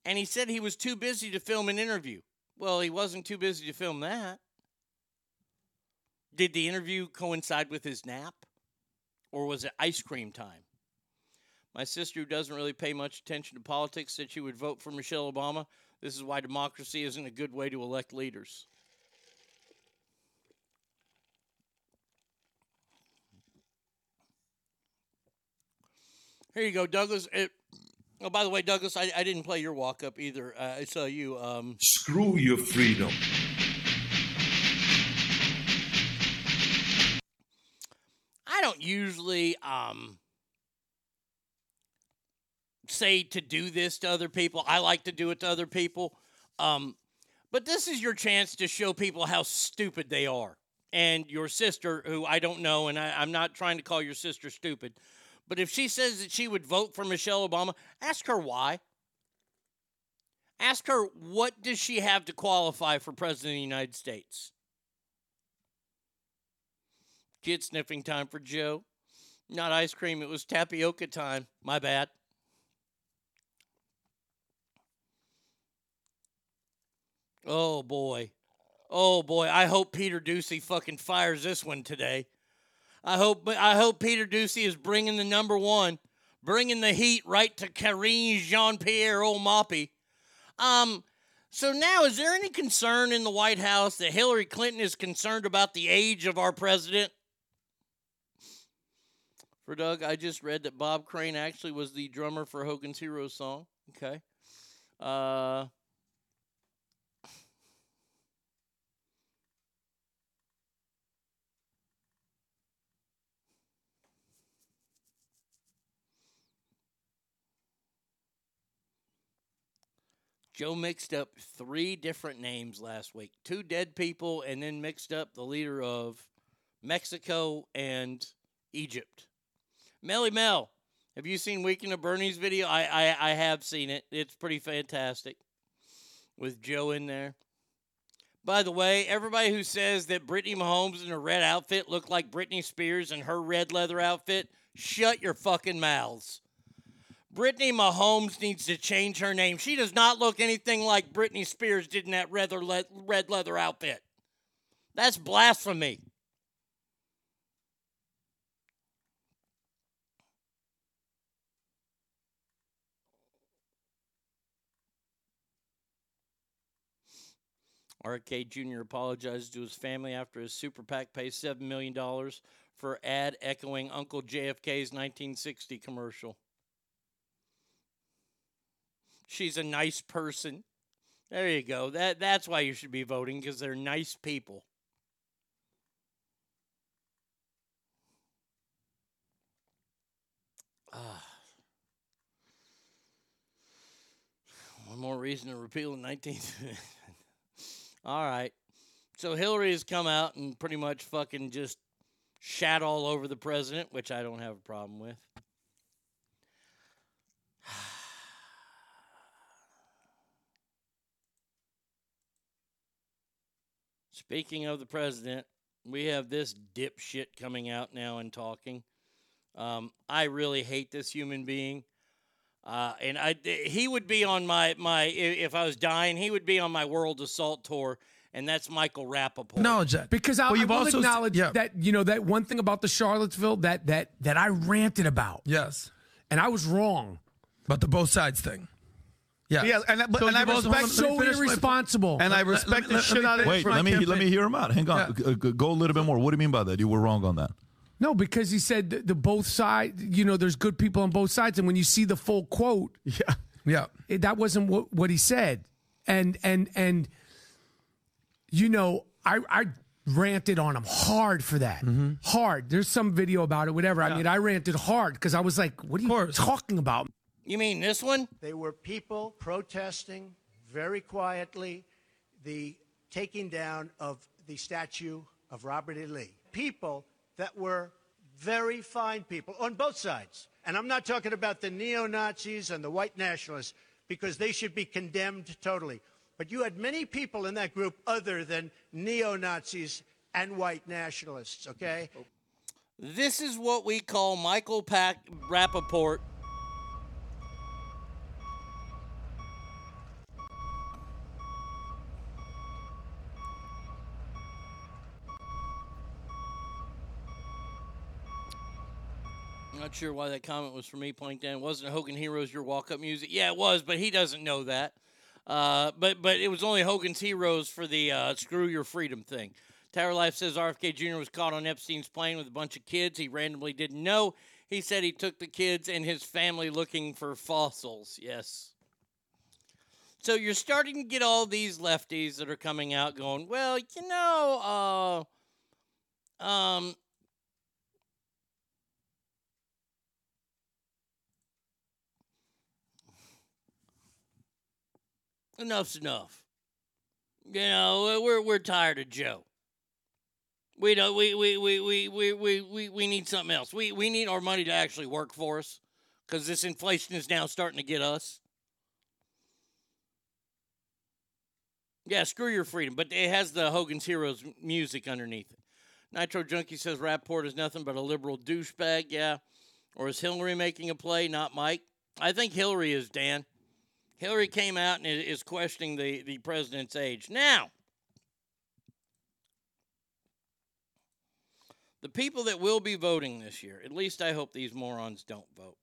and he said he was too busy to film an interview. Well, he wasn't too busy to film that. Did the interview coincide with his nap? Or was it ice cream time? My sister, who doesn't really pay much attention to politics, said she would vote for Michelle Obama. This is why democracy isn't a good way to elect leaders. Here you go, Douglas. It, oh, by the way, Douglas, I, I didn't play your walk up either. Uh, I saw you. Um, Screw your freedom. I don't usually um, say to do this to other people. I like to do it to other people. Um, but this is your chance to show people how stupid they are. And your sister, who I don't know, and I, I'm not trying to call your sister stupid, but if she says that she would vote for Michelle Obama, ask her why. Ask her what does she have to qualify for president of the United States? Kid sniffing time for Joe. Not ice cream, it was tapioca time. My bad. Oh boy. Oh boy. I hope Peter Doocy fucking fires this one today. I hope I hope Peter Doocy is bringing the number one, bringing the heat right to Karine Jean Pierre Moppy. Um, so now is there any concern in the White House that Hillary Clinton is concerned about the age of our president? For Doug, I just read that Bob Crane actually was the drummer for Hogan's Heroes song. Okay. Uh Joe mixed up three different names last week two dead people, and then mixed up the leader of Mexico and Egypt. Melly Mel, have you seen Weekend of Bernie's video? I, I, I have seen it. It's pretty fantastic with Joe in there. By the way, everybody who says that Brittany Mahomes in a red outfit looked like Britney Spears in her red leather outfit, shut your fucking mouths. Brittany Mahomes needs to change her name. She does not look anything like Britney Spears did in that red, le- red leather outfit. That's blasphemy. RK Jr. apologized to his family after his super PAC pays $7 million for ad echoing Uncle JFK's 1960 commercial. She's a nice person. There you go. That that's why you should be voting because they're nice people. Ah. One more reason to repeal the 19th. all right. So Hillary has come out and pretty much fucking just shat all over the president, which I don't have a problem with. Speaking of the president, we have this dipshit coming out now and talking. Um, I really hate this human being. Uh, and I, he would be on my, my, if I was dying, he would be on my world assault tour. and that's Michael Rappaport. No, Jack. Because I, Well, I you've will also- acknowledge yeah. that you know that one thing about the Charlottesville that that that I ranted about. Yes, and I was wrong. about the both sides thing. Yeah. Yeah, and, but, and I you've respect let me finish irresponsible. And I Let- let- respect let- the let shit me out of it. Wait, let me my let me hear him out. Hang on, G- g- go a little bit more. What do you mean by that? You were wrong on that. No, because he said the, the both sides. You know, there's good people on both sides, and when you see the full quote, yeah, yeah, it, that wasn't what what he said, and and and you know, I I ranted on him hard for that, Mm-hmm. hard. There's some video about it, whatever. I mean, I ranted hard because I was like, what are you talking about? You mean this one? They were people protesting very quietly the taking down of the statue of Robert E. Lee. People that were very fine people on both sides. And I'm not talking about the neo Nazis and the white nationalists because they should be condemned totally. But you had many people in that group other than neo Nazis and white nationalists, okay? This is what we call Michael Pack Rappaport. Not sure why that comment was for me, Plankton. Wasn't Hogan Heroes your walk up music. Yeah, it was, but he doesn't know that. Uh, but but it was only Hogan's Heroes for the uh, screw your freedom thing. Tower Life says RFK Jr. was caught on Epstein's plane with a bunch of kids he randomly didn't know. He said he took the kids and his family looking for fossils. Yes. So you're starting to get all these lefties that are coming out going, well, you know, uh, um, enough's enough. You know, we're we're tired of Joe. We don't we we we we we we, we, we need something else. We we need our money to actually work for us because this inflation is now starting to get us. Yeah, screw your freedom, but it has the Hogan's Heroes music underneath it. Nitro Junkie says Rapport is nothing but a liberal douchebag. Yeah, or is Hillary making a play? Not Mike. I think Hillary is Dan. Hillary came out and is questioning the, the president's age. Now, the people that will be voting this year, at least I hope these morons don't vote,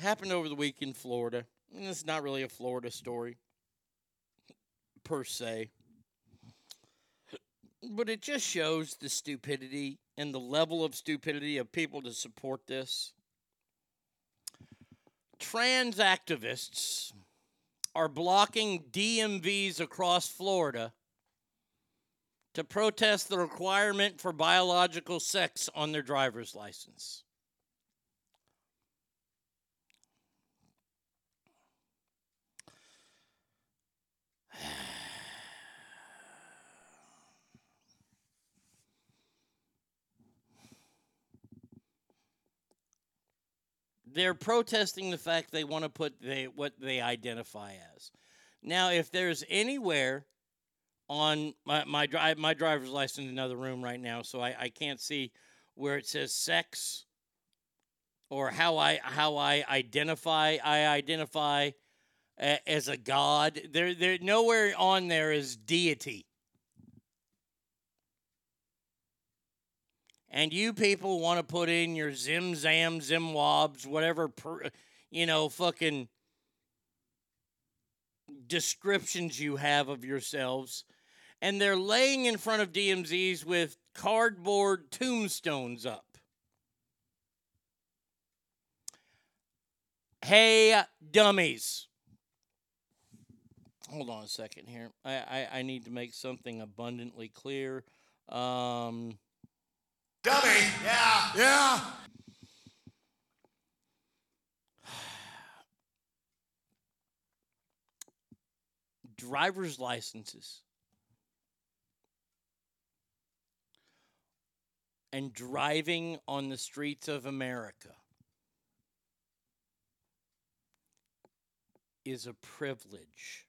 happened over the week in Florida. And it's not really a Florida story, per se. But it just shows the stupidity and the level of stupidity of people to support this trans activists are blocking DMVs across Florida to protest the requirement for biological sex on their driver's license. They're protesting the fact they want to put they, what they identify as. Now, if there's anywhere on my my, my driver's license in another room right now, so I, I can't see where it says sex or how I how I identify. I identify a, as a god. There there nowhere on there is deity. And you people want to put in your zim zam zim wobs whatever per, you know fucking descriptions you have of yourselves. And they're laying in front of DMZs with cardboard tombstones up. Hey dummies. Hold on a second here. I i, I need to make something abundantly clear. Um Dummy. Yeah. Yeah. driver's licenses and driving on the streets of America is a privilege.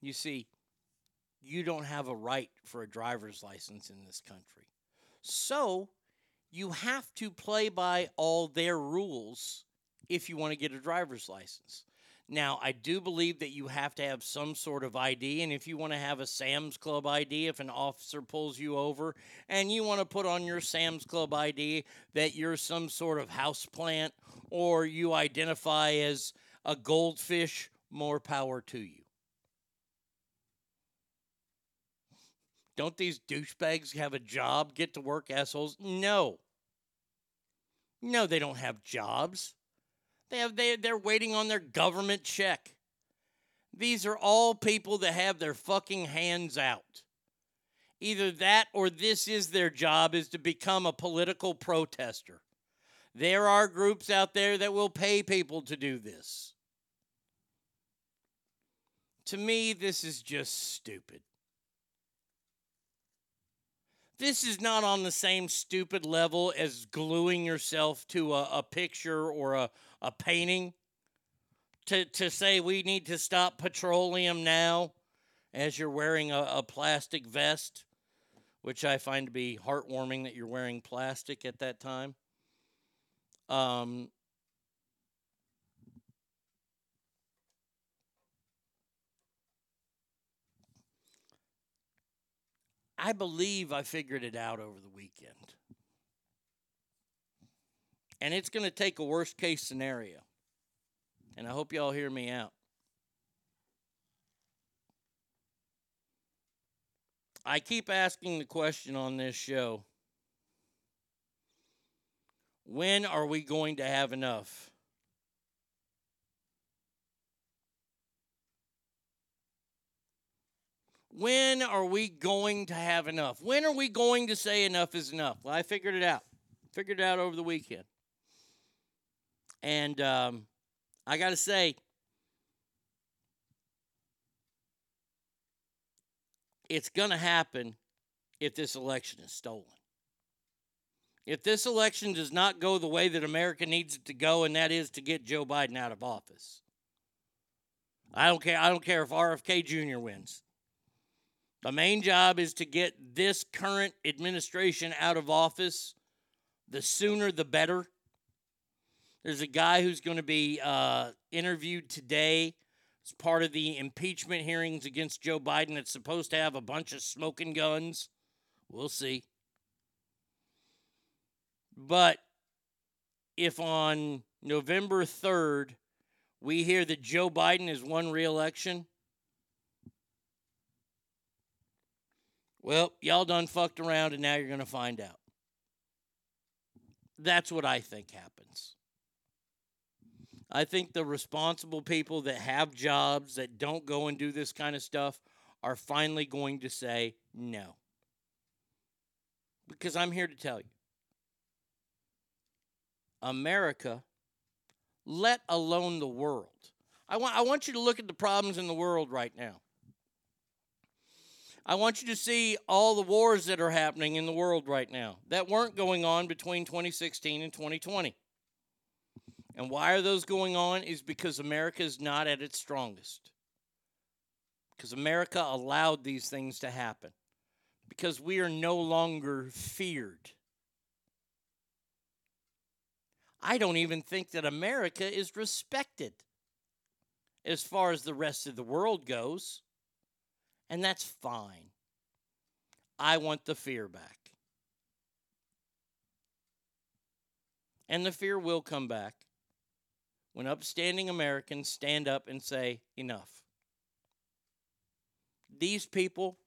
You see, you don't have a right for a driver's license in this country. So, you have to play by all their rules if you want to get a driver's license. Now, I do believe that you have to have some sort of ID, and if you want to have a Sam's Club ID, if an officer pulls you over and you want to put on your Sam's Club ID that you're some sort of house plant or you identify as a goldfish, more power to you. Don't these douchebags have a job, get to work, assholes? No. No, they don't have jobs. They have they they're waiting on their government check. These are all people that have their fucking hands out. Either that or this is their job is to become a political protester. There are groups out there that will pay people to do this. To me, this is just stupid. This is not on the same stupid level as gluing yourself to a, a picture or a, a painting. To, to say we need to stop petroleum now as you're wearing a, a plastic vest, which I find to be heartwarming that you're wearing plastic at that time. Um, I believe I figured it out over the weekend. And it's going to take a worst case scenario. And I hope y'all hear me out. I keep asking the question on this show when are we going to have enough? When are we going to have enough? When are we going to say enough is enough? Well, I figured it out. Figured it out over the weekend. And um, I got to say, it's going to happen if this election is stolen. If this election does not go the way that America needs it to go, and that is to get Joe Biden out of office, I don't care. I don't care if RFK Jr. wins. The main job is to get this current administration out of office. The sooner, the better. There's a guy who's going to be uh, interviewed today as part of the impeachment hearings against Joe Biden that's supposed to have a bunch of smoking guns. We'll see. But if on November 3rd we hear that Joe Biden has won re election, well, y'all done fucked around and now you're going to find out. That's what I think happens. I think the responsible people that have jobs that don't go and do this kind of stuff are finally going to say no. Because I'm here to tell you America, let alone the world. I want, I want you to look at the problems in the world right now. I want you to see all the wars that are happening in the world right now that weren't going on between 2016 and 2020. And why are those going on? Is because America is not at its strongest. Because America allowed these things to happen. Because we are no longer feared. I don't even think that America is respected as far as the rest of the world goes. And that's fine. I want the fear back. And the fear will come back when upstanding Americans stand up and say, enough. These people,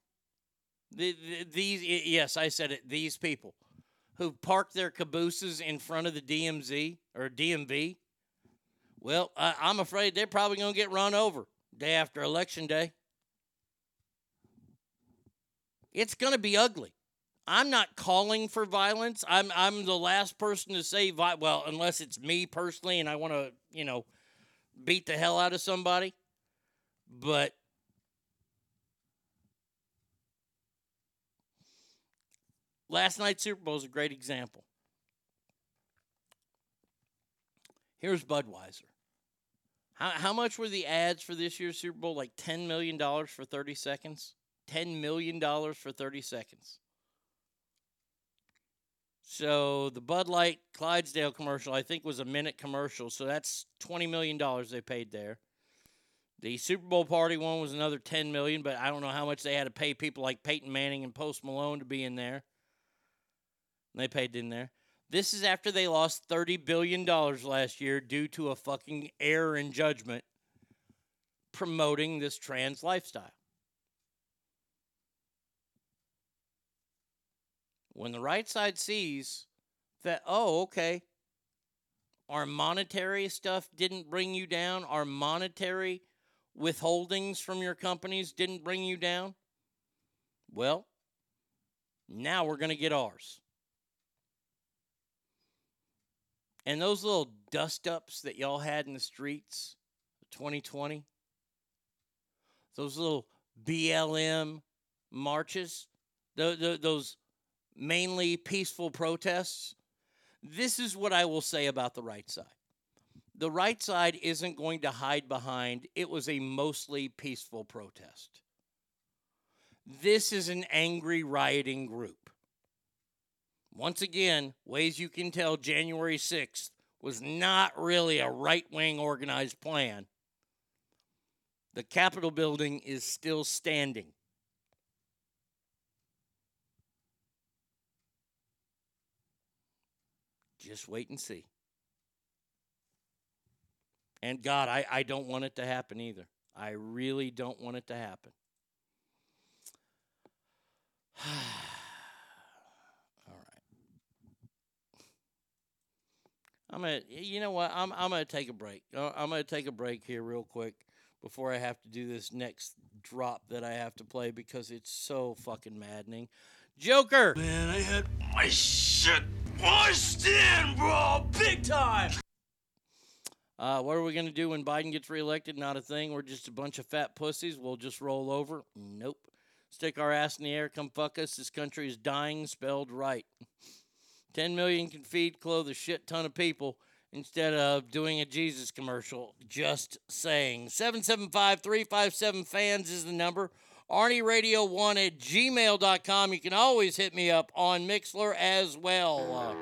the, the, these, yes, I said it, these people who parked their cabooses in front of the DMZ or DMV, well, I'm afraid they're probably going to get run over day after election day. It's going to be ugly. I'm not calling for violence. I'm I'm the last person to say vi- well, unless it's me personally and I want to, you know, beat the hell out of somebody. But last night's Super Bowl is a great example. Here's Budweiser. How, how much were the ads for this year's Super Bowl? Like $10 million for 30 seconds? $10 million for 30 seconds. So the Bud Light Clydesdale commercial, I think, was a minute commercial. So that's $20 million they paid there. The Super Bowl party one was another 10 million, but I don't know how much they had to pay people like Peyton Manning and Post Malone to be in there. And They paid in there. This is after they lost 30 billion dollars last year due to a fucking error in judgment promoting this trans lifestyle. When the right side sees that, oh, okay, our monetary stuff didn't bring you down, our monetary withholdings from your companies didn't bring you down, well, now we're going to get ours. And those little dust ups that y'all had in the streets, 2020, those little BLM marches, tho- tho- those mainly peaceful protests, this is what I will say about the right side. The right side isn't going to hide behind it was a mostly peaceful protest. This is an angry rioting group. Once again, ways you can tell January 6th was not really a right wing organized plan. The Capitol building is still standing. Just wait and see. And God, I, I don't want it to happen either. I really don't want it to happen. All right. I'm gonna, you know what? I'm, I'm gonna take a break. Uh, I'm gonna take a break here real quick before I have to do this next drop that I have to play because it's so fucking maddening. Joker. Man, I had my shit washed in, bro, big time. Uh, what are we going to do when Biden gets reelected? Not a thing. We're just a bunch of fat pussies. We'll just roll over. Nope. Stick our ass in the air. Come fuck us. This country is dying, spelled right. 10 million can feed, clothe a shit ton of people instead of doing a Jesus commercial. Just saying. 775 357 fans is the number. ArnieRadio1 at gmail.com. You can always hit me up on Mixlr as well.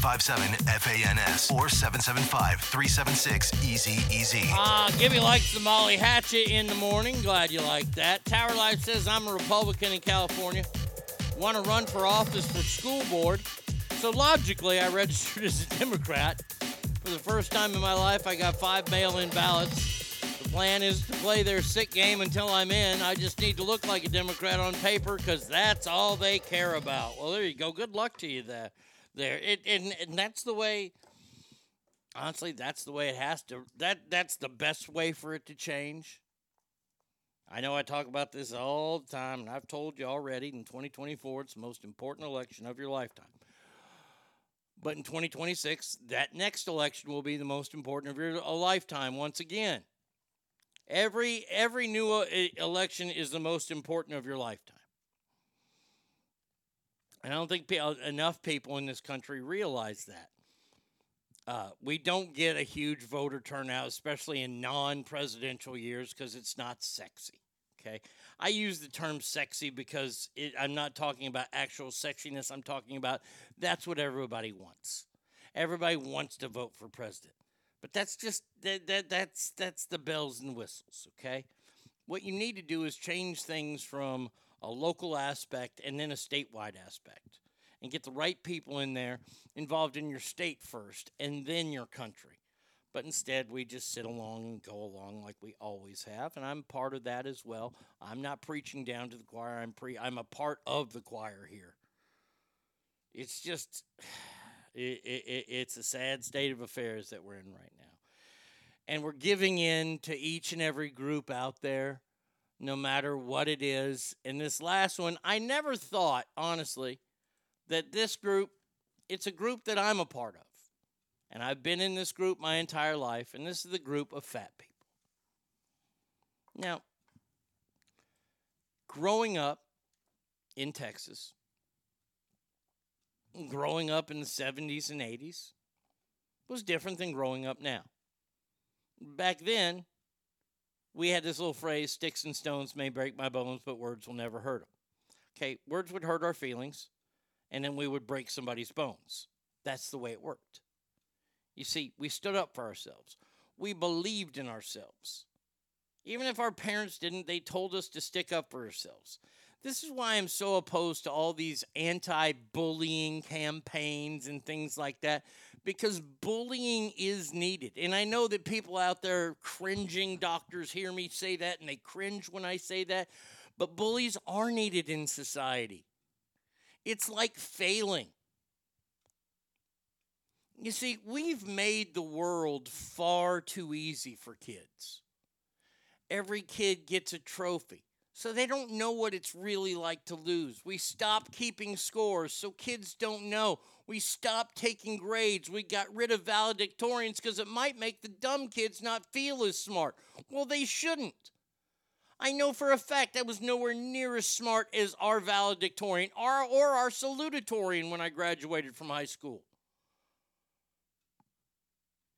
357 FANS or 775 376 Easy Easy. Uh, Gibby likes the Molly Hatchet in the morning. Glad you like that. Tower Life says I'm a Republican in California. Want to run for office for school board. So logically, I registered as a Democrat. For the first time in my life, I got five mail-in ballots. The plan is to play their sick game until I'm in. I just need to look like a Democrat on paper because that's all they care about. Well, there you go. Good luck to you there. There, it, and, and that's the way honestly that's the way it has to that that's the best way for it to change. I know i talk about this all the time and i've told you already in 2024 it's the most important election of your lifetime. But in 2026 that next election will be the most important of your a lifetime once again. Every every new uh, election is the most important of your lifetime i don't think uh, enough people in this country realize that uh, we don't get a huge voter turnout, especially in non presidential years, because it's not sexy. Okay. I use the term sexy because it, I'm not talking about actual sexiness. I'm talking about that's what everybody wants. Everybody wants to vote for president. But that's just that, that that's that's the bells and whistles, okay? What you need to do is change things from a local aspect and then a statewide aspect and get the right people in there involved in your state first and then your country. But instead, we just sit along and go along like we always have, and I'm part of that as well. I'm not preaching down to the choir. I'm pre. I'm a part of the choir here. It's just, it, it, it's a sad state of affairs that we're in right now, and we're giving in to each and every group out there, no matter what it is. And this last one, I never thought, honestly, that this group, it's a group that I'm a part of. And I've been in this group my entire life, and this is the group of fat people. Now, growing up in Texas, growing up in the 70s and 80s, was different than growing up now. Back then, we had this little phrase sticks and stones may break my bones, but words will never hurt them. Okay, words would hurt our feelings, and then we would break somebody's bones. That's the way it worked. You see, we stood up for ourselves. We believed in ourselves. Even if our parents didn't, they told us to stick up for ourselves. This is why I'm so opposed to all these anti bullying campaigns and things like that, because bullying is needed. And I know that people out there, cringing doctors, hear me say that and they cringe when I say that, but bullies are needed in society. It's like failing. You see, we've made the world far too easy for kids. Every kid gets a trophy, so they don't know what it's really like to lose. We stopped keeping scores, so kids don't know. We stopped taking grades. We got rid of valedictorians because it might make the dumb kids not feel as smart. Well, they shouldn't. I know for a fact I was nowhere near as smart as our valedictorian or, or our salutatorian when I graduated from high school.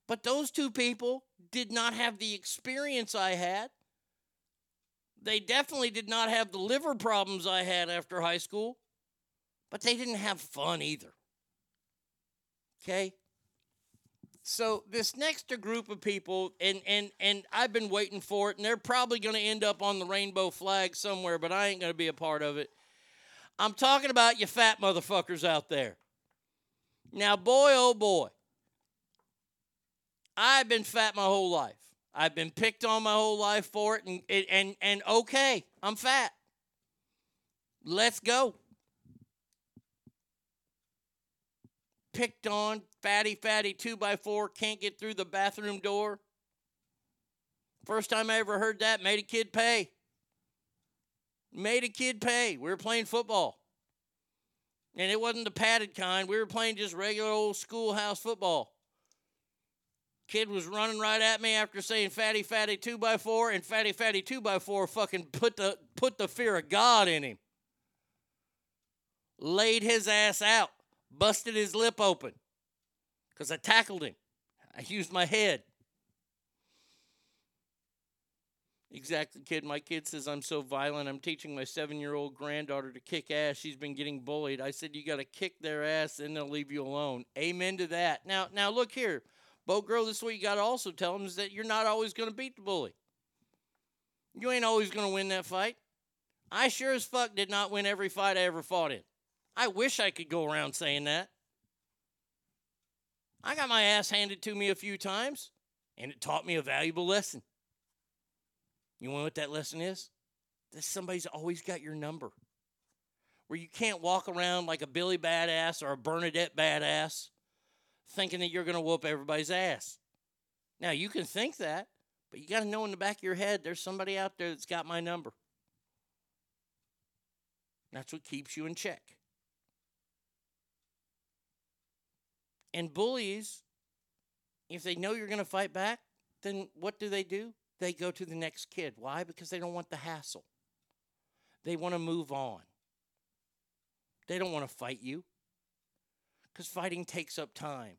But those two people did not have the experience I had. They definitely did not have the liver problems I had after high school, but they didn't have fun either. Okay? So this next group of people, and and and I've been waiting for it, and they're probably going to end up on the rainbow flag somewhere, but I ain't going to be a part of it. I'm talking about you fat motherfuckers out there. Now, boy, oh boy, I've been fat my whole life. I've been picked on my whole life for it, and and and okay, I'm fat. Let's go. Picked on, fatty, fatty, two by four, can't get through the bathroom door. First time I ever heard that, made a kid pay. Made a kid pay. We were playing football. And it wasn't the padded kind. We were playing just regular old schoolhouse football. Kid was running right at me after saying fatty fatty two by four, and fatty fatty two by four fucking put the put the fear of God in him. Laid his ass out, busted his lip open. Because I tackled him. I used my head. Exactly, kid. My kid says I'm so violent. I'm teaching my seven year old granddaughter to kick ass. She's been getting bullied. I said, You got to kick their ass and they'll leave you alone. Amen to that. Now, now look here. Bo Girl, this is what you got to also tell them is that you're not always going to beat the bully. You ain't always going to win that fight. I sure as fuck did not win every fight I ever fought in. I wish I could go around saying that. I got my ass handed to me a few times, and it taught me a valuable lesson. You know what that lesson is? That somebody's always got your number. Where you can't walk around like a Billy badass or a Bernadette badass thinking that you're going to whoop everybody's ass. Now, you can think that, but you got to know in the back of your head there's somebody out there that's got my number. That's what keeps you in check. And bullies, if they know you're going to fight back, then what do they do? They go to the next kid. Why? Because they don't want the hassle. They want to move on. They don't want to fight you because fighting takes up time.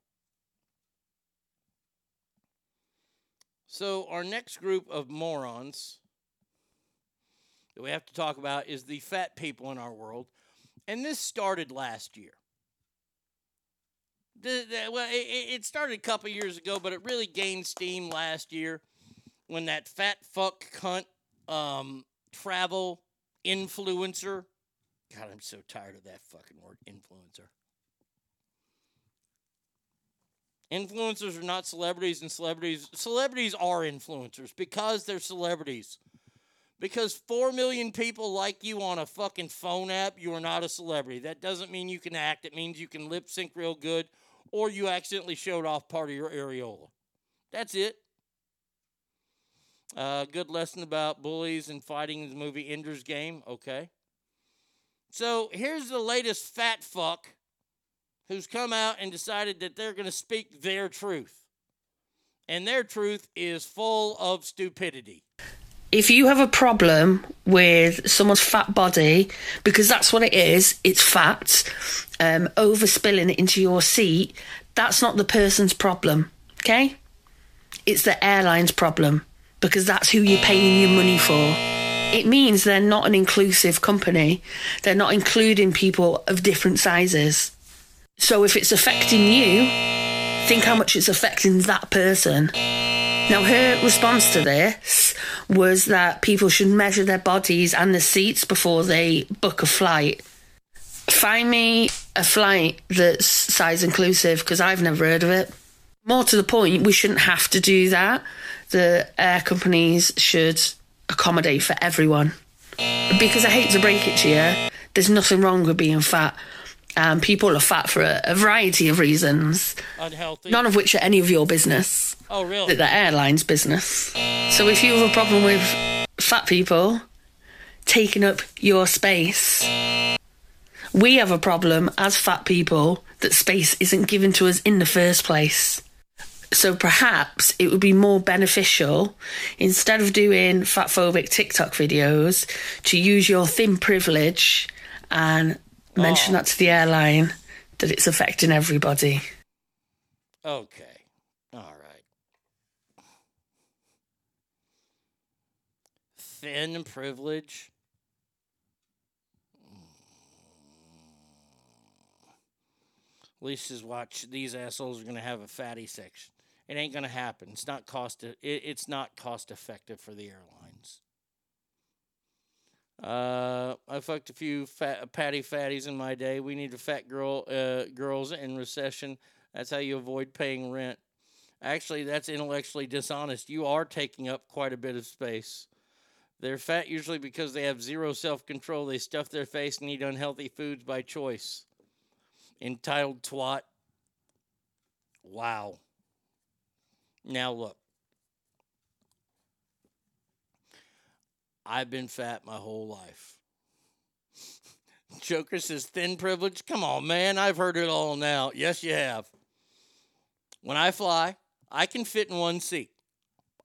So, our next group of morons that we have to talk about is the fat people in our world. And this started last year. The, the, well, it, it started a couple years ago, but it really gained steam last year when that fat fuck cunt um, travel influencer. God, I'm so tired of that fucking word, influencer. Influencers are not celebrities, and celebrities celebrities are influencers because they're celebrities. Because four million people like you on a fucking phone app, you are not a celebrity. That doesn't mean you can act. It means you can lip sync real good, or you accidentally showed off part of your areola. That's it. Uh, good lesson about bullies and fighting in the movie Ender's Game. Okay. So here's the latest fat fuck who's come out and decided that they're going to speak their truth. And their truth is full of stupidity. if you have a problem with someone's fat body, because that's what it is, it's fat, um, overspilling into your seat, that's not the person's problem, okay? It's the airline's problem, because that's who you're paying your money for. It means they're not an inclusive company, they're not including people of different sizes. So if it's affecting you, think how much it's affecting that person. Now, her response to this was that people should measure their bodies and the seats before they book a flight. Find me a flight that's size inclusive because I've never heard of it. More to the point, we shouldn't have to do that. The air companies should accommodate for everyone. Because I hate to break it to you, there's nothing wrong with being fat. Um, people are fat for a, a variety of reasons, Unhealthy. none of which are any of your business Oh, really? the airline's business. So if you have a problem with fat people taking up your space, we have a problem as fat people that space isn't given to us in the first place. So perhaps it would be more beneficial instead of doing fatphobic TikTok videos to use your thin privilege and mention oh. that to the airline that it's affecting everybody. Okay. All right. Thin privilege. Lisa's watch. These assholes are going to have a fatty section. It ain't going to happen. It's not cost. It, it's not cost effective for the airlines. Uh, I fucked a few fat, patty fatties in my day. We need a fat girl, uh, girls in recession. That's how you avoid paying rent. Actually, that's intellectually dishonest. You are taking up quite a bit of space. They're fat usually because they have zero self control. They stuff their face and eat unhealthy foods by choice. Entitled twat. Wow. Now look. I've been fat my whole life. Joker says thin privilege. Come on, man. I've heard it all now. Yes, you have. When I fly, I can fit in one seat.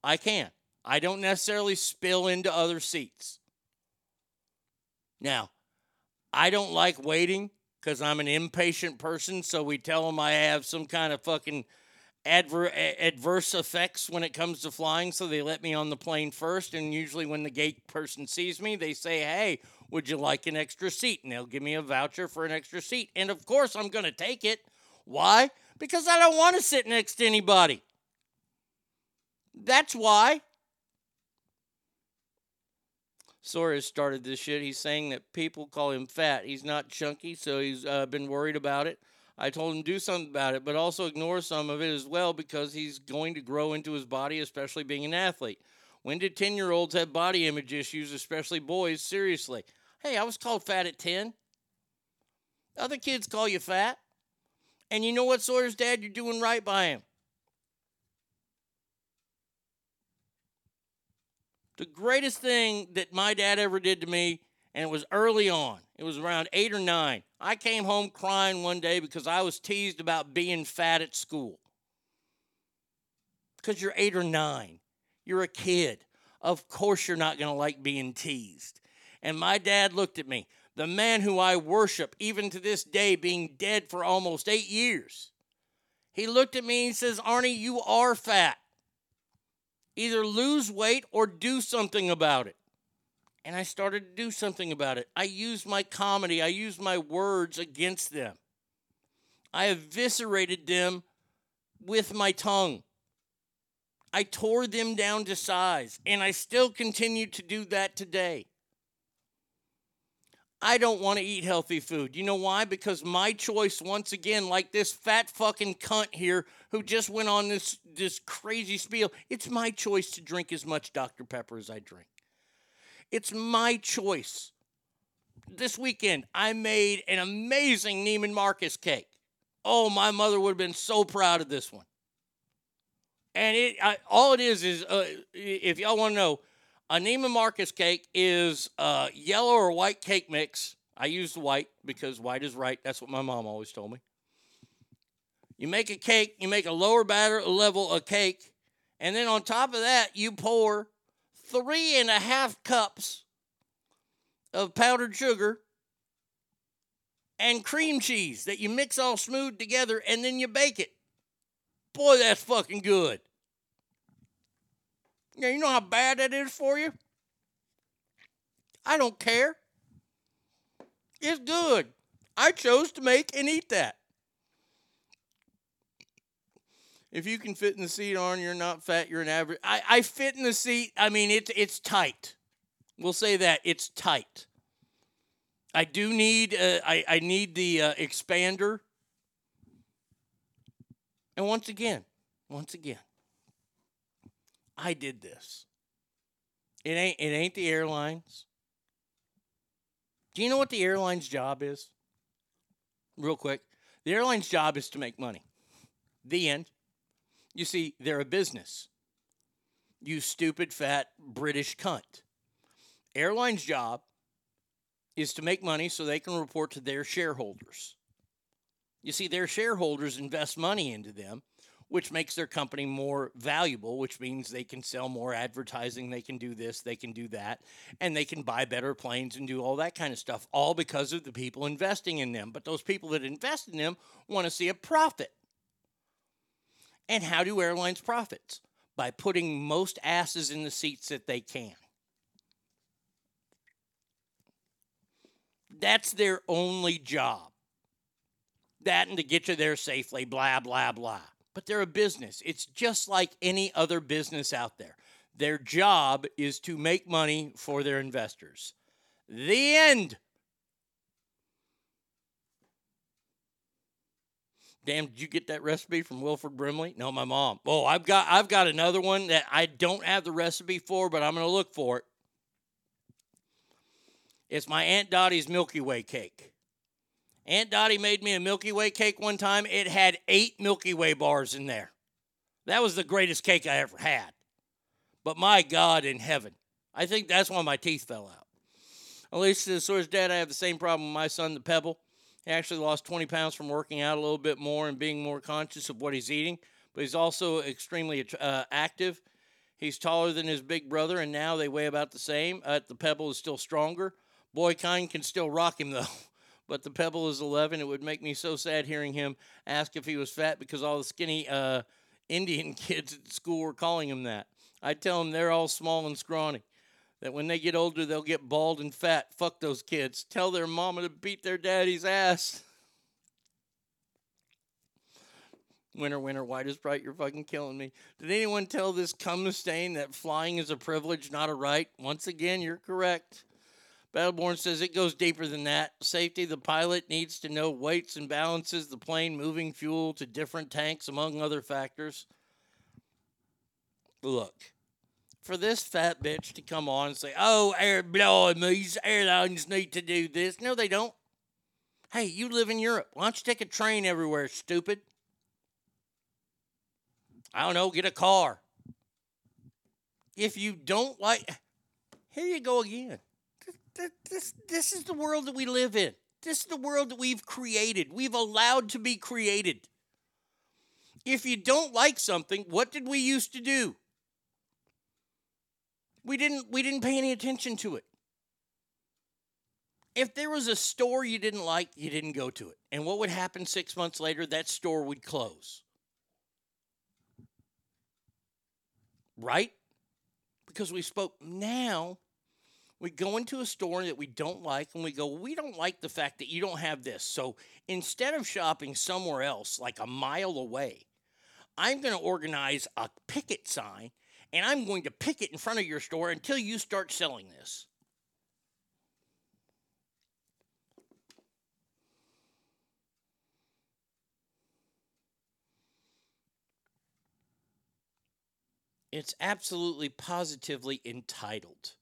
I can. I don't necessarily spill into other seats. Now, I don't like waiting because I'm an impatient person. So we tell them I have some kind of fucking adver- adverse effects when it comes to flying, so they let me on the plane first. And usually, when the gate person sees me, they say, "Hey, would you like an extra seat?" And they'll give me a voucher for an extra seat. And of course, I'm going to take it. Why? Because I don't want to sit next to anybody. That's why. Sawyer started this shit. He's saying that people call him fat. He's not chunky, so he's uh, been worried about it. I told him do something about it, but also ignore some of it as well because he's going to grow into his body, especially being an athlete. When did 10 year olds have body image issues, especially boys? Seriously. Hey, I was called fat at 10. Other kids call you fat. And you know what, Sawyer's dad? You're doing right by him. The greatest thing that my dad ever did to me, and it was early on, it was around eight or nine. I came home crying one day because I was teased about being fat at school. Because you're eight or nine, you're a kid. Of course, you're not going to like being teased. And my dad looked at me, the man who I worship, even to this day, being dead for almost eight years. He looked at me and says, Arnie, you are fat. Either lose weight or do something about it. And I started to do something about it. I used my comedy, I used my words against them. I eviscerated them with my tongue. I tore them down to size, and I still continue to do that today. I don't want to eat healthy food. You know why? Because my choice, once again, like this fat fucking cunt here who just went on this this crazy spiel, it's my choice to drink as much Dr. Pepper as I drink. It's my choice. This weekend, I made an amazing Neiman Marcus cake. Oh, my mother would have been so proud of this one. And it, I, all it is is, uh, if y'all want to know, a Neiman Marcus cake is uh, yellow or white cake mix. I use white because white is right. That's what my mom always told me. You make a cake, you make a lower batter level of cake, and then on top of that, you pour three and a half cups of powdered sugar and cream cheese that you mix all smooth together, and then you bake it. Boy, that's fucking good. Yeah, you know how bad that is for you? I don't care. It's good. I chose to make and eat that. If you can fit in the seat on, you're not fat, you're an average. I, I fit in the seat. I mean, it's it's tight. We'll say that it's tight. I do need uh, I I need the uh, expander. And once again, once again, I did this. It ain't it ain't the airlines. Do you know what the airline's job is? Real quick. The airline's job is to make money. The end. You see, they're a business. You stupid fat British cunt. Airline's job is to make money so they can report to their shareholders. You see, their shareholders invest money into them, which makes their company more valuable, which means they can sell more advertising, they can do this, they can do that, and they can buy better planes and do all that kind of stuff, all because of the people investing in them. But those people that invest in them want to see a profit. And how do airlines profit? By putting most asses in the seats that they can. That's their only job. That and to get you there safely, blah, blah, blah. But they're a business. It's just like any other business out there. Their job is to make money for their investors. The end. Damn, did you get that recipe from Wilford Brimley? No, my mom. Oh, I've got I've got another one that I don't have the recipe for, but I'm gonna look for it. It's my Aunt Dotty's Milky Way cake. Aunt Dottie made me a Milky Way cake one time. It had eight Milky Way bars in there. That was the greatest cake I ever had. But my God in heaven, I think that's why my teeth fell out. Alicia says, his dad, I have the same problem with my son, the Pebble. He actually lost 20 pounds from working out a little bit more and being more conscious of what he's eating, but he's also extremely uh, active. He's taller than his big brother, and now they weigh about the same. Uh, the Pebble is still stronger. Boy kind can still rock him, though. But the Pebble is 11. It would make me so sad hearing him ask if he was fat because all the skinny uh, Indian kids at school were calling him that. I tell him they're all small and scrawny. That when they get older, they'll get bald and fat. Fuck those kids. Tell their mama to beat their daddy's ass. Winter, winter, white is bright, you're fucking killing me. Did anyone tell this cum Mustaine that flying is a privilege, not a right? Once again, you're correct. Battleborn says it goes deeper than that. Safety, the pilot needs to know weights and balances the plane moving fuel to different tanks, among other factors. Look, for this fat bitch to come on and say, oh, air these airlines need to do this. No, they don't. Hey, you live in Europe. Why don't you take a train everywhere, stupid? I don't know, get a car. If you don't like, here you go again. This, this, this is the world that we live in. This is the world that we've created. We've allowed to be created. If you don't like something, what did we used to do? We didn't we didn't pay any attention to it. If there was a store you didn't like, you didn't go to it. And what would happen 6 months later? That store would close. right? Because we spoke now. We go into a store that we don't like and we go, we don't like the fact that you don't have this. So instead of shopping somewhere else, like a mile away, I'm going to organize a picket sign and I'm going to pick it in front of your store until you start selling this. It's absolutely positively entitled.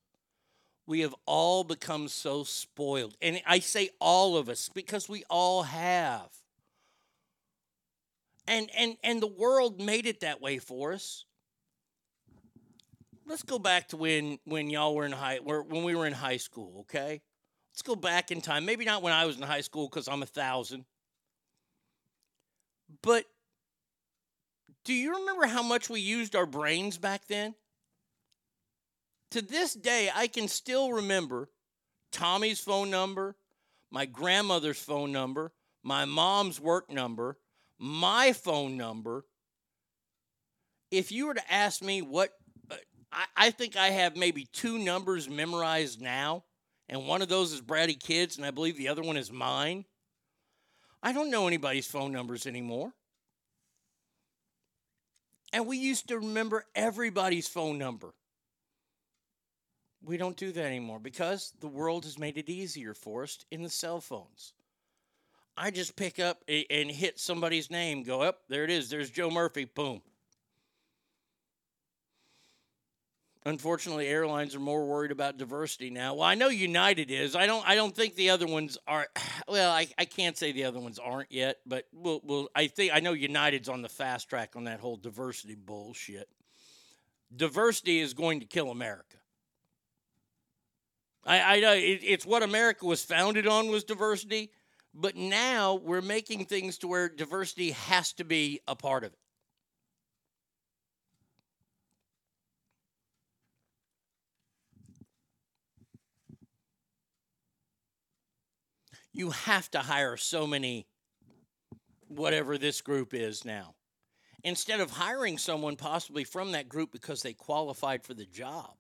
We have all become so spoiled. And I say all of us because we all have. And and and the world made it that way for us. Let's go back to when when y'all were in high when we were in high school, okay? Let's go back in time. Maybe not when I was in high school because I'm a thousand. But do you remember how much we used our brains back then? To this day, I can still remember Tommy's phone number, my grandmother's phone number, my mom's work number, my phone number. If you were to ask me what, I, I think I have maybe two numbers memorized now, and one of those is Brady Kids, and I believe the other one is mine. I don't know anybody's phone numbers anymore. And we used to remember everybody's phone number. We don't do that anymore because the world has made it easier for us in the cell phones. I just pick up and hit somebody's name, go up, there it is, there's Joe Murphy, boom. Unfortunately, airlines are more worried about diversity now. Well, I know United is. I don't. I don't think the other ones are. Well, I, I can't say the other ones aren't yet, but we'll, we'll. I think I know United's on the fast track on that whole diversity bullshit. Diversity is going to kill America. I, I know it, it's what America was founded on was diversity, but now we're making things to where diversity has to be a part of it. You have to hire so many whatever this group is now. Instead of hiring someone possibly from that group because they qualified for the job.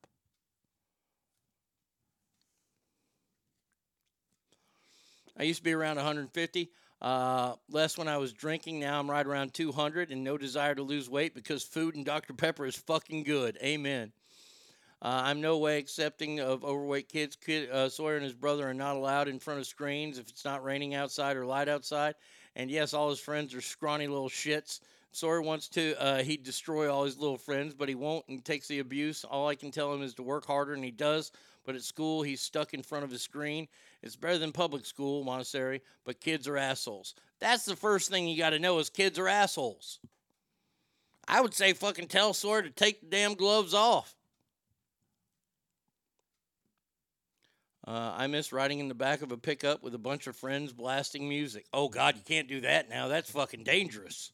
I used to be around 150 uh, less when i was drinking now i'm right around 200 and no desire to lose weight because food and dr pepper is fucking good. Amen uh, I'm no way accepting of overweight kids. Kid, uh, Sawyer and his brother are not allowed in front of screens if it's not raining outside or light outside. And yes, all his friends are scrawny little shits. Sawyer wants to, uh, he'd destroy all his little friends, but he won't and takes the abuse. All I can tell him is to work harder, and he does. But at school, he's stuck in front of his screen. It's better than public school, Montessori, but kids are assholes. That's the first thing you got to know is kids are assholes. I would say fucking tell Sawyer to take the damn gloves off. Uh, I miss riding in the back of a pickup with a bunch of friends blasting music. Oh, God, you can't do that now. That's fucking dangerous.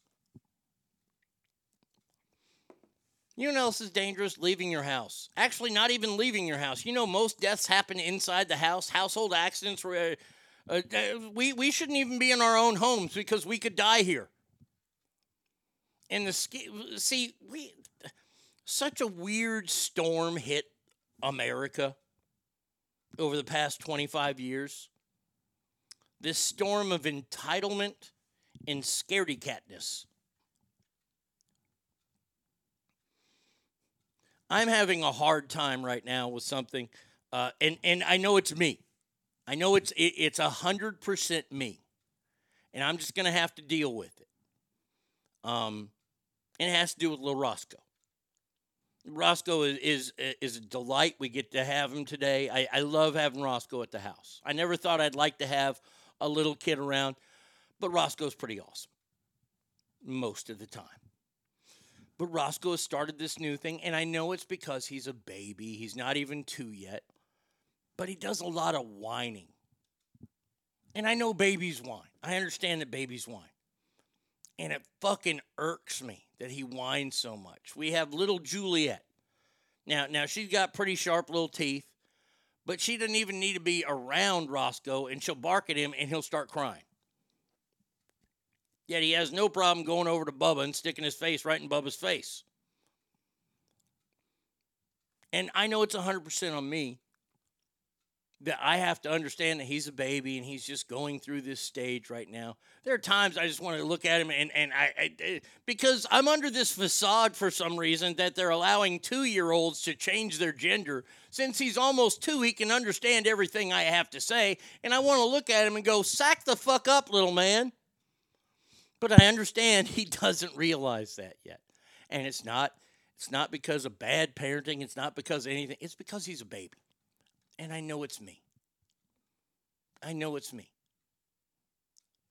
You know what else is dangerous? Leaving your house. Actually, not even leaving your house. You know, most deaths happen inside the house. Household accidents where uh, uh, we, we shouldn't even be in our own homes because we could die here. And the see, we such a weird storm hit America over the past 25 years. This storm of entitlement and scaredy catness. I'm having a hard time right now with something, uh, and and I know it's me. I know it's it, it's a hundred percent me, and I'm just gonna have to deal with it. Um, and it has to do with Lil Roscoe. Is, is is a delight. We get to have him today. I, I love having Roscoe at the house. I never thought I'd like to have a little kid around, but Roscoe's pretty awesome most of the time. But Roscoe has started this new thing, and I know it's because he's a baby. He's not even two yet, but he does a lot of whining. And I know babies whine. I understand that babies whine. And it fucking irks me that he whines so much. We have little Juliet. Now, now she's got pretty sharp little teeth, but she doesn't even need to be around Roscoe, and she'll bark at him, and he'll start crying. Yet he has no problem going over to Bubba and sticking his face right in Bubba's face. And I know it's 100% on me that I have to understand that he's a baby and he's just going through this stage right now. There are times I just want to look at him and, and I, I uh, because I'm under this facade for some reason that they're allowing two year olds to change their gender. Since he's almost two, he can understand everything I have to say. And I want to look at him and go, sack the fuck up, little man. But I understand he doesn't realize that yet. And it's not it's not because of bad parenting, it's not because of anything. It's because he's a baby. And I know it's me. I know it's me.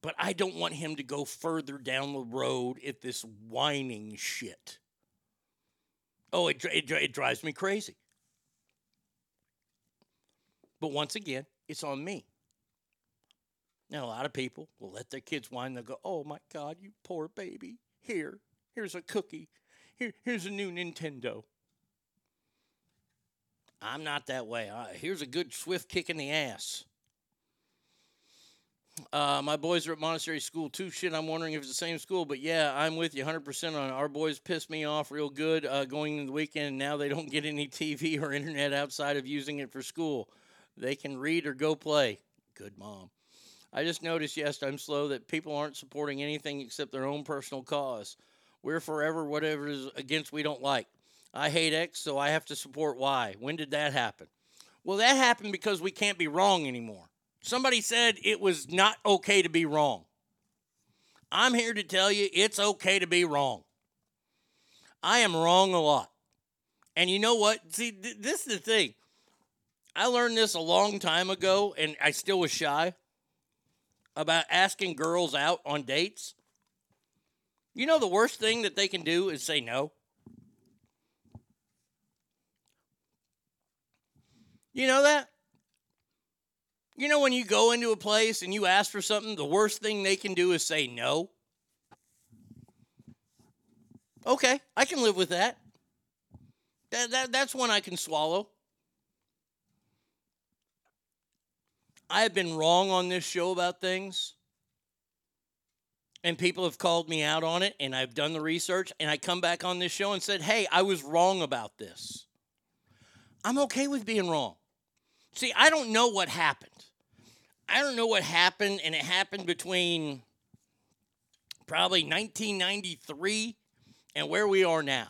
But I don't want him to go further down the road at this whining shit. Oh, it, it, it drives me crazy. But once again, it's on me. Now, a lot of people will let their kids whine. They'll go, Oh my God, you poor baby. Here, here's a cookie. Here, here's a new Nintendo. I'm not that way. Here's a good swift kick in the ass. Uh, my boys are at Montessori School too. Shit, I'm wondering if it's the same school, but yeah, I'm with you 100% on it. Our boys pissed me off real good uh, going into the weekend, now they don't get any TV or internet outside of using it for school. They can read or go play. Good mom. I just noticed, yes, I'm slow, that people aren't supporting anything except their own personal cause. We're forever whatever is against we don't like. I hate X, so I have to support Y. When did that happen? Well, that happened because we can't be wrong anymore. Somebody said it was not okay to be wrong. I'm here to tell you it's okay to be wrong. I am wrong a lot. And you know what? See, th- this is the thing. I learned this a long time ago, and I still was shy about asking girls out on dates. You know, the worst thing that they can do is say no. You know that? You know, when you go into a place and you ask for something, the worst thing they can do is say no. Okay, I can live with that. That, that that's one I can swallow. I have been wrong on this show about things. And people have called me out on it, and I've done the research, and I come back on this show and said, hey, I was wrong about this. I'm okay with being wrong. See, I don't know what happened. I don't know what happened, and it happened between probably 1993 and where we are now.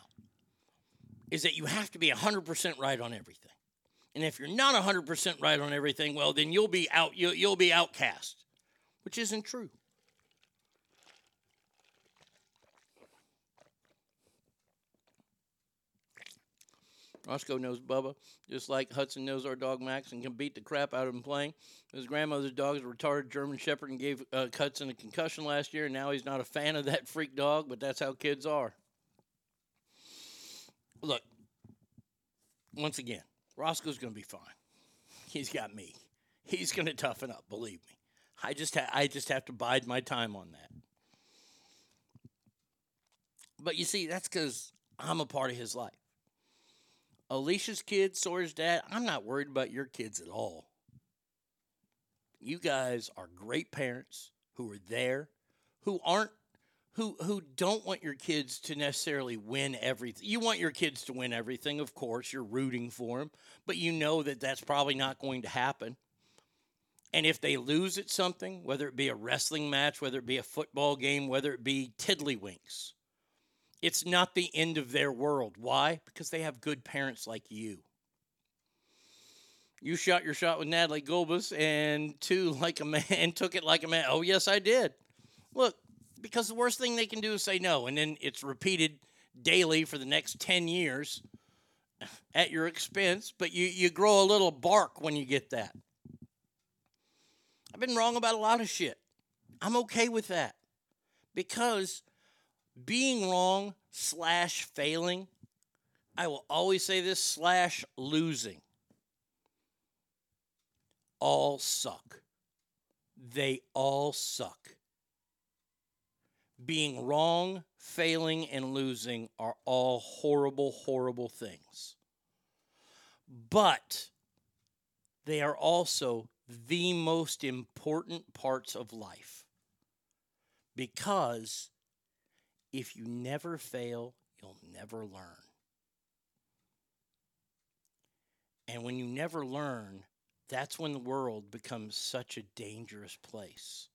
Is that you have to be 100% right on everything. And if you're not 100% right on everything, well, then you'll be out you'll, you'll be outcast, which isn't true. Roscoe knows Bubba, just like Hudson knows our dog Max and can beat the crap out of him playing. His grandmother's dog is a retarded German Shepherd and gave uh, Hudson a concussion last year, and now he's not a fan of that freak dog, but that's how kids are. Look, once again, Roscoe's going to be fine. He's got me. He's going to toughen up, believe me. I just ha- I just have to bide my time on that. But you see, that's because I'm a part of his life. Alicia's kids, Sawyer's dad, I'm not worried about your kids at all. You guys are great parents who are there, who aren't who who don't want your kids to necessarily win everything. You want your kids to win everything, of course. You're rooting for them, but you know that that's probably not going to happen. And if they lose at something, whether it be a wrestling match, whether it be a football game, whether it be tiddlywinks, it's not the end of their world. Why? Because they have good parents like you. You shot your shot with Natalie Gulbis and two like a man and took it like a man. Oh yes, I did. Look, because the worst thing they can do is say no, and then it's repeated daily for the next ten years at your expense. But you you grow a little bark when you get that. I've been wrong about a lot of shit. I'm okay with that because being wrong slash failing, I will always say this slash losing, all suck. They all suck. Being wrong, failing, and losing are all horrible, horrible things. But they are also the most important parts of life because if you never fail, you'll never learn. And when you never learn, that's when the world becomes such a dangerous place.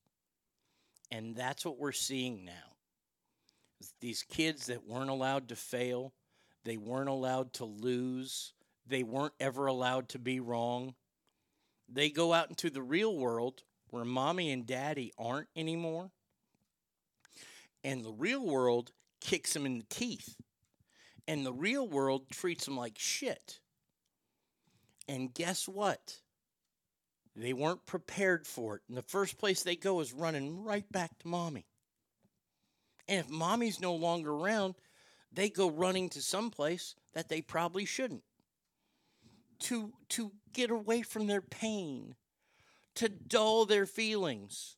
And that's what we're seeing now. These kids that weren't allowed to fail, they weren't allowed to lose, they weren't ever allowed to be wrong. They go out into the real world where mommy and daddy aren't anymore. And the real world kicks them in the teeth. And the real world treats them like shit. And guess what? They weren't prepared for it. And the first place they go is running right back to mommy. And if mommy's no longer around, they go running to some place that they probably shouldn't. To to get away from their pain, to dull their feelings.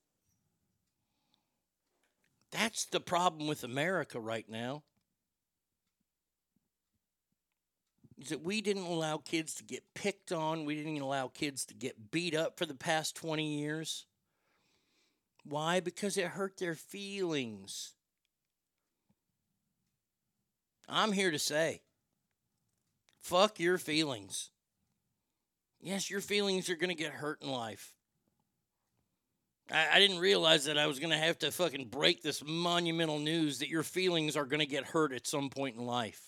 That's the problem with America right now. Is that we didn't allow kids to get picked on, we didn't allow kids to get beat up for the past 20 years. Why? Because it hurt their feelings. I'm here to say, fuck your feelings. Yes, your feelings are going to get hurt in life. I, I didn't realize that I was going to have to fucking break this monumental news that your feelings are going to get hurt at some point in life.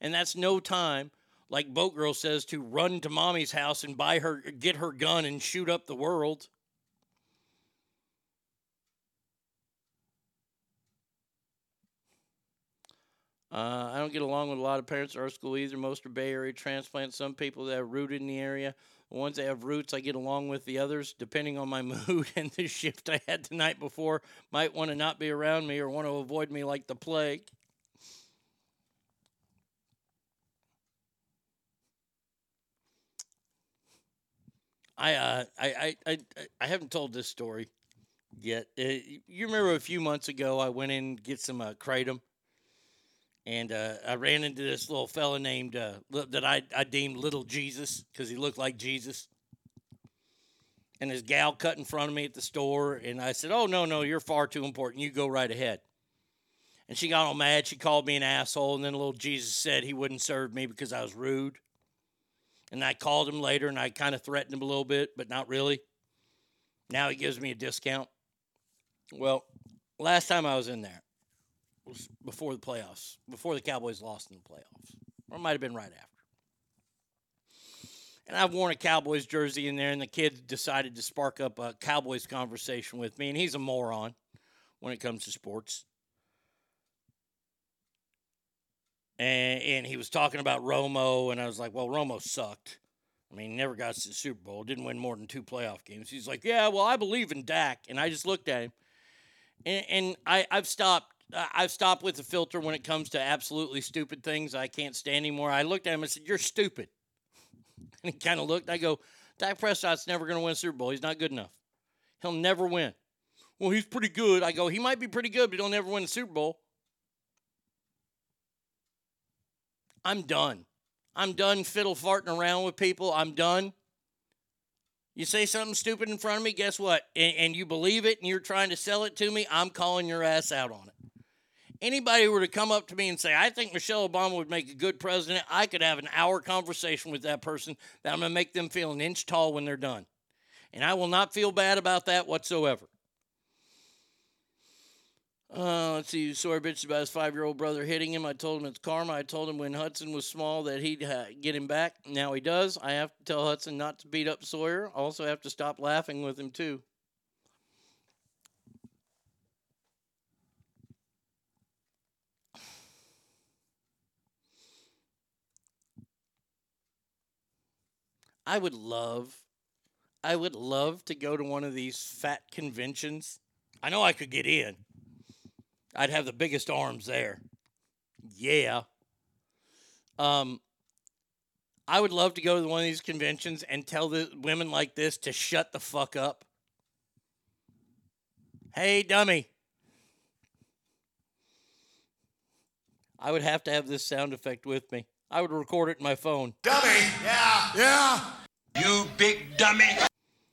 And that's no time, like Boat Girl says, to run to mommy's house and buy her, get her gun and shoot up the world. Uh, I don't get along with a lot of parents at our school either. Most are Bay Area transplants. Some people that are rooted in the area. The ones that have roots, I get along with the others, depending on my mood and the shift I had the night before. Might want to not be around me or want to avoid me like the plague. I, uh, I, I, I, I haven't told this story yet. Uh, you remember a few months ago, I went in get some uh, kratom and uh, I ran into this little fella named uh, that I, I deemed Little Jesus because he looked like Jesus. And his gal cut in front of me at the store, and I said, "Oh no, no, you're far too important. You go right ahead." And she got all mad. She called me an asshole, and then little Jesus said he wouldn't serve me because I was rude. And I called him later, and I kind of threatened him a little bit, but not really. Now he gives me a discount. Well, last time I was in there, was before the playoffs, before the Cowboys lost in the playoffs, or it might have been right after. And I've worn a Cowboys jersey in there, and the kid decided to spark up a Cowboys conversation with me, and he's a moron when it comes to sports. And, and he was talking about Romo, and I was like, well, Romo sucked. I mean, never got to the Super Bowl, didn't win more than two playoff games. He's like, yeah, well, I believe in Dak. And I just looked at him, and, and I, I've stopped I've stopped with the filter when it comes to absolutely stupid things I can't stand anymore. I looked at him and said, You're stupid. And he kind of looked. I go, Dak Prescott's never going to win a Super Bowl. He's not good enough. He'll never win. Well, he's pretty good. I go, He might be pretty good, but he'll never win a Super Bowl. I'm done. I'm done fiddle farting around with people. I'm done. You say something stupid in front of me, guess what? And, and you believe it and you're trying to sell it to me, I'm calling your ass out on it. Anybody were to come up to me and say, I think Michelle Obama would make a good president, I could have an hour conversation with that person that I'm going to make them feel an inch tall when they're done. And I will not feel bad about that whatsoever. Uh, let's see. Sore bitch about his five year old brother hitting him. I told him it's karma. I told him when Hudson was small that he'd uh, get him back. Now he does. I have to tell Hudson not to beat up Sawyer. Also have to stop laughing with him, too. I would love, I would love to go to one of these fat conventions. I know I could get in. I'd have the biggest arms there. Yeah. Um, I would love to go to one of these conventions and tell the women like this to shut the fuck up. Hey, dummy. I would have to have this sound effect with me. I would record it in my phone. Dummy. Yeah. Yeah. You big dummy.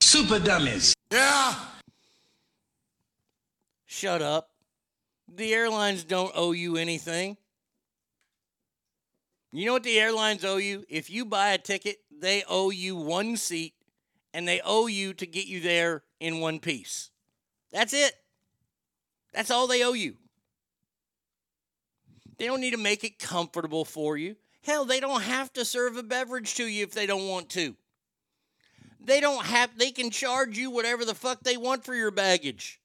Super dummies. Yeah. Shut up. The airlines don't owe you anything. You know what the airlines owe you? If you buy a ticket, they owe you one seat and they owe you to get you there in one piece. That's it. That's all they owe you. They don't need to make it comfortable for you. Hell, they don't have to serve a beverage to you if they don't want to. They don't have they can charge you whatever the fuck they want for your baggage.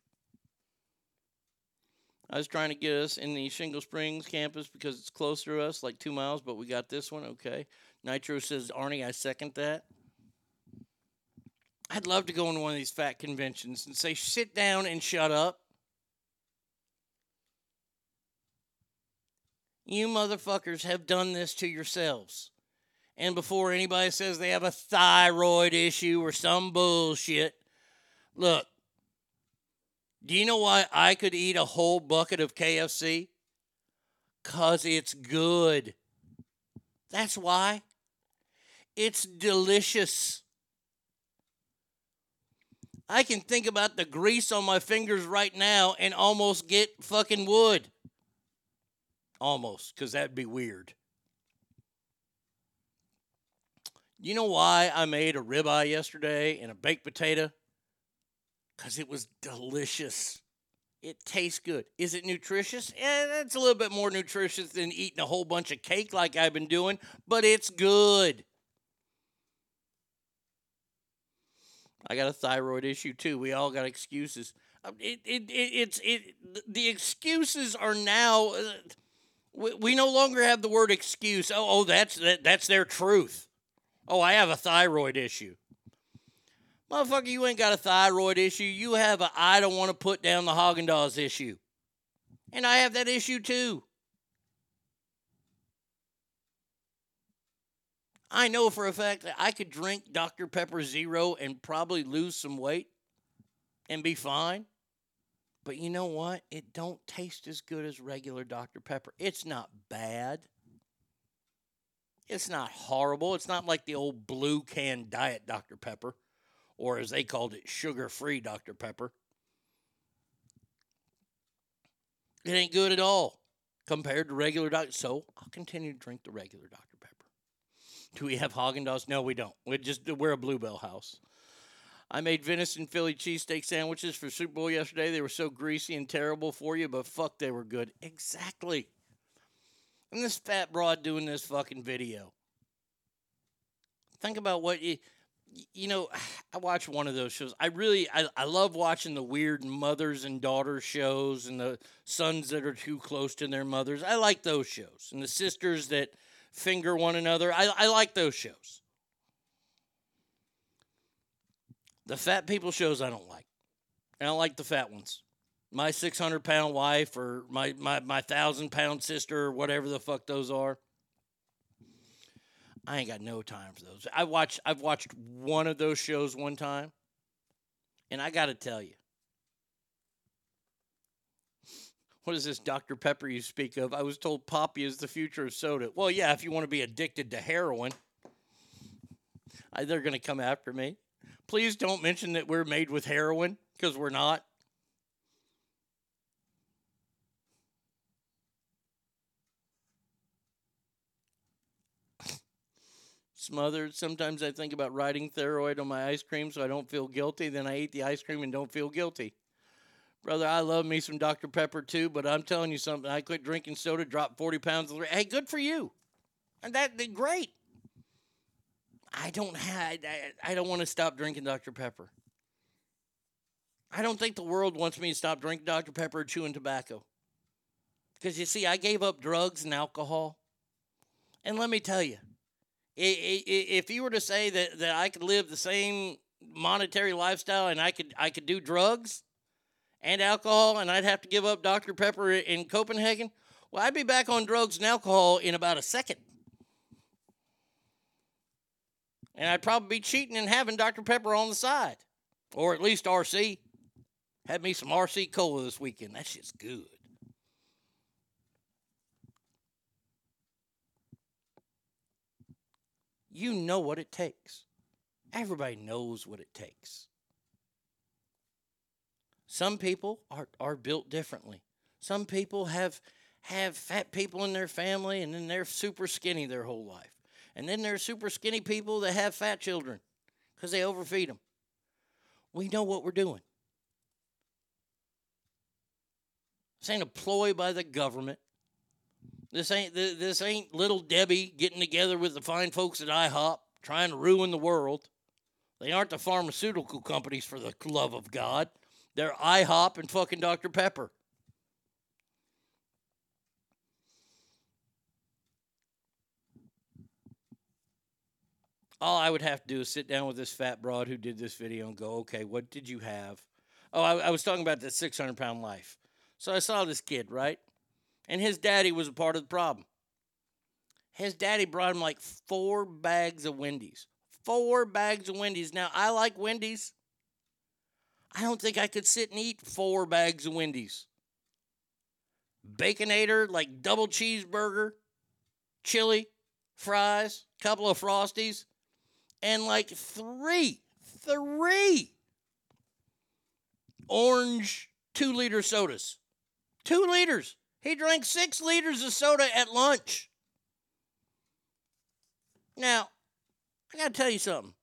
I was trying to get us in the Shingle Springs campus because it's closer to us, like two miles, but we got this one. Okay. Nitro says, Arnie, I second that. I'd love to go into one of these fat conventions and say, sit down and shut up. You motherfuckers have done this to yourselves. And before anybody says they have a thyroid issue or some bullshit, look, do you know why I could eat a whole bucket of KFC? Because it's good. That's why. It's delicious. I can think about the grease on my fingers right now and almost get fucking wood. Almost, because that'd be weird. You know why I made a ribeye yesterday and a baked potato? Because it was delicious. It tastes good. Is it nutritious? Yeah, it's a little bit more nutritious than eating a whole bunch of cake like I've been doing, but it's good. I got a thyroid issue too. We all got excuses. Uh, It, it, it, it's it. The excuses are now. We, we no longer have the word excuse. Oh, oh, that's that, that's their truth. Oh, I have a thyroid issue. Motherfucker, you ain't got a thyroid issue. You have a I don't want to put down the Haagen issue. And I have that issue too. I know for a fact that I could drink Dr. Pepper Zero and probably lose some weight and be fine. But you know what? It don't taste as good as regular Dr. Pepper. It's not bad. It's not horrible. It's not like the old blue can diet Dr. Pepper, or as they called it, sugar free Dr. Pepper. It ain't good at all compared to regular Dr. So I'll continue to drink the regular Dr. Pepper. Do we have Haagen Dazs? No, we don't. We just we're a Bluebell house. I made venison Philly cheesesteak sandwiches for Super Bowl yesterday. They were so greasy and terrible for you, but fuck, they were good. Exactly. And this fat broad doing this fucking video. Think about what you, you know. I watch one of those shows. I really, I, I love watching the weird mothers and daughters shows and the sons that are too close to their mothers. I like those shows and the sisters that finger one another. I, I like those shows. The fat people shows I don't like. I don't like the fat ones. My 600 pound wife or my, my, my 1,000 pound sister or whatever the fuck those are. I ain't got no time for those. I watched I've watched one of those shows one time, and I got to tell you, what is this Dr Pepper you speak of? I was told Poppi is the future of soda. Well, yeah, if you want to be addicted to heroin, they're going to come after me. Please don't mention that we're made with heroin because we're not. Smothered. Sometimes I think about writing thyroid on my ice cream so I don't feel guilty. Then I eat the ice cream and don't feel guilty. Brother, I love me some Dr. Pepper too, but I'm telling you something. I quit drinking soda, dropped 40 pounds. Hey, good for you. And that did great. I don't have. I, I don't want to stop drinking Dr. Pepper. I don't think the world wants me to stop drinking Dr. Pepper or chewing tobacco. Because you see, I gave up drugs and alcohol. And let me tell you, if you were to say that, that I could live the same monetary lifestyle and I could I could do drugs and alcohol and I'd have to give up Dr. Pepper in Copenhagen, well, I'd be back on drugs and alcohol in about a second. And I'd probably be cheating and having Dr. Pepper on the side. Or at least RC. Had me some RC Cola this weekend. That shit's good. You know what it takes. Everybody knows what it takes. Some people are, are built differently. Some people have have fat people in their family and then they're super skinny their whole life. And then there's super skinny people that have fat children because they overfeed them. We know what we're doing. This ain't a ploy by the government. This ain't this ain't little Debbie getting together with the fine folks at IHOP trying to ruin the world. They aren't the pharmaceutical companies for the love of God. They're IHOP and fucking Dr. Pepper. All I would have to do is sit down with this fat broad who did this video and go, okay, what did you have? Oh, I, I was talking about the 600 pound life. So I saw this kid, right? And his daddy was a part of the problem. His daddy brought him like four bags of Wendy's. Four bags of Wendy's. Now, I like Wendy's. I don't think I could sit and eat four bags of Wendy's. Baconator, like double cheeseburger, chili, fries, couple of Frosties, and like three, three orange two liter sodas. Two liters. He drank six liters of soda at lunch. Now, I got to tell you something.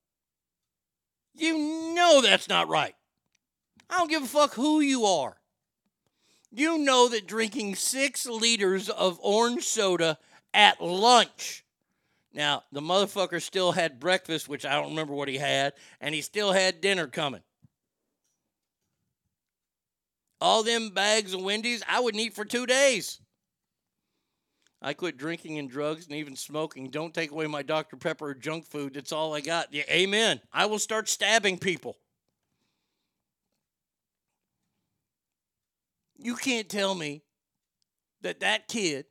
You know that's not right. I don't give a fuck who you are. You know that drinking six liters of orange soda at lunch. Now, the motherfucker still had breakfast, which I don't remember what he had, and he still had dinner coming. All them bags of Wendy's, I wouldn't eat for two days. I quit drinking and drugs and even smoking. Don't take away my Dr. Pepper or junk food. That's all I got. Yeah, amen. I will start stabbing people. You can't tell me that that kid,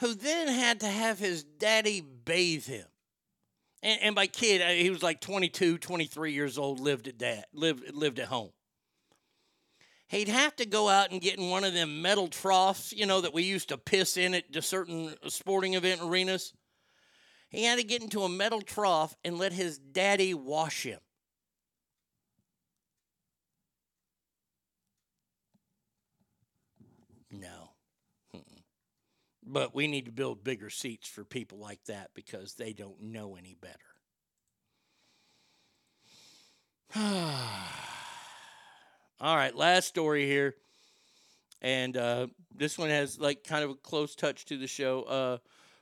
who then had to have his daddy bathe him, and, and by kid, uh, he was like 22, 23 years old, lived at dad, lived, lived at home. He'd have to go out and get in one of them metal troughs, you know, that we used to piss in at certain uh, sporting event arenas. He had to get into a metal trough and let his daddy wash him. No. Mm-mm. But we need to build bigger seats for people like that because they don't know any better. All right, last story here. And uh, this one has like kind of a close touch to the show. Uh,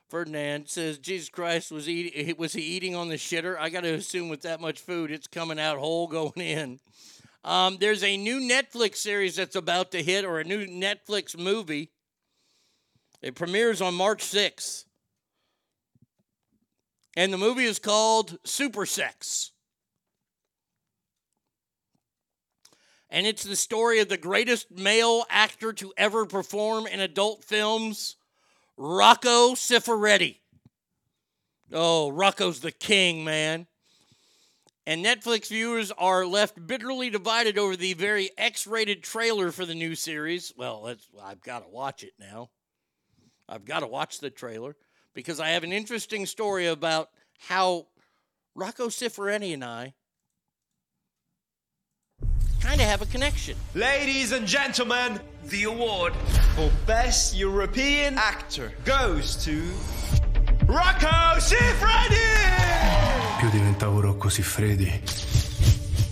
Ferdinand says Jesus Christ was eating. Was he eating on the shitter? I got to assume with that much food, it's coming out whole going in. Um, there's a new Netflix series that's about to hit, or a new Netflix movie. It premieres on March 6th. And the movie is called Super Sex. And it's the story of the greatest male actor to ever perform in adult films, Rocco Siffredi. Oh, Rocco's the king, man. And Netflix viewers are left bitterly divided over the very X rated trailer for the new series. Well, I've got to watch it now. I've got to watch the trailer because I have an interesting story about how Rocco Siffredi and I kind of have a connection. Ladies and gentlemen, the award for Best European Actor goes to Rocco Siffredi! Più diventavo Rocco Siffredi,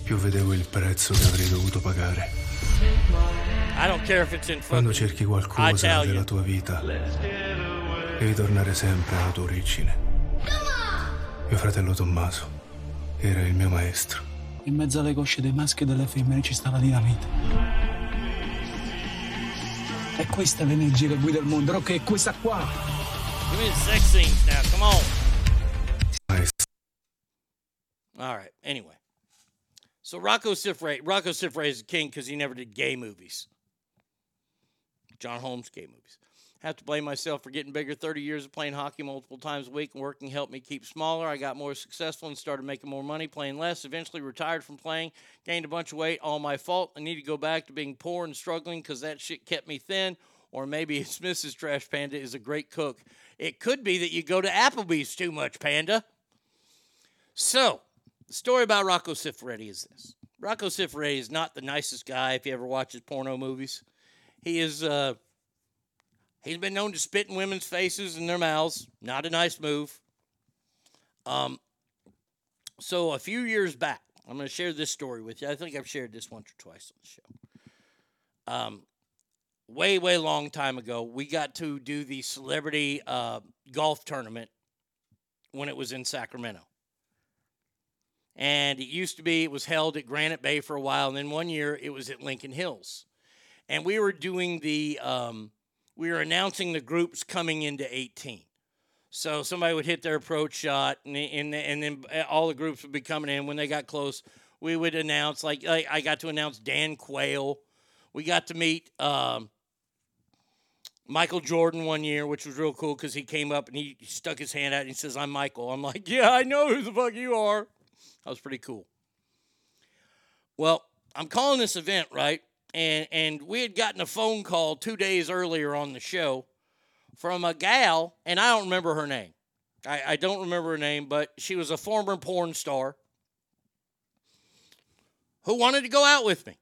più vedevo il prezzo che avrei dovuto pagare. I don't care if it's in Quando cerchi qualcosa della tua vita, devi tornare sempre alla tua origine. Mio fratello Tommaso era il mio maestro. In mezzo alle cosce dei maschi e delle femmine ci sta la dinamite. E questa è l'energia che guida il mondo, Rocco, è questa qua. Give me the sex scenes now. Come on. All right. Anyway, so Rocco Siffredi, Rocco Siffredi is king because he never did gay movies. John Holmes gay movies. Have to blame myself for getting bigger. 30 years of playing hockey multiple times a week and working helped me keep smaller. I got more successful and started making more money playing less. Eventually retired from playing, gained a bunch of weight. All my fault. I need to go back to being poor and struggling because that shit kept me thin. Or maybe it's Mrs. Trash Panda is a great cook. It could be that you go to Applebee's too much, Panda. So, the story about Rocco Siffredi is this. Rocco Siffredi is not the nicest guy if you ever watch his porno movies. He is uh he's been known to spit in women's faces and their mouths. Not a nice move. Um so a few years back, I'm going to share this story with you. I think I've shared this once or twice on the show. Um way way long time ago, we got to do the celebrity uh golf tournament when it was in Sacramento and it used to be it was held at Granite Bay for a while, and then one year it was at Lincoln Hills, and we were doing the um, we were announcing the groups coming into 18. So somebody would hit their approach shot, and and, and then all the groups would be coming in. When they got close, we would announce like, like I got to announce Dan Quayle. We got to meet um, Michael Jordan one year, which was real cool because he came up and he stuck his hand out and he says, "I'm Michael." I'm like, "Yeah, I know who the fuck you are." That was pretty cool. Well, I'm calling this event, right? And and we had gotten a phone call two days earlier on the show from a gal, and I don't remember her name. I, I don't remember her name, but she was a former porn star who wanted to go out with me.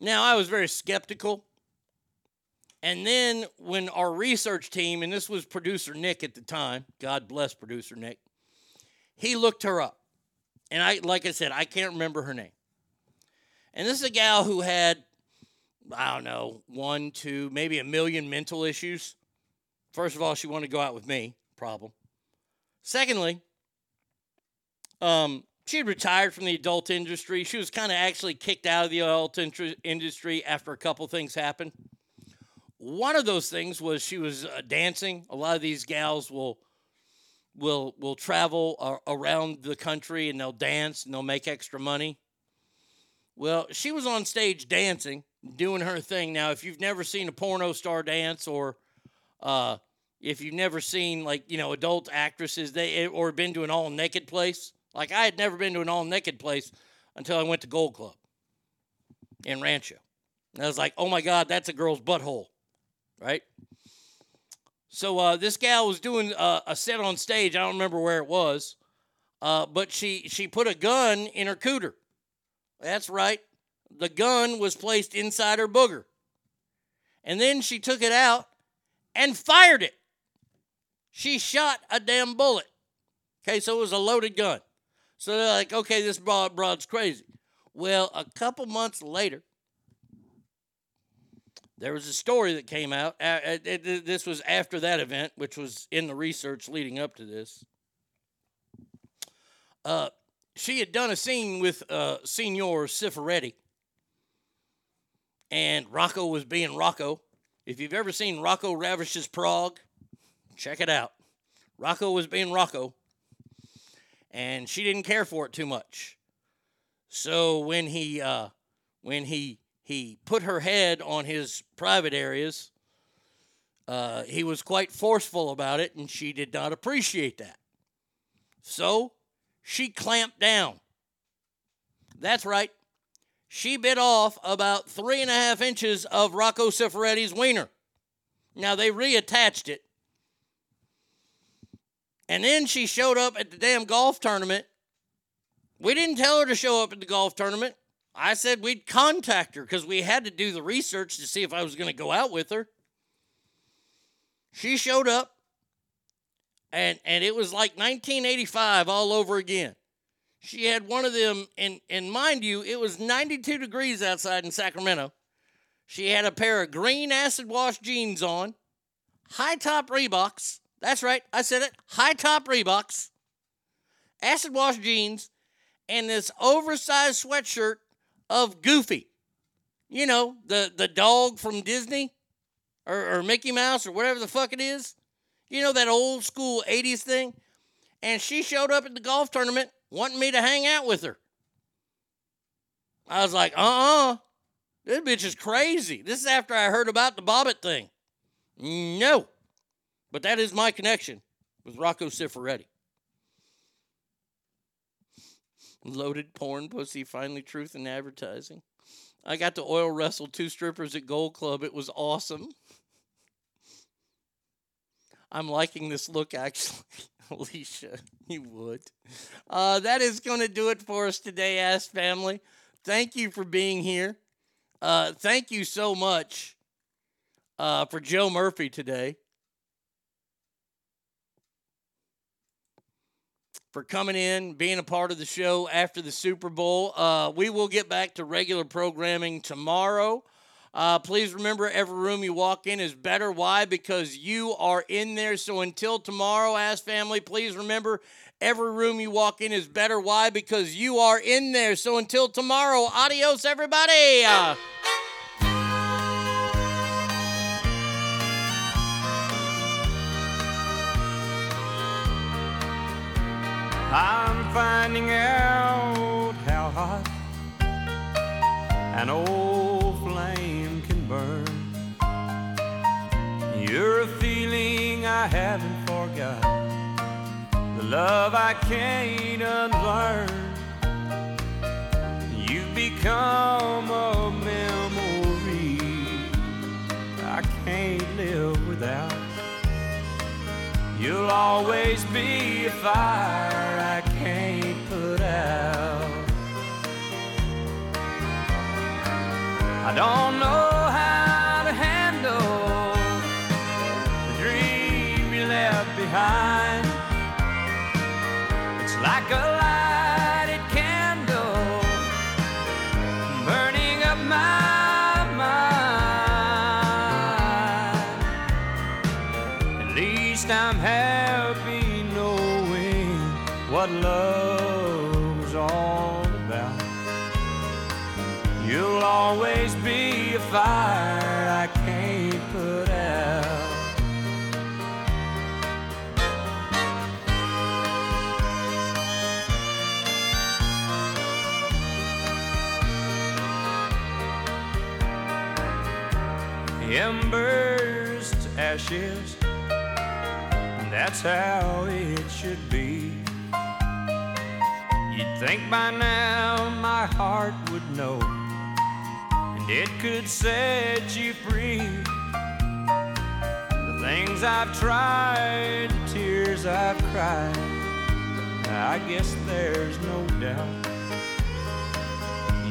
Now, I was very skeptical. And then when our research team, and this was producer Nick at the time, God bless producer Nick, he looked her up. And I like I said, I can't remember her name. And this is a gal who had, I don't know, one, two, maybe a million mental issues. First of all, she wanted to go out with me, problem. Secondly, um, she had retired from the adult industry. She was kind of actually kicked out of the adult industry after a couple things happened. One of those things was she was uh, dancing. A lot of these gals will will will travel uh, around the country and they'll dance and they'll make extra money. Well, she was on stage dancing, doing her thing. Now, if you've never seen a porno star dance or uh, if you've never seen like, you know, adult actresses they or been to an all naked place, like I had never been to an all naked place until I went to Gold Club in Rancho. And I was like, "Oh my god, that's a girl's butthole." Right? So uh, this gal was doing uh, a set on stage. I don't remember where it was, uh, but she she put a gun in her cooter. That's right. The gun was placed inside her booger, and then she took it out and fired it. She shot a damn bullet. Okay, so it was a loaded gun. So they're like, okay, this broad broad's crazy. Well, a couple months later, there was a story that came out. Uh, it- it- This was after that event, which was in the research leading up to this. Uh, she had done a scene with uh, Signor Cifaretti, and Rocco was being Rocco. If you've ever seen Rocco Ravishes Prague, check it out. Rocco was being Rocco, and she didn't care for it too much. So when he uh, when he he put her head on his private areas, uh, he was quite forceful about it, and she did not appreciate that. So she clamped down. That's right. She bit off about three and a half inches of Rocco Cifaretti's wiener. Now they reattached it. And then she showed up at the damn golf tournament. We didn't tell her to show up at the golf tournament. I said we'd contact her because we had to do the research to see if I was going to go out with her. She showed up, and and it was like 1985 all over again. She had one of them, and and mind you, it was 92 degrees outside in Sacramento. She had a pair of green acid wash jeans on, high top Reeboks. That's right, I said it. High top Reeboks, acid wash jeans, and this oversized sweatshirt of Goofy. You know, the the dog from Disney or, or Mickey Mouse or whatever the fuck it is. You know that old school 80s thing? And she showed up at the golf tournament wanting me to hang out with her. I was like, uh uh This bitch is crazy. This is after I heard about the Bobbitt thing. No. But that is my connection with Rocco Cifaretti. Loaded porn pussy, finally truth in advertising. I got to oil wrestle two strippers at Gold Club. It was awesome. I'm liking this look, actually. Alicia, you would. Uh, that is going to do it for us today, Ask Family. Thank you for being here. Uh, thank you so much uh, for Joe Murphy today. For coming in, being a part of the show after the Super Bowl. Uh, we will get back to regular programming tomorrow. Uh, please remember, every room you walk in is better. Why? Because you are in there. So until tomorrow, Ask Family, please remember, every room you walk in is better. Why? Because you are in there. So until tomorrow, adios, everybody. Uh, I'm finding out how hot an old You're a feeling I haven't forgot, the love I can't unlearn. You've become a memory I can't live without. You'll always be a fire I can't put out. I don't know a lighted candle burning up my mind. At least I'm happy knowing what love's all about. You'll always be a fire ashes, that's how it should be. You'd think by now my heart would know, and it could set you free. The things I've tried, the tears I've cried, I guess there's no doubt.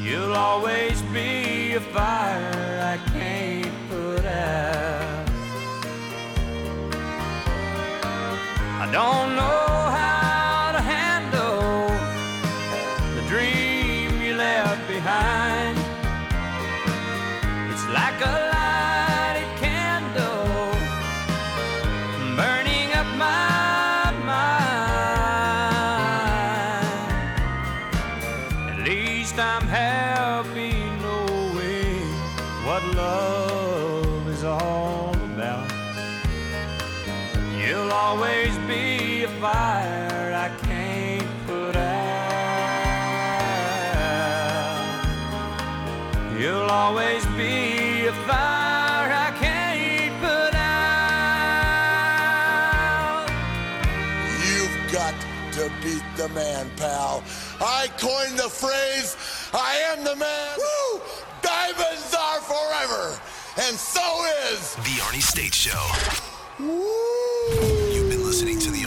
You'll always be a fire I can't put out. Don't know how fire I can't put out. You'll always be a fire I can't put out. You've got to beat the man, pal. I coined the phrase, I am the man. Woo! Diamonds are forever. And so is The Arnie State Show. You've been listening to The